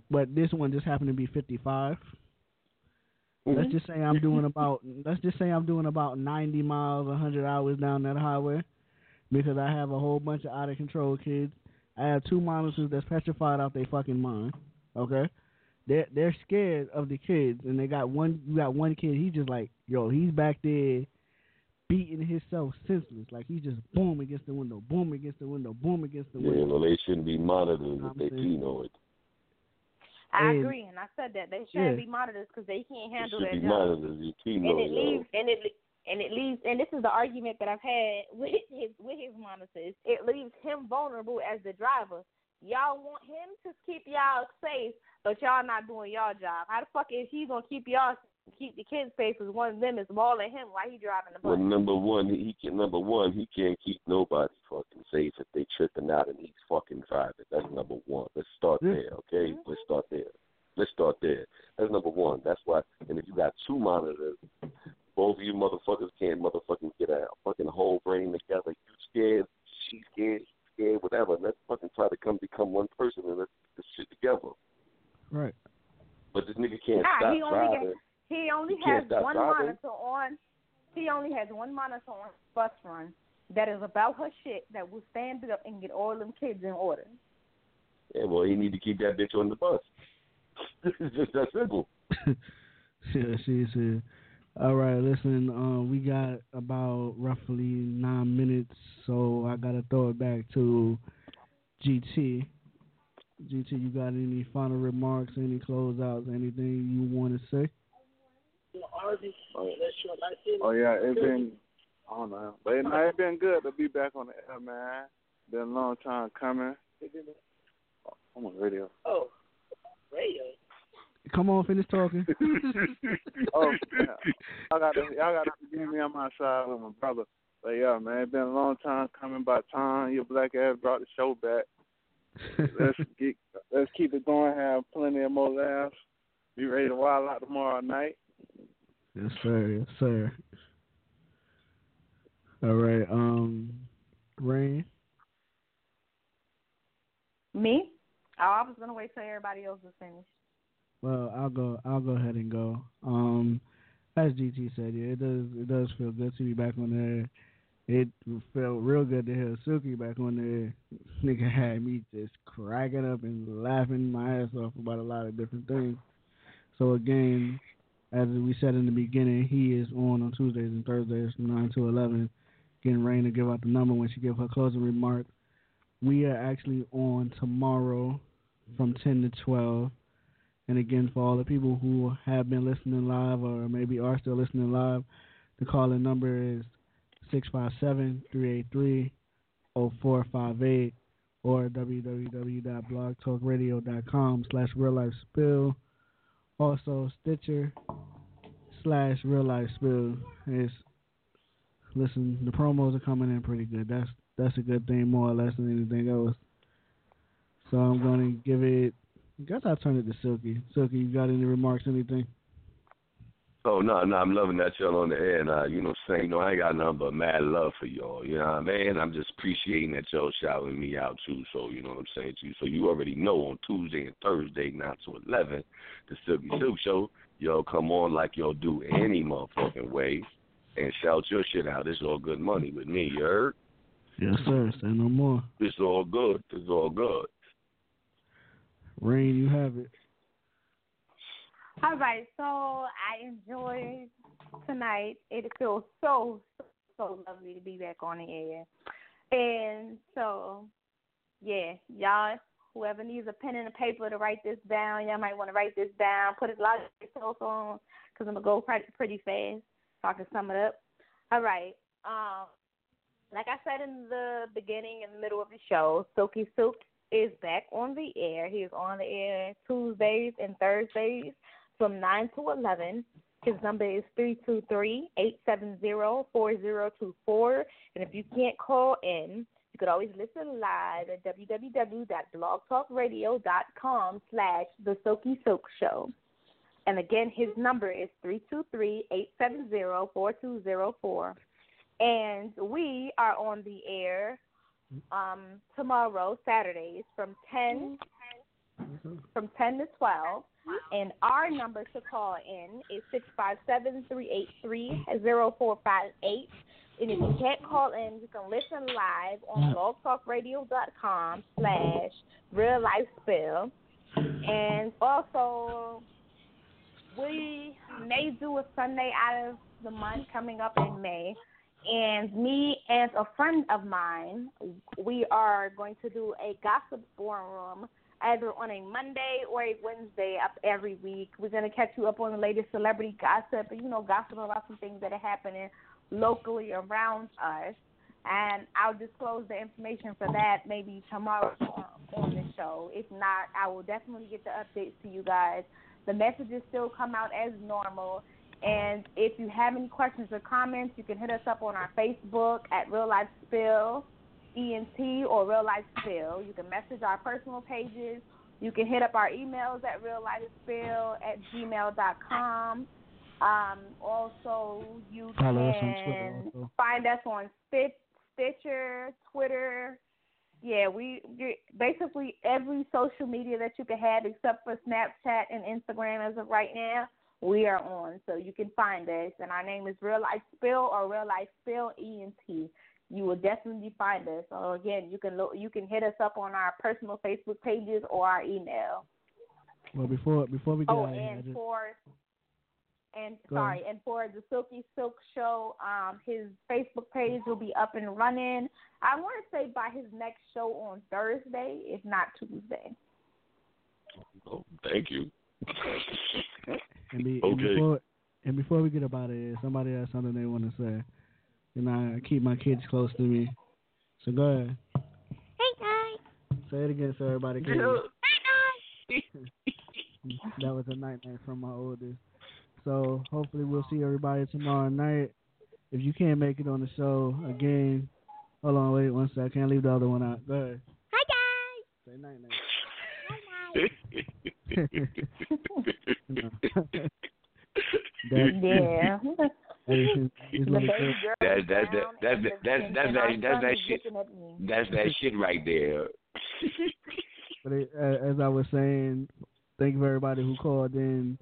Speaker 6: But this one just happened to be 55. Let's
Speaker 10: Mhm.
Speaker 6: just say I'm doing about let's just say I'm doing about 90 miles, 100 hours down that highway because I have a whole bunch of out of control kids. I have two monitors that's petrified out their fucking mind. Okay, they're they're scared of the kids, and they got one. You got one kid. He just like yo. He's back there beating himself senseless. Like he just boom against the window, boom against the window, boom against the window.
Speaker 10: Yeah, well, they shouldn't be monitored if they
Speaker 6: saying?
Speaker 10: know it.
Speaker 9: I
Speaker 6: And-
Speaker 9: agree, and I said that they shouldn't
Speaker 6: Yeah.
Speaker 9: be monitors because they can't
Speaker 10: They
Speaker 9: handle
Speaker 10: should
Speaker 9: their
Speaker 10: be
Speaker 9: job.
Speaker 10: monitored if you
Speaker 9: and it
Speaker 10: it.
Speaker 9: leaves and it and it leaves and this is the argument that I've had with his with his monitors. It leaves him vulnerable as the driver. Y'all want him to keep y'all safe, but y'all not doing y'all job. How the fuck is he gonna keep y'all keep the kids safe if one of them is mauling him while he driving the bus.
Speaker 10: Well,
Speaker 9: bus?
Speaker 10: number one, he can number one, he can't keep nobody fucking safe if they tripping out and he's fucking driving. That's number one. Let's start there, okay? Mm-hmm. Let's start there. Let's start there. That's number one. That's why. And if you got two monitors, both of you motherfuckers can't motherfucking get a fucking whole brain together. You scared, she scared, he scared, whatever. Let's fucking try to come become one person and let's get this shit together.
Speaker 6: Right.
Speaker 10: But this nigga can't
Speaker 9: Nah,
Speaker 10: stop
Speaker 9: he only
Speaker 10: driving.
Speaker 9: got, he only
Speaker 10: He
Speaker 9: has one
Speaker 10: driving.
Speaker 9: monitor on. He only has one monitor on his bus run that is about her shit that will stand up and get all them kids in order.
Speaker 10: Yeah, well, he need to keep that bitch on the bus. it's just that simple.
Speaker 6: yeah, she said. All right, listen. Uh, we got about roughly nine minutes, so I gotta throw it back to GT. GT, you got any final remarks, any closeouts, anything you want to say?
Speaker 8: Oh yeah, it's been I don't know, but it, it's been good to be back on the air, man. Been a long time coming. I'm on radio.
Speaker 12: Oh, radio.
Speaker 6: Come on, finish talking.
Speaker 8: oh, yeah. I got to, y'all got to forgive me on my side with my brother. But yeah, man, it's been a long time coming. By time your black ass brought the show back, let's get let's keep it going. Have plenty of more laughs. Be ready to wild out tomorrow night.
Speaker 6: Yes, sir. Yes, sir. All right. Um, Rain.
Speaker 9: Me? Oh, I was gonna wait till everybody else was finished.
Speaker 6: Well, I'll go. I'll go ahead and go. Um, as GT said, yeah, it does. It does feel good to be back on there. It felt real good to hear Silky back on there. Nigga had me just cracking up and laughing my ass off about a lot of different things. So again, as we said in the beginning, he is on on Tuesdays and Thursdays from nine to eleven. Getting Rain to give out the number when she give her closing remark. We are actually on tomorrow from ten to twelve. And again, for all the people who have been listening live or maybe are still listening live, the calling number is 657-383-0458 or www.blogtalkradio.com slash real life spill. Also Stitcher slash real life spill. It's listen, the promos are coming in pretty good. That's that's a good thing more or less than anything else. So I'm gonna give it I guess I'll turn it to Silky. Silky, you got any remarks, anything?
Speaker 10: Oh no, no, I'm loving that y'all on the air. And, uh, you know, saying, you know, I ain't got nothing but mad love for y'all. You know what I mean? I'm just appreciating that y'all shouting me out too. So you know what I'm saying to you. So you already know on Tuesday and Thursday, nine to eleven, the Silky Silk Show. Y'all come on like y'all do any motherfucking way, and shout your shit out. It's all good money with me. You heard?
Speaker 6: Yes, sir. Say no more.
Speaker 10: It's all good. It's all good.
Speaker 6: Rain, you have it.
Speaker 9: All right, so I enjoyed tonight. It feels so, so, so lovely to be back on the air. And so, yeah, y'all, whoever needs a pen and a paper to write this down, y'all might want to write this down. Put a lot of yourself on because I'm going to go pretty, pretty fast so I can sum it up. All right. Um, like I said in the beginning and the middle of the show, Silky Silk is back on the air. He is on the air Tuesdays and Thursdays from 9 to 11. His number is 323-870-4024. And if you can't call in, you could always listen live at www.blogtalkradio.com slash The Silky Silk Show. And again, his number is 323-870-4204. And we are on the air um, tomorrow, Saturdays, from 10 Mm-hmm. from 10 to 12. And our number to call in is six five seven three eight three zero four five eight. And if you can't call in, you can listen live on blogtalkradio.com slash real life spill. And also, we may do a Sunday out of the month coming up in May. And me and a friend of mine, we are going to do a gossip forum either on a Monday or a Wednesday up every week. We're going to catch you up on the latest celebrity gossip you know, gossip about some things that are happening locally around us. And I'll disclose the information for that maybe tomorrow on the show. If not, I will definitely get the updates to you guys. The messages still come out as normal. And if you have any questions or comments, you can hit us up on our Facebook at Real Life Spill ENT or Real Life Spill. You can message our personal pages. You can hit up our emails at Real Life Spill at gmail.com. Um, also, you can find us on Stitcher, Twitter. Yeah, we- basically every social media that you can have except for Snapchat and Instagram as of right now. We are on, so you can find us, and our name is Real Life Spill or Real Life Spill ENT. You will definitely find us. So again, you can look, you can hit us up on our personal Facebook pages or our email.
Speaker 6: Well, before before we get
Speaker 9: Oh,
Speaker 6: out of here,
Speaker 9: and
Speaker 6: just,
Speaker 9: for and
Speaker 6: Go
Speaker 9: sorry, and for the Silky Silk Show, um, his Facebook page will be up and running. I want to say by his next show on Thursday, if not Tuesday.
Speaker 10: Oh, thank you.
Speaker 6: and, be, and
Speaker 10: Okay.
Speaker 6: before and before we get about it, somebody has something they want to say. And I keep my kids close to me. So go ahead.
Speaker 17: Hey guys.
Speaker 6: Say it again so everybody can hear. that was a night night from my oldest. So hopefully we'll see everybody tomorrow night. If you can't make it on the show again, hold on, wait one sec. I can't leave the other one out. Go ahead.
Speaker 17: Hi guys.
Speaker 6: Say night night.
Speaker 9: Yeah.
Speaker 10: That's that's that that's that that's that's that that's that shit that's that shit right there.
Speaker 6: But it, uh, as I was saying, thank you for everybody who called in.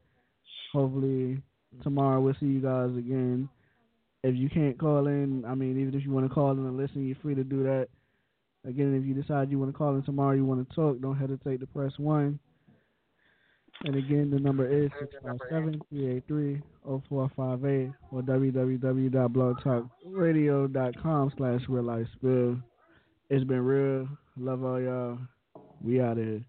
Speaker 6: Hopefully tomorrow we'll see you guys again. If you can't call in, I mean, even if you want to call in and listen, you're free to do that. Again, if you decide you want to call in tomorrow, you want to talk, don't hesitate to press one. And again, the number is 657-383-0458 or www.blogtalkradio.com slash real life spill. It's been real. Love all y'all. We out
Speaker 20: of here.